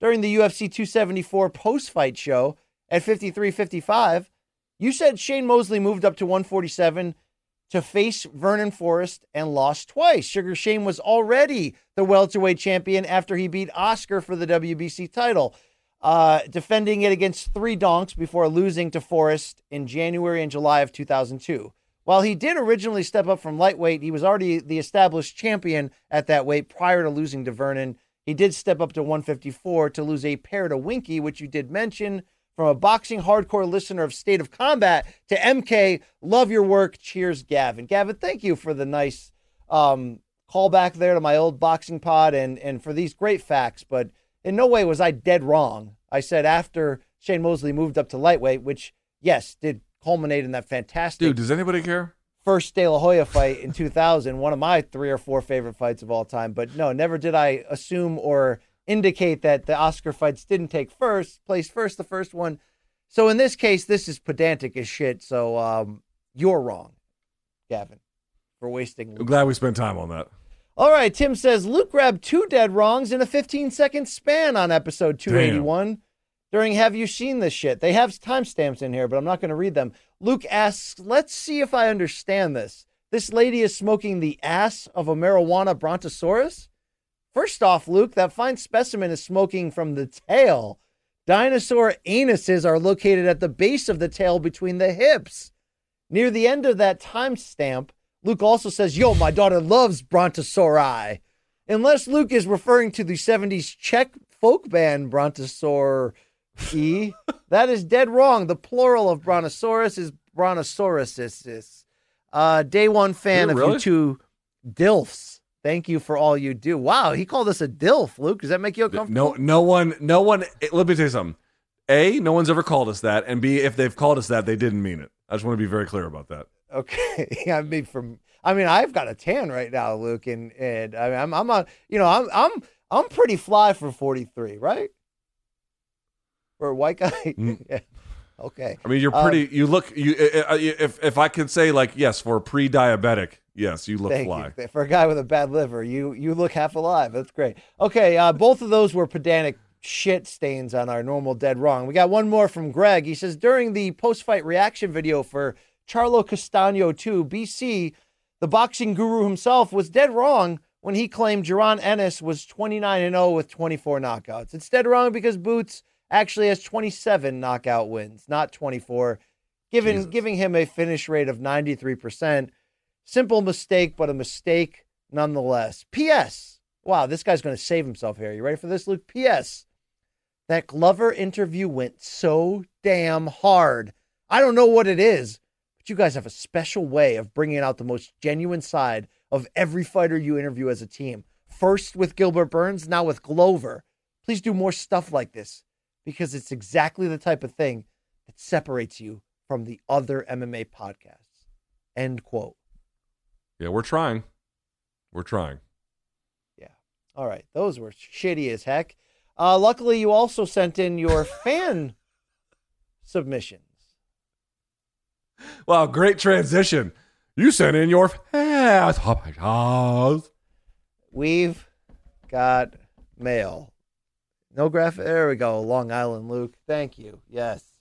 during the UFC 274 post fight show at 53 55, you said Shane Mosley moved up to 147 to face Vernon Forrest and lost twice. Sugar Shane was already the welterweight champion after he beat Oscar for the WBC title, uh, defending it against three donks before losing to Forrest in January and July of 2002. While he did originally step up from lightweight, he was already the established champion at that weight prior to losing to Vernon. He did step up to 154 to lose a pair to Winky, which you did mention. From a boxing hardcore listener of State of Combat to MK, love your work. Cheers, Gavin. Gavin, thank you for the nice um, callback there to my old boxing pod and, and for these great facts. But in no way was I dead wrong. I said after Shane Mosley moved up to lightweight, which, yes, did culminate in that fantastic Dude, does anybody care? first De La Hoya fight in 2000, one of my three or four favorite fights of all time. But no, never did I assume or indicate that the Oscar fights didn't take first place first, the first one. So in this case, this is pedantic as shit. So um, you're wrong, Gavin, for wasting. I'm glad we spent time on that. All right, Tim says Luke grabbed two dead wrongs in a 15 second span on episode 281. During Have You Seen This Shit? They have timestamps in here, but I'm not going to read them. Luke asks, Let's see if I understand this. This lady is smoking the ass of a marijuana brontosaurus? First off, Luke, that fine specimen is smoking from the tail. Dinosaur anuses are located at the base of the tail between the hips. Near the end of that timestamp, Luke also says, Yo, my daughter loves brontosauri. Unless Luke is referring to the 70s Czech folk band Brontosaur E, that is dead wrong. The plural of brontosaurus is brontosauruses. Uh, day one fan of really? you two DILFs. Thank you for all you do. Wow, he called us a DILF, Luke. Does that make you uncomfortable? No, no one, no one. eh, Let me tell you something. A, no one's ever called us that, and B, if they've called us that, they didn't mean it. I just want to be very clear about that. Okay, I mean, from I mean, I've got a tan right now, Luke, and and I mean, I'm I'm on, you know, I'm I'm I'm pretty fly for 43, right? For a white guy, Mm. yeah. Okay, I mean, you're Um, pretty. you look. You eh, eh, if if I can say like yes for a pre-diabetic, yes, you look Thank fly. you. For a guy with a bad liver, you you look half alive. That's great. Okay, uh, both of those were pedantic shit stains on our normal dead wrong. We got one more from Greg. He says during the post-fight reaction video for Charlo Castano 2, BC, the boxing guru himself was dead wrong when he claimed Jaron Ennis was 29 and 0 with 24 knockouts. It's dead wrong because Boots actually has 27 knockout wins, not 24, giving Jesus. giving him a finish rate of 93%. Simple mistake, but a mistake nonetheless. P.S. Wow, this guy's going to save himself here. You ready for this, Luke? P.S. That Glover interview went so damn hard. I don't know what it is, but you guys have a special way of bringing out the most genuine side of every fighter you interview as a team. First with Gilbert Burns, now with Glover. Please do more stuff like this because it's exactly the type of thing that separates you from the other MMA podcasts. End quote. Yeah, we're trying. We're trying. Yeah. All right. Those were shitty as heck. Uh, luckily, you also sent in your fan submissions. Wow, great transition. You sent in your fans. We've got mail. No graphic. There we go. Long Island Luke. Thank you. Yes.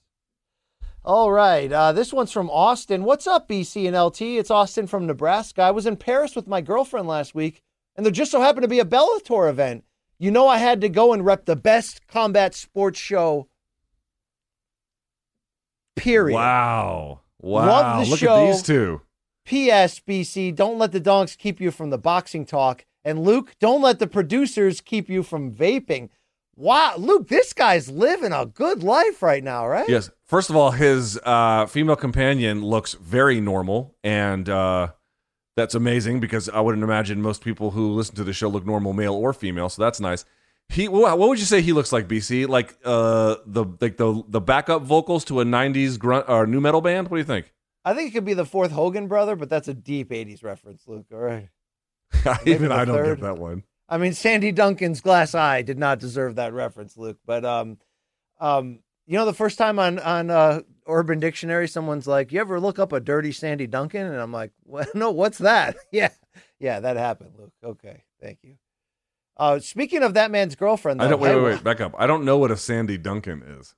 All right. Uh, this one's from Austin. What's up, BC and LT? It's Austin from Nebraska. I was in Paris with my girlfriend last week, and there just so happened to be a Bellator event. You know, I had to go and rep the best combat sports show. Period. Wow. Wow. Love the Look show. at these two. P.S. BC, don't let the donks keep you from the boxing talk. And Luke, don't let the producers keep you from vaping. Wow, Luke, this guy's living a good life right now, right? Yes. First of all, his uh, female companion looks very normal, and uh, that's amazing because I wouldn't imagine most people who listen to the show look normal, male or female. So that's nice. He, what would you say he looks like, BC? Like uh, the like the the backup vocals to a '90s grunt or new metal band? What do you think? I think it could be the fourth Hogan brother, but that's a deep 80s reference, Luke. All right. Even I don't third. get that one. I mean, Sandy Duncan's glass eye did not deserve that reference, Luke. But um, um, you know, the first time on on uh, Urban Dictionary, someone's like, "You ever look up a dirty Sandy Duncan?" And I'm like, well, "No, what's that?" yeah, yeah, that happened, Luke. Okay, thank you. Uh, speaking of that man's girlfriend, though, I don't. Wait, hey, wait, wait. Back up. I don't know what a Sandy Duncan is.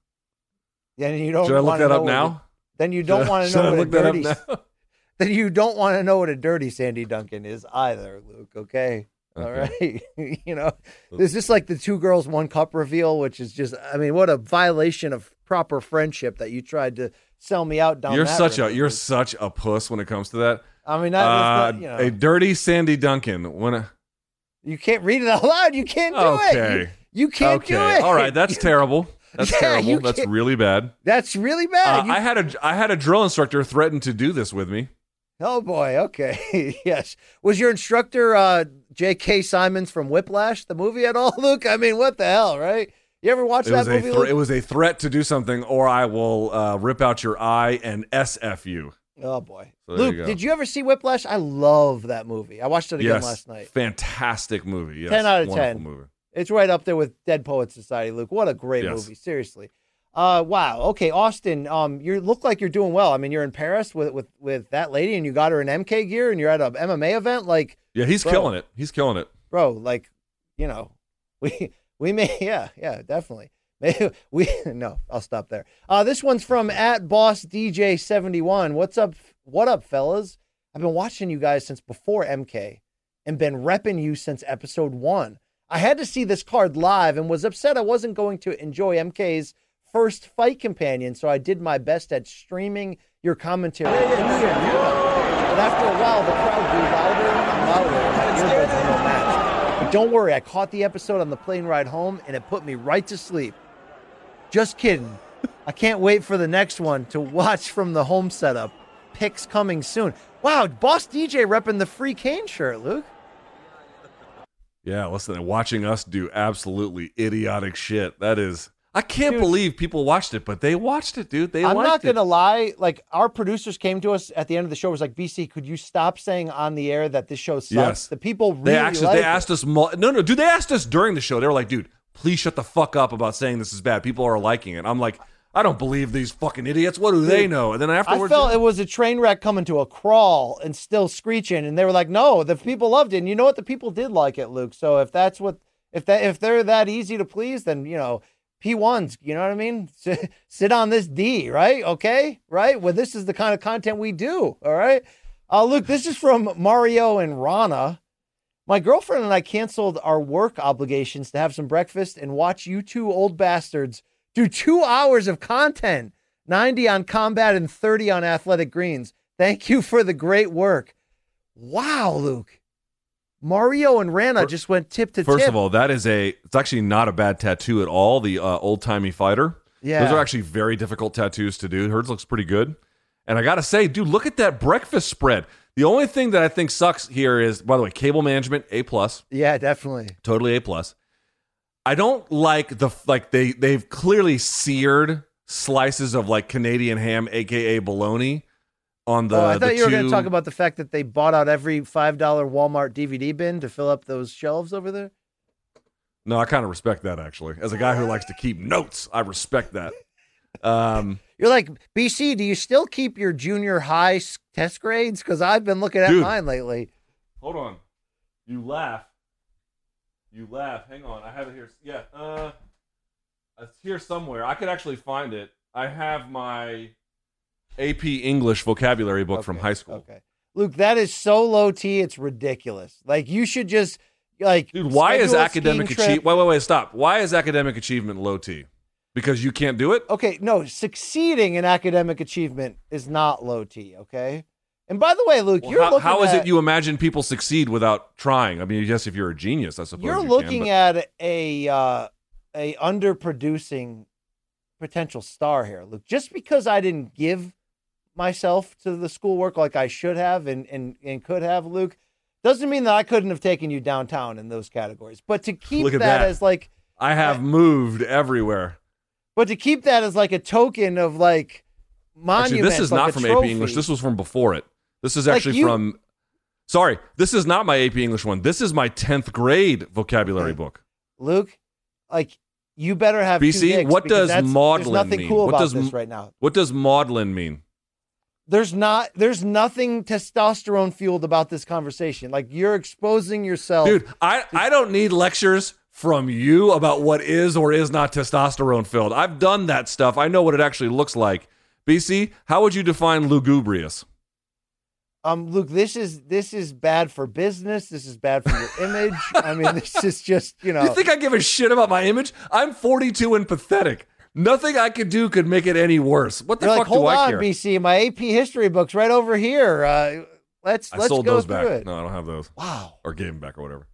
Then you don't. Should I look that up now? then you don't want to know I what a look that up dirty. Then you don't want to know what a dirty Sandy Duncan is either, Luke. Okay. All right. you know, there's just like the two girls, one cup reveal, which is just, I mean, what a violation of proper friendship that you tried to sell me out down You're such a, you're such a puss when it comes to that. I mean, that, Uh, you know, A dirty Sandy Duncan. When a, you can't read it out loud. You can't do it. Okay. You, you can't okay, do it. all right, that's terrible. That's Yeah, terrible. That's can't- really bad. That's really Uh, bad. You- I had a I had a drill instructor threaten to do this with me. Oh boy. Okay. yes. Was your instructor uh, J.K. Simmons from Whiplash, the movie at all, Luke? I mean, what the hell, right? You ever watch It that movie? Luke? it was a threat to do something, or I will uh, rip out your eye and SF you. Oh boy, So there you Luke, did you ever see Whiplash? I love that movie. I watched it again yes, last night. fantastic movie. Yes, 10 out of wonderful 10. Movie. It's right up there with Dead Poets Society, Luke. What a great Yes. movie, seriously. Uh, wow. Okay, Austin. Um, you look like you're doing well. I mean, you're in Paris with with with that lady, and you got her an MK gear, and you're at a MMA event. Like, Yeah, he's Bro. killing it. He's killing it. bro, like, you know, we we may, yeah, yeah, definitely. Maybe we no, I'll stop there. Uh, this one's from at Boss DJ seventy one. What's up? What up, fellas? I've been watching you guys since before MK, and been repping you since episode one. I had to see this card live and was upset I wasn't going to enjoy MK's first fight companion, so I did my best at streaming your commentary. But after a while, the crowd grew louder and louder, and my earbuds were no match. But don't worry, I caught the episode on the plane ride home, and it put me right to sleep. Just kidding. I can't wait for the next one to watch from the home setup. Picks coming soon. Wow, Boss DJ repping the free cane shirt, Luke. Yeah, listen, watching us do absolutely idiotic shit. That is, I can't Dude. believe people watched it, but they watched it, dude. They I'm not it. gonna lie. Like our producers came to us at the end of the show. Was like, BC, could you stop saying on the air that this show sucks? Yes. The people really They actually like they it. asked us. Mul- no, no, dude. They asked us during the show. They were like, dude, please shut the fuck up about saying this is bad. People are liking it. I'm like, I don't believe these fucking idiots. What do they know? And then afterwards, I felt it was a train wreck coming to a crawl and still screeching, and they were like, "No, the people loved it." And you know what? The people did like it, Luke. So if that's what, if that, if they're that easy to please, then you know, P ones. You know what I mean? Sit, sit on this D, right? Okay, right. Well, this is the kind of content we do. All right. Uh, Luke, this is from Mario and Rana. My girlfriend and I canceled our work obligations to have some breakfast and watch you two old bastards do two hours of content 90 on combat and 30 on athletic greens. Thank you for the great work. Wow, Luke. Mario and Rana just went tip to First tip. of all, that is a. It's actually not a bad tattoo at all. The uh, old timey fighter. Yeah. those are actually very difficult tattoos to do. Hers looks pretty good. And I gotta say, dude, look at that breakfast spread. The only thing that I think sucks here is, by the way, cable management A plus, yeah, definitely. totally A plus. I don't like the like they they've clearly seared slices of like Canadian ham, aka bologna, on the. oh, I thought you were going to talk about the fact that they bought out every $5 Walmart DVD bin to fill up those shelves over there. No, I kind of respect that actually. As a guy who likes to keep notes, I respect that. Um, You're like, BC, do you still keep your junior high test grades? Because I've been looking at Dude. mine lately. hold on, you laugh, you laugh. Hang on, I have it here. Yeah, uh, it's here somewhere. I could actually find it. I have my AP English vocabulary book from high school. Okay. Luke, that is so low T, it's ridiculous. Like, you should just, like, Dude, why is academic achievement? Wait, wait, wait, stop. Why is academic achievement low T? Because you can't do it? Okay, no, succeeding in academic achievement is not low T, okay? And by the way, Luke, Well, you're how, looking how is at, it you imagine people succeed without trying? I mean, yes, if you're a genius, I suppose you're you can, looking but- at a uh, a underproducing potential star here, Luke. Just because I didn't give myself to the schoolwork like I should have and and, and could have, Luke, doesn't mean that I couldn't have taken you downtown in those categories. But to keep that, that. as like I have moved everywhere. but to keep that as like a token of like monument. Actually, this is like not from trophy. AP English. This was from before it. This is Like actually you- from. Sorry, this is not my AP English one. This is my 10th grade vocabulary book. Luke, like you better have BC, what does maudlin There's nothing mean? cool What about does right now. What does maudlin mean? There's not. There's nothing testosterone fueled about this conversation. Like you're exposing yourself, Dude, I, I don't need lectures from you about what is or is not testosterone filled. I've done that stuff. I know what it actually looks like. BC, how would you define lugubrious? Um, Luke, this is this is bad for business. This is bad for your image. I mean, this is just you know. You think I give a shit about my image? I'm 42 and pathetic. Nothing I could do could make it any worse. What the you're fuck like, hold do I on, care? BC. My AP history book's right over here. Uh, let's I let's sold go those through back. it. No, I don't have those. Wow. Or gave them back or whatever.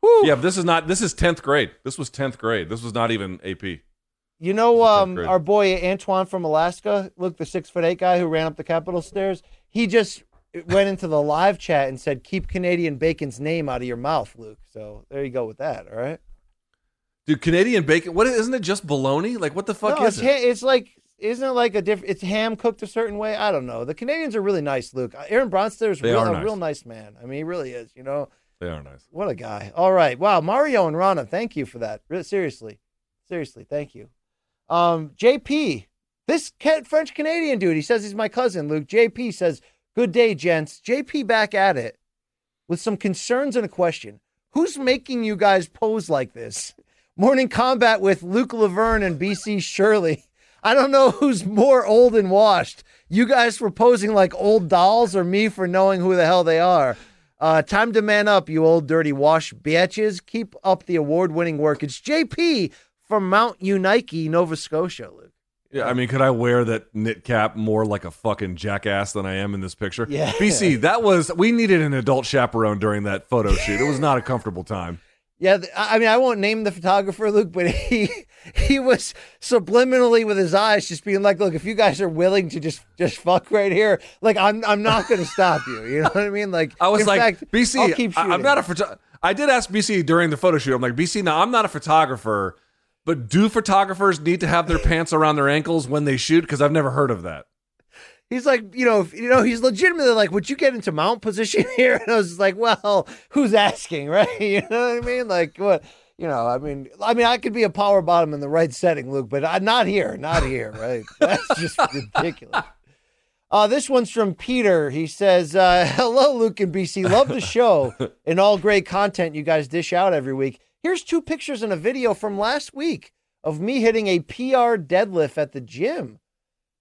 Whew. Yeah, but this is not. This is 10th grade. This was 10th grade. This was not even AP. You know, um, our boy Antoine from Alaska, look, the six foot eight guy who ran up the Capitol stairs. He just went into the live chat and said, "Keep Canadian bacon's name out of your mouth, Luke." So there you go with that. All right. Dude, Canadian bacon. What isn't it just bologna? Like what the fuck no, is it's, it? ha- it's like isn't it like a different? It's ham cooked a certain way. I don't know. The Canadians are really nice, Luke. Aaron Bronsteter is real, are a real nice man. I mean, he really is. You know, They are nice. what a guy. All right, wow, Mario and Rana, thank you for that. Seriously, seriously, thank you. Um, JP, this French Canadian dude, he says he's my cousin. Luke JP says, "Good day, gents." JP back at it with some concerns and a question. Who's making you guys pose like this? Morning combat with Luke Laverne and BC Shirley. I don't know who's more old and washed. You guys for posing like old dolls or me for knowing who the hell they are. Uh, time to man up, you old dirty wash bitches. Keep up the award winning work. It's JP from Mount Uniacke, Nova Scotia, Luke. Yeah, I mean, could I wear that knit cap more like a fucking jackass than I am in this picture? Yeah. BC, that was we needed an adult chaperone during that photo shoot. It was not a comfortable time. Yeah, I mean, I won't name the photographer, Luke, but he he was subliminally with his eyes, just being like, "Look, if you guys are willing to just just fuck right here, like I'm I'm not going to stop you." You know what I mean? Like I was in like, fact, BC, I'll keep I, am not a photo. I did ask BC during the photo shoot. I'm like, BC, now I'm not a photographer, but do photographers need to have their pants around their ankles when they shoot? Because I've never heard of that. He's like, you know, if, you know, he's legitimately like, "Would you get into mount position here?" And I was like, "Well, who's asking, right?" You know what I mean? Like, what? You know, I mean, I mean, I could be a power bottom in the right setting, Luke, but I'm not here, not here, right? That's just ridiculous. Uh, this one's from Peter. He says, uh, Hello, Luke and BC. Love the show and all great content you guys dish out every week. Here's two pictures and a video from last week of me hitting a PR deadlift at the gym.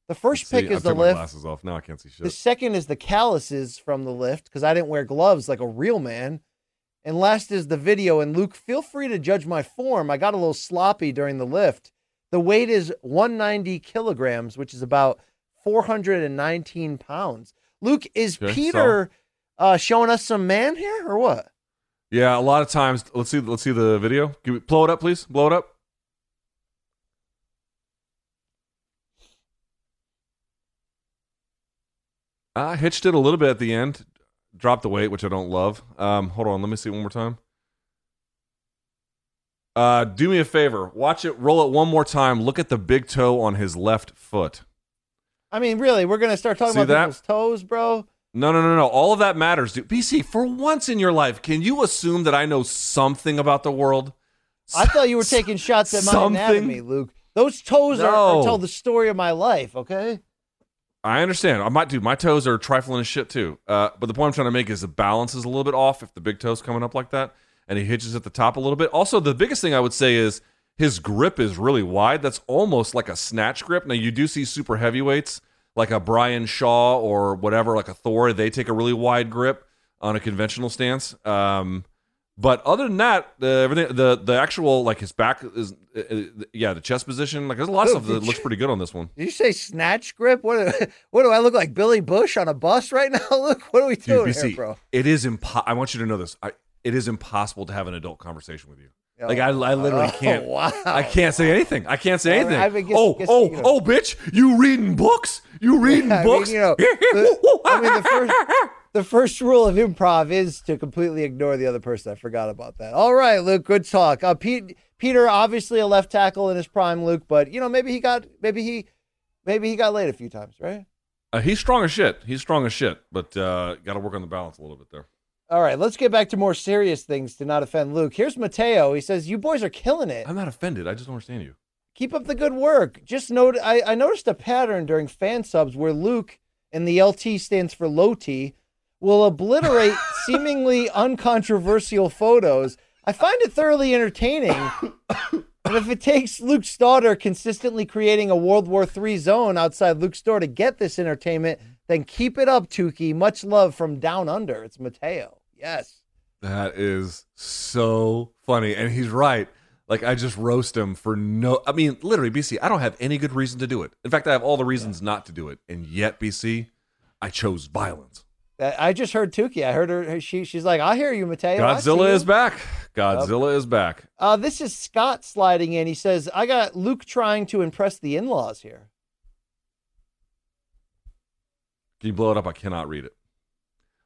The first See, pick is I've the lift. glasses off. Now I can't see shit. The second is the calluses from the lift because I didn't wear gloves like a real man. And last is the video. And Luke, feel free to judge my form. I got a little sloppy during the lift. The weight is 190 kilograms, which is about 419 pounds. Luke, is Okay, Peter uh, showing us some man here or what? Yeah, a lot of times. Let's see. Let's see the video. Give me, blow it up, please. Blow it up. I hitched it a little bit at the end. Dropped the weight, which I don't love. Um, hold on. Let me see it one more time. Uh, do me a favor. Watch it. Roll it one more time. Look at the big toe on his left foot. I mean, really, we're going to start talking See about that? people's toes, bro. No, no, no, no. All of that matters, dude. BC, for once in your life, can you assume that I know something about the world? I thought you were taking shots at my Something- anatomy, Luke. Those toes are, are tell the story of my life, okay? I understand. I might, do. My toes are trifling as shit too. Uh, but the point I'm trying to make is the balance is a little bit off if the big toe's coming up like that, and he hitches at the top a little bit. Also, the biggest thing I would say is his grip is really wide. That's almost like a snatch grip. Now you do see super heavyweights like a Brian Shaw or whatever, like a Thor. They take a really wide grip on a conventional stance. Um, but other than that, uh, everything the the actual like his back is uh, uh, yeah the chest position like there's a lot of stuff that looks pretty good on this one. Did you say snatch grip? What? What do I look like, Billy Bush on a bus right now? Look, what are we Dude, doing BC, here, bro? it is impo- I want you to know this. I, it is impossible to have an adult conversation with you. Oh, Like I, I literally oh, can't. wow. I can't say anything. I can't say anything. I guess- oh, guess, oh, you know. oh, bitch! You reading books? You reading I mean, books? you know, the- I mean, the first the first rule of improv is to completely ignore the other person. I forgot about that. All right, Luke, good talk. Uh, Pete, Peter, obviously a left tackle in his prime, Luke, but you know maybe he got maybe he maybe he got laid a few times, right? Uh, he's strong as shit. He's strong as shit, but uh, got to work on the balance a little bit there. All right, let's get back to more serious things to not offend Luke. Here's Mateo. He says, "You boys are killing it. I'm not offended. I just don't understand you. Keep up the good work. Just note, I, I noticed a pattern during fan subs where Luke, and the LT stands for low T, will obliterate seemingly uncontroversial photos. I find it thoroughly entertaining. and if it takes Luke's daughter consistently creating a World War III zone outside Luke's door to get this entertainment, then keep it up, Tukey. Much love from down under. It's Mateo. Yes. That is so funny, and he's right. Like I just roast him for no. I mean, literally, BC. I don't have any good reason to do it. In fact, I have all the reasons not to do it, and yet, BC, I chose violence. I just heard Tukey. I heard her. She, she's like, I hear you, Mateo. Godzilla you." is back. Godzilla is back. Uh, this is Scott sliding in. He says, I got Luke trying to impress the in laws here. Can you blow it up? I cannot read it.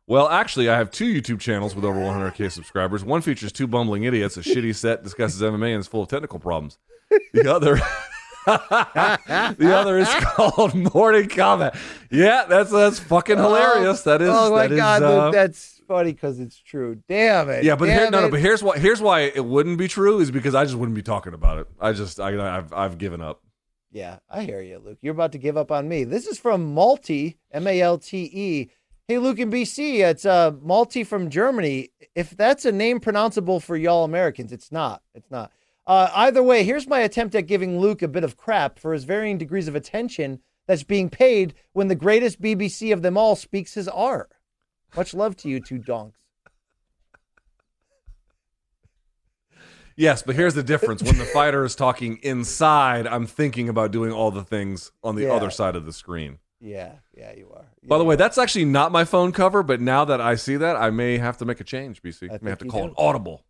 Well, actually, I have two YouTube channels with over 100k subscribers. One features two bumbling idiots. A shitty set discusses MMA and is full of technical problems. The other, the other is called Morning Combat. Yeah, that's that's fucking hilarious. That is. Oh my that is, god, uh, Luke, that's funny because it's true. Damn it. yeah, but here, no, no, but here's why. Here's why it wouldn't be true is because I just wouldn't be talking about it. I just, I, I've, I've given up. Yeah, I hear you, Luke. You're about to give up on me. This is from Malte, M A L T E. Hey, Luke in BC, it's uh, Malte from Germany. If that's a name pronounceable for y'all Americans, it's not. It's not. Uh, either way, here's my attempt at giving Luke a bit of crap for his varying degrees of attention that's being paid when the greatest BBC of them all speaks his R. Much love to you two donks. Yes, but here's the difference. When the fighter is talking inside, I'm thinking about doing all the things on the Yeah. other side of the screen. Yeah, yeah, you are. By the way, that's actually not my phone cover, but now that I see that, I may have to make a change, BC. I may have to call you it audible.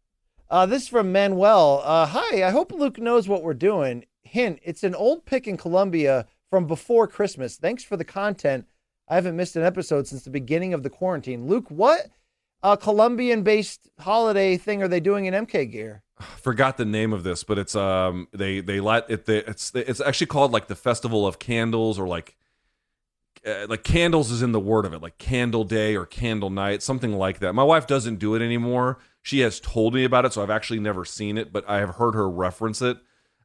Uh, this is from Manuel. Uh, hi, I hope Luke knows what we're doing. Hint, it's an old pick in Colombia from before Christmas. Thanks for the content. I haven't missed an episode since the beginning of the quarantine. Luke, what uh, Colombian based holiday thing are they doing in MK gear? forgot the name of this, but it's um they they let it they, it's it's actually called like the Festival of Candles or like uh, like candles is in the word of it, like Candle Day or Candle Night, something like that. My wife doesn't do it anymore. She has told me about it, so I've actually never seen it, but I have heard her reference it.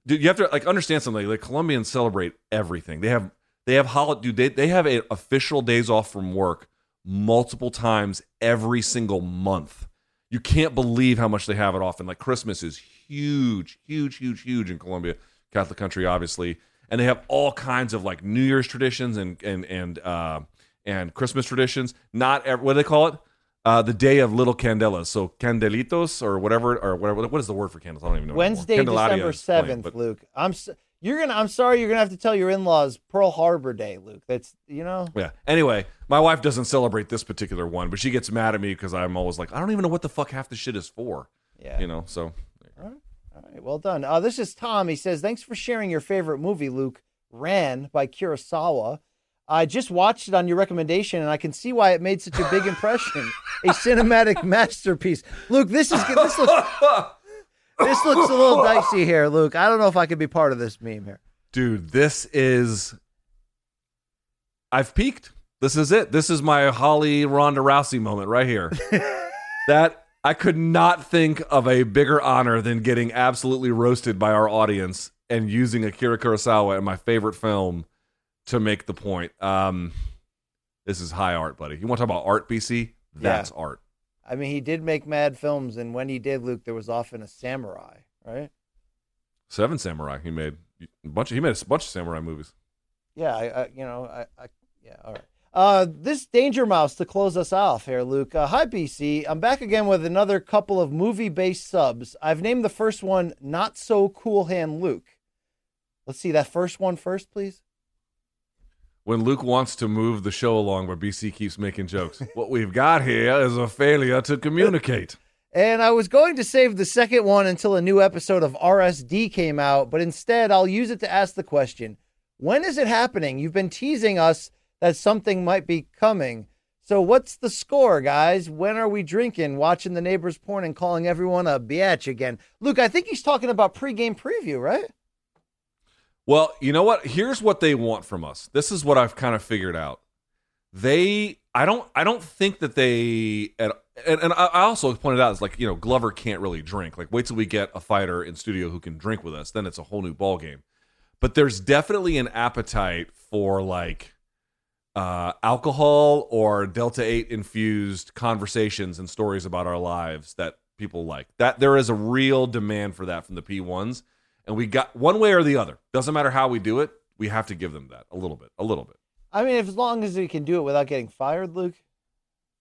Dude, you have to like understand something. Like Colombians celebrate everything. They have they have holiday. Dude, they they have a, official days off from work multiple times every single month. You can't believe how much they have it off. And like Christmas is huge, huge, huge, huge in Colombia, Catholic country, obviously. And they have all kinds of like New Year's traditions and and and uh, and Christmas traditions. Not ev- what do they call it? Uh, the day of little candelas, so candelitos or whatever or whatever. What is the word for candles? I don't even know. Wednesday, December seventh, Luke. I'm s- you're gonna. I'm sorry, you're gonna have to tell your in-laws Pearl Harbor Day, Luke. That's you know. Yeah. Anyway, my wife doesn't celebrate this particular one, but she gets mad at me because I'm always like, I don't even know what the fuck half the shit is for. Yeah. You know. So All right, well done. Uh, this is Tom. He says, Thanks for sharing your favorite movie, Luke. Ran by Kurosawa. I just watched it on your recommendation, and I can see why it made such a big impression. a cinematic masterpiece. Luke, this is this looks this looks a little dicey here, Luke. I don't know if I could be part of this meme here. dude this is i've peaked this is it this is my holly ronda rousey moment right here that i could not think of a bigger honor than getting absolutely roasted by our audience and using akira kurosawa in my favorite film to make the point um this is high art buddy you want to talk about art bc that's art I mean, he did make mad films, and when he did, Luke, there was often a samurai, right? seven samurai he made a bunch of, he made a bunch of samurai movies Yeah, I, I you know, I, I, yeah, all right. Uh, this Danger Mouse to close us off here, Luke. Uh, hi, BC. I'm back again with another couple of movie-based subs. I've named the first one "Not So Cool Hand Luke." Let's see that first one first, please. When Luke wants to move the show along, but BC keeps making jokes. what we've got here is a failure to communicate. And I was going to save the second one until a new episode of RSD came out, but instead I'll use it to ask the question When is it happening? You've been teasing us that something might be coming. So, what's the score, guys? When are we drinking, watching the neighbors porn, and calling everyone a biatch again? Luke, I think he's talking about pregame preview, right? Well, you know what? Here's what they want from us. This is what I've kind of figured out. They, I don't, I don't think that they, and, and, I also pointed out, it's like you know, Glover can't really drink. Like, wait till we get a fighter in studio who can drink with us, then it's a whole new ball game. But there's definitely an appetite for like uh, alcohol or Delta Eight infused conversations and stories about our lives that people like. That there is a real demand for that from the P ones, and we got one way or the other. Doesn't matter how we do it. We have to give them that a little bit, a little bit. I mean, if, as long as we can do it without getting fired, Luke,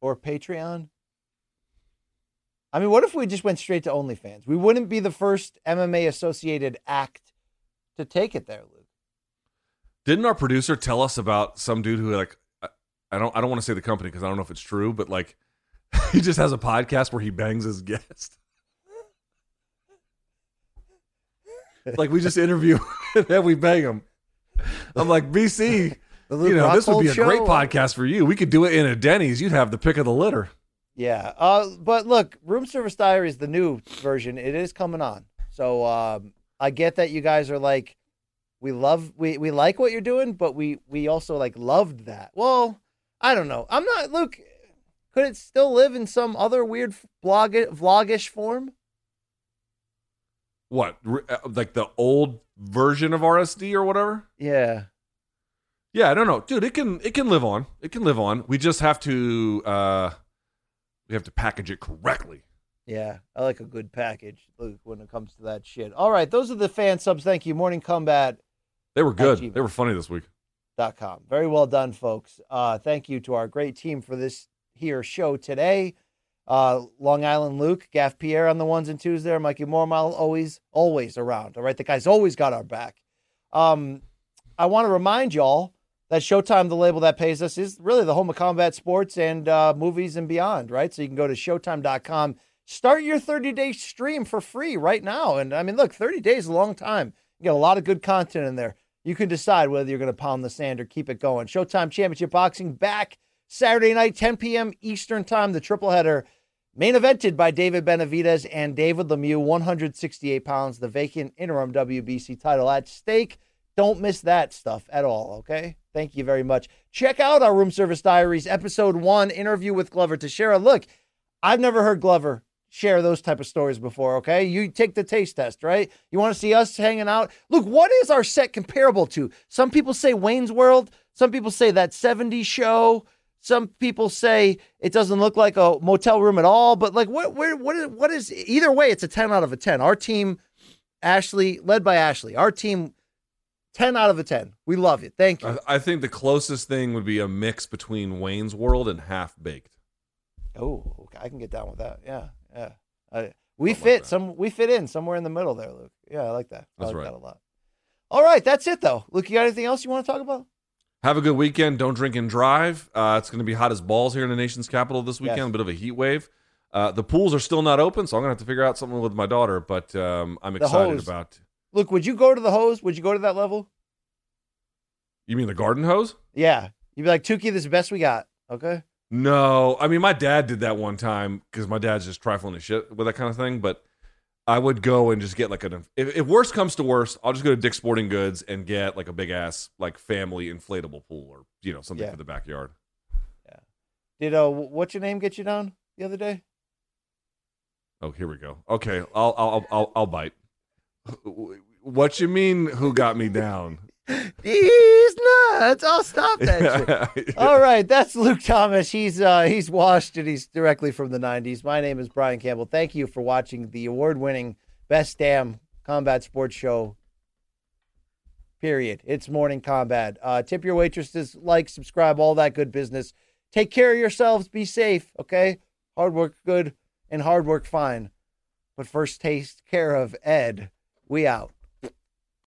or Patreon. I mean, what if we just went straight to OnlyFans? We wouldn't be the first MMA associated act to take it there, Luke. Didn't our producer tell us about some dude who like I- I don't I don't want to say the company because I don't know if it's true, but like he just has a podcast where he bangs his guest. Like we just interview and then we bang them. I'm like BC. You know, this would be a Rockhold great podcast for you. We could do it in a Denny's. You'd have the pick of the litter. Yeah. Uh, but look, Room Service Diary is the new version. It is coming on. So um, I get that you guys are like, we love we we like what you're doing, but we we also like loved that. Well, I don't know. I'm not Luke. Could it still live in some other weird vlog vlogish form? What, uh, like the old version of RSD or whatever? Yeah. Yeah, I don't know, dude. It can it can live on. It can live on. We just have to uh we have to package it correctly. Yeah, I like a good package, Luke, when it comes to that shit. All right, those are the fan subs. Thank you. Morning Combat. They were good. They were funny this week. dot com. Very well done, folks. Uh, thank you to our great team for this here show today. Uh, Long Island Luke, Gaff Pierre on the ones and twos there. Mikey Mormile always, always around. All right, the guy's always got our back. Um, I want to remind y'all that Showtime, the label that pays us, is really the home of combat sports and uh, movies and beyond, right? So you can go to showtime.com, start your 30 day stream for free right now. And I mean, look, 30 days is a long time. You get a lot of good content in there. You can decide whether you're going to pound the sand or keep it going. Showtime Championship Boxing back Saturday night, 10 p.m. Eastern Time, the triple header. Main evented by David Benavidez and David Lemieux, 168 pounds, the vacant interim WBC title at stake. Don't miss that stuff at all, okay? Thank you very much. Check out our Room Service Diaries, episode one, interview with Glover Teixeira. Look, I've never heard Glover share those type of stories before, okay? You take the taste test, right? You want to see us hanging out? Look, what is our set comparable to? Some people say Wayne's World. Some people say that 70s show. Some people say it doesn't look like a motel room at all, but like what where what is what is either way it's a 10 out of a 10. Our team Ashley led by Ashley. Our team 10 out of a 10. We love you. Thank you. I, I think the closest thing would be a mix between Wayne's World and Half Baked. Oh, okay. I can get down with that. Yeah, yeah. I, we like fit that. some. We fit in somewhere in the middle there, Luke. Yeah, I like that. I That's like right. that a lot. All right, that's it though. Luke, you got anything else you want to talk about? Have a good weekend. Don't drink and drive. Uh, it's going to be hot as balls here in the nation's capital this weekend. Yes. A bit of a heat wave. Uh, the pools are still not open, so I'm going to have to figure out something with my daughter. But um, I'm excited about. Look, would you go to the hose? Would you go to that level? You mean the garden hose? Yeah, you'd be like Tukey. This is the best we got. Okay. No, I mean my dad did that one time because my dad's just trifling his shit with that kind of thing. But I would go and just get like an. If, if worst comes to worst, I'll just go to Dick's Sporting Goods and get like a big ass like family inflatable pool or you know something Yeah. for the backyard. Yeah. Did uh, what's your name get you down the other day? Oh, here we go. Okay, I'll I'll I'll, I'll bite. What you mean? Who got me down? These nuts. I'll stop that shit. All right, that's Luke Thomas. He's uh, he's washed and he's directly from the '90s. My name is Brian Campbell. Thank you for watching the award-winning Best Damn Combat Sports Show. Period. It's Morning Combat. Uh, tip your waitresses, like, subscribe, all that good business. Take care of yourselves. Be safe. Okay. Hard work good and hard work fine. But first, taste care of Ed. We out.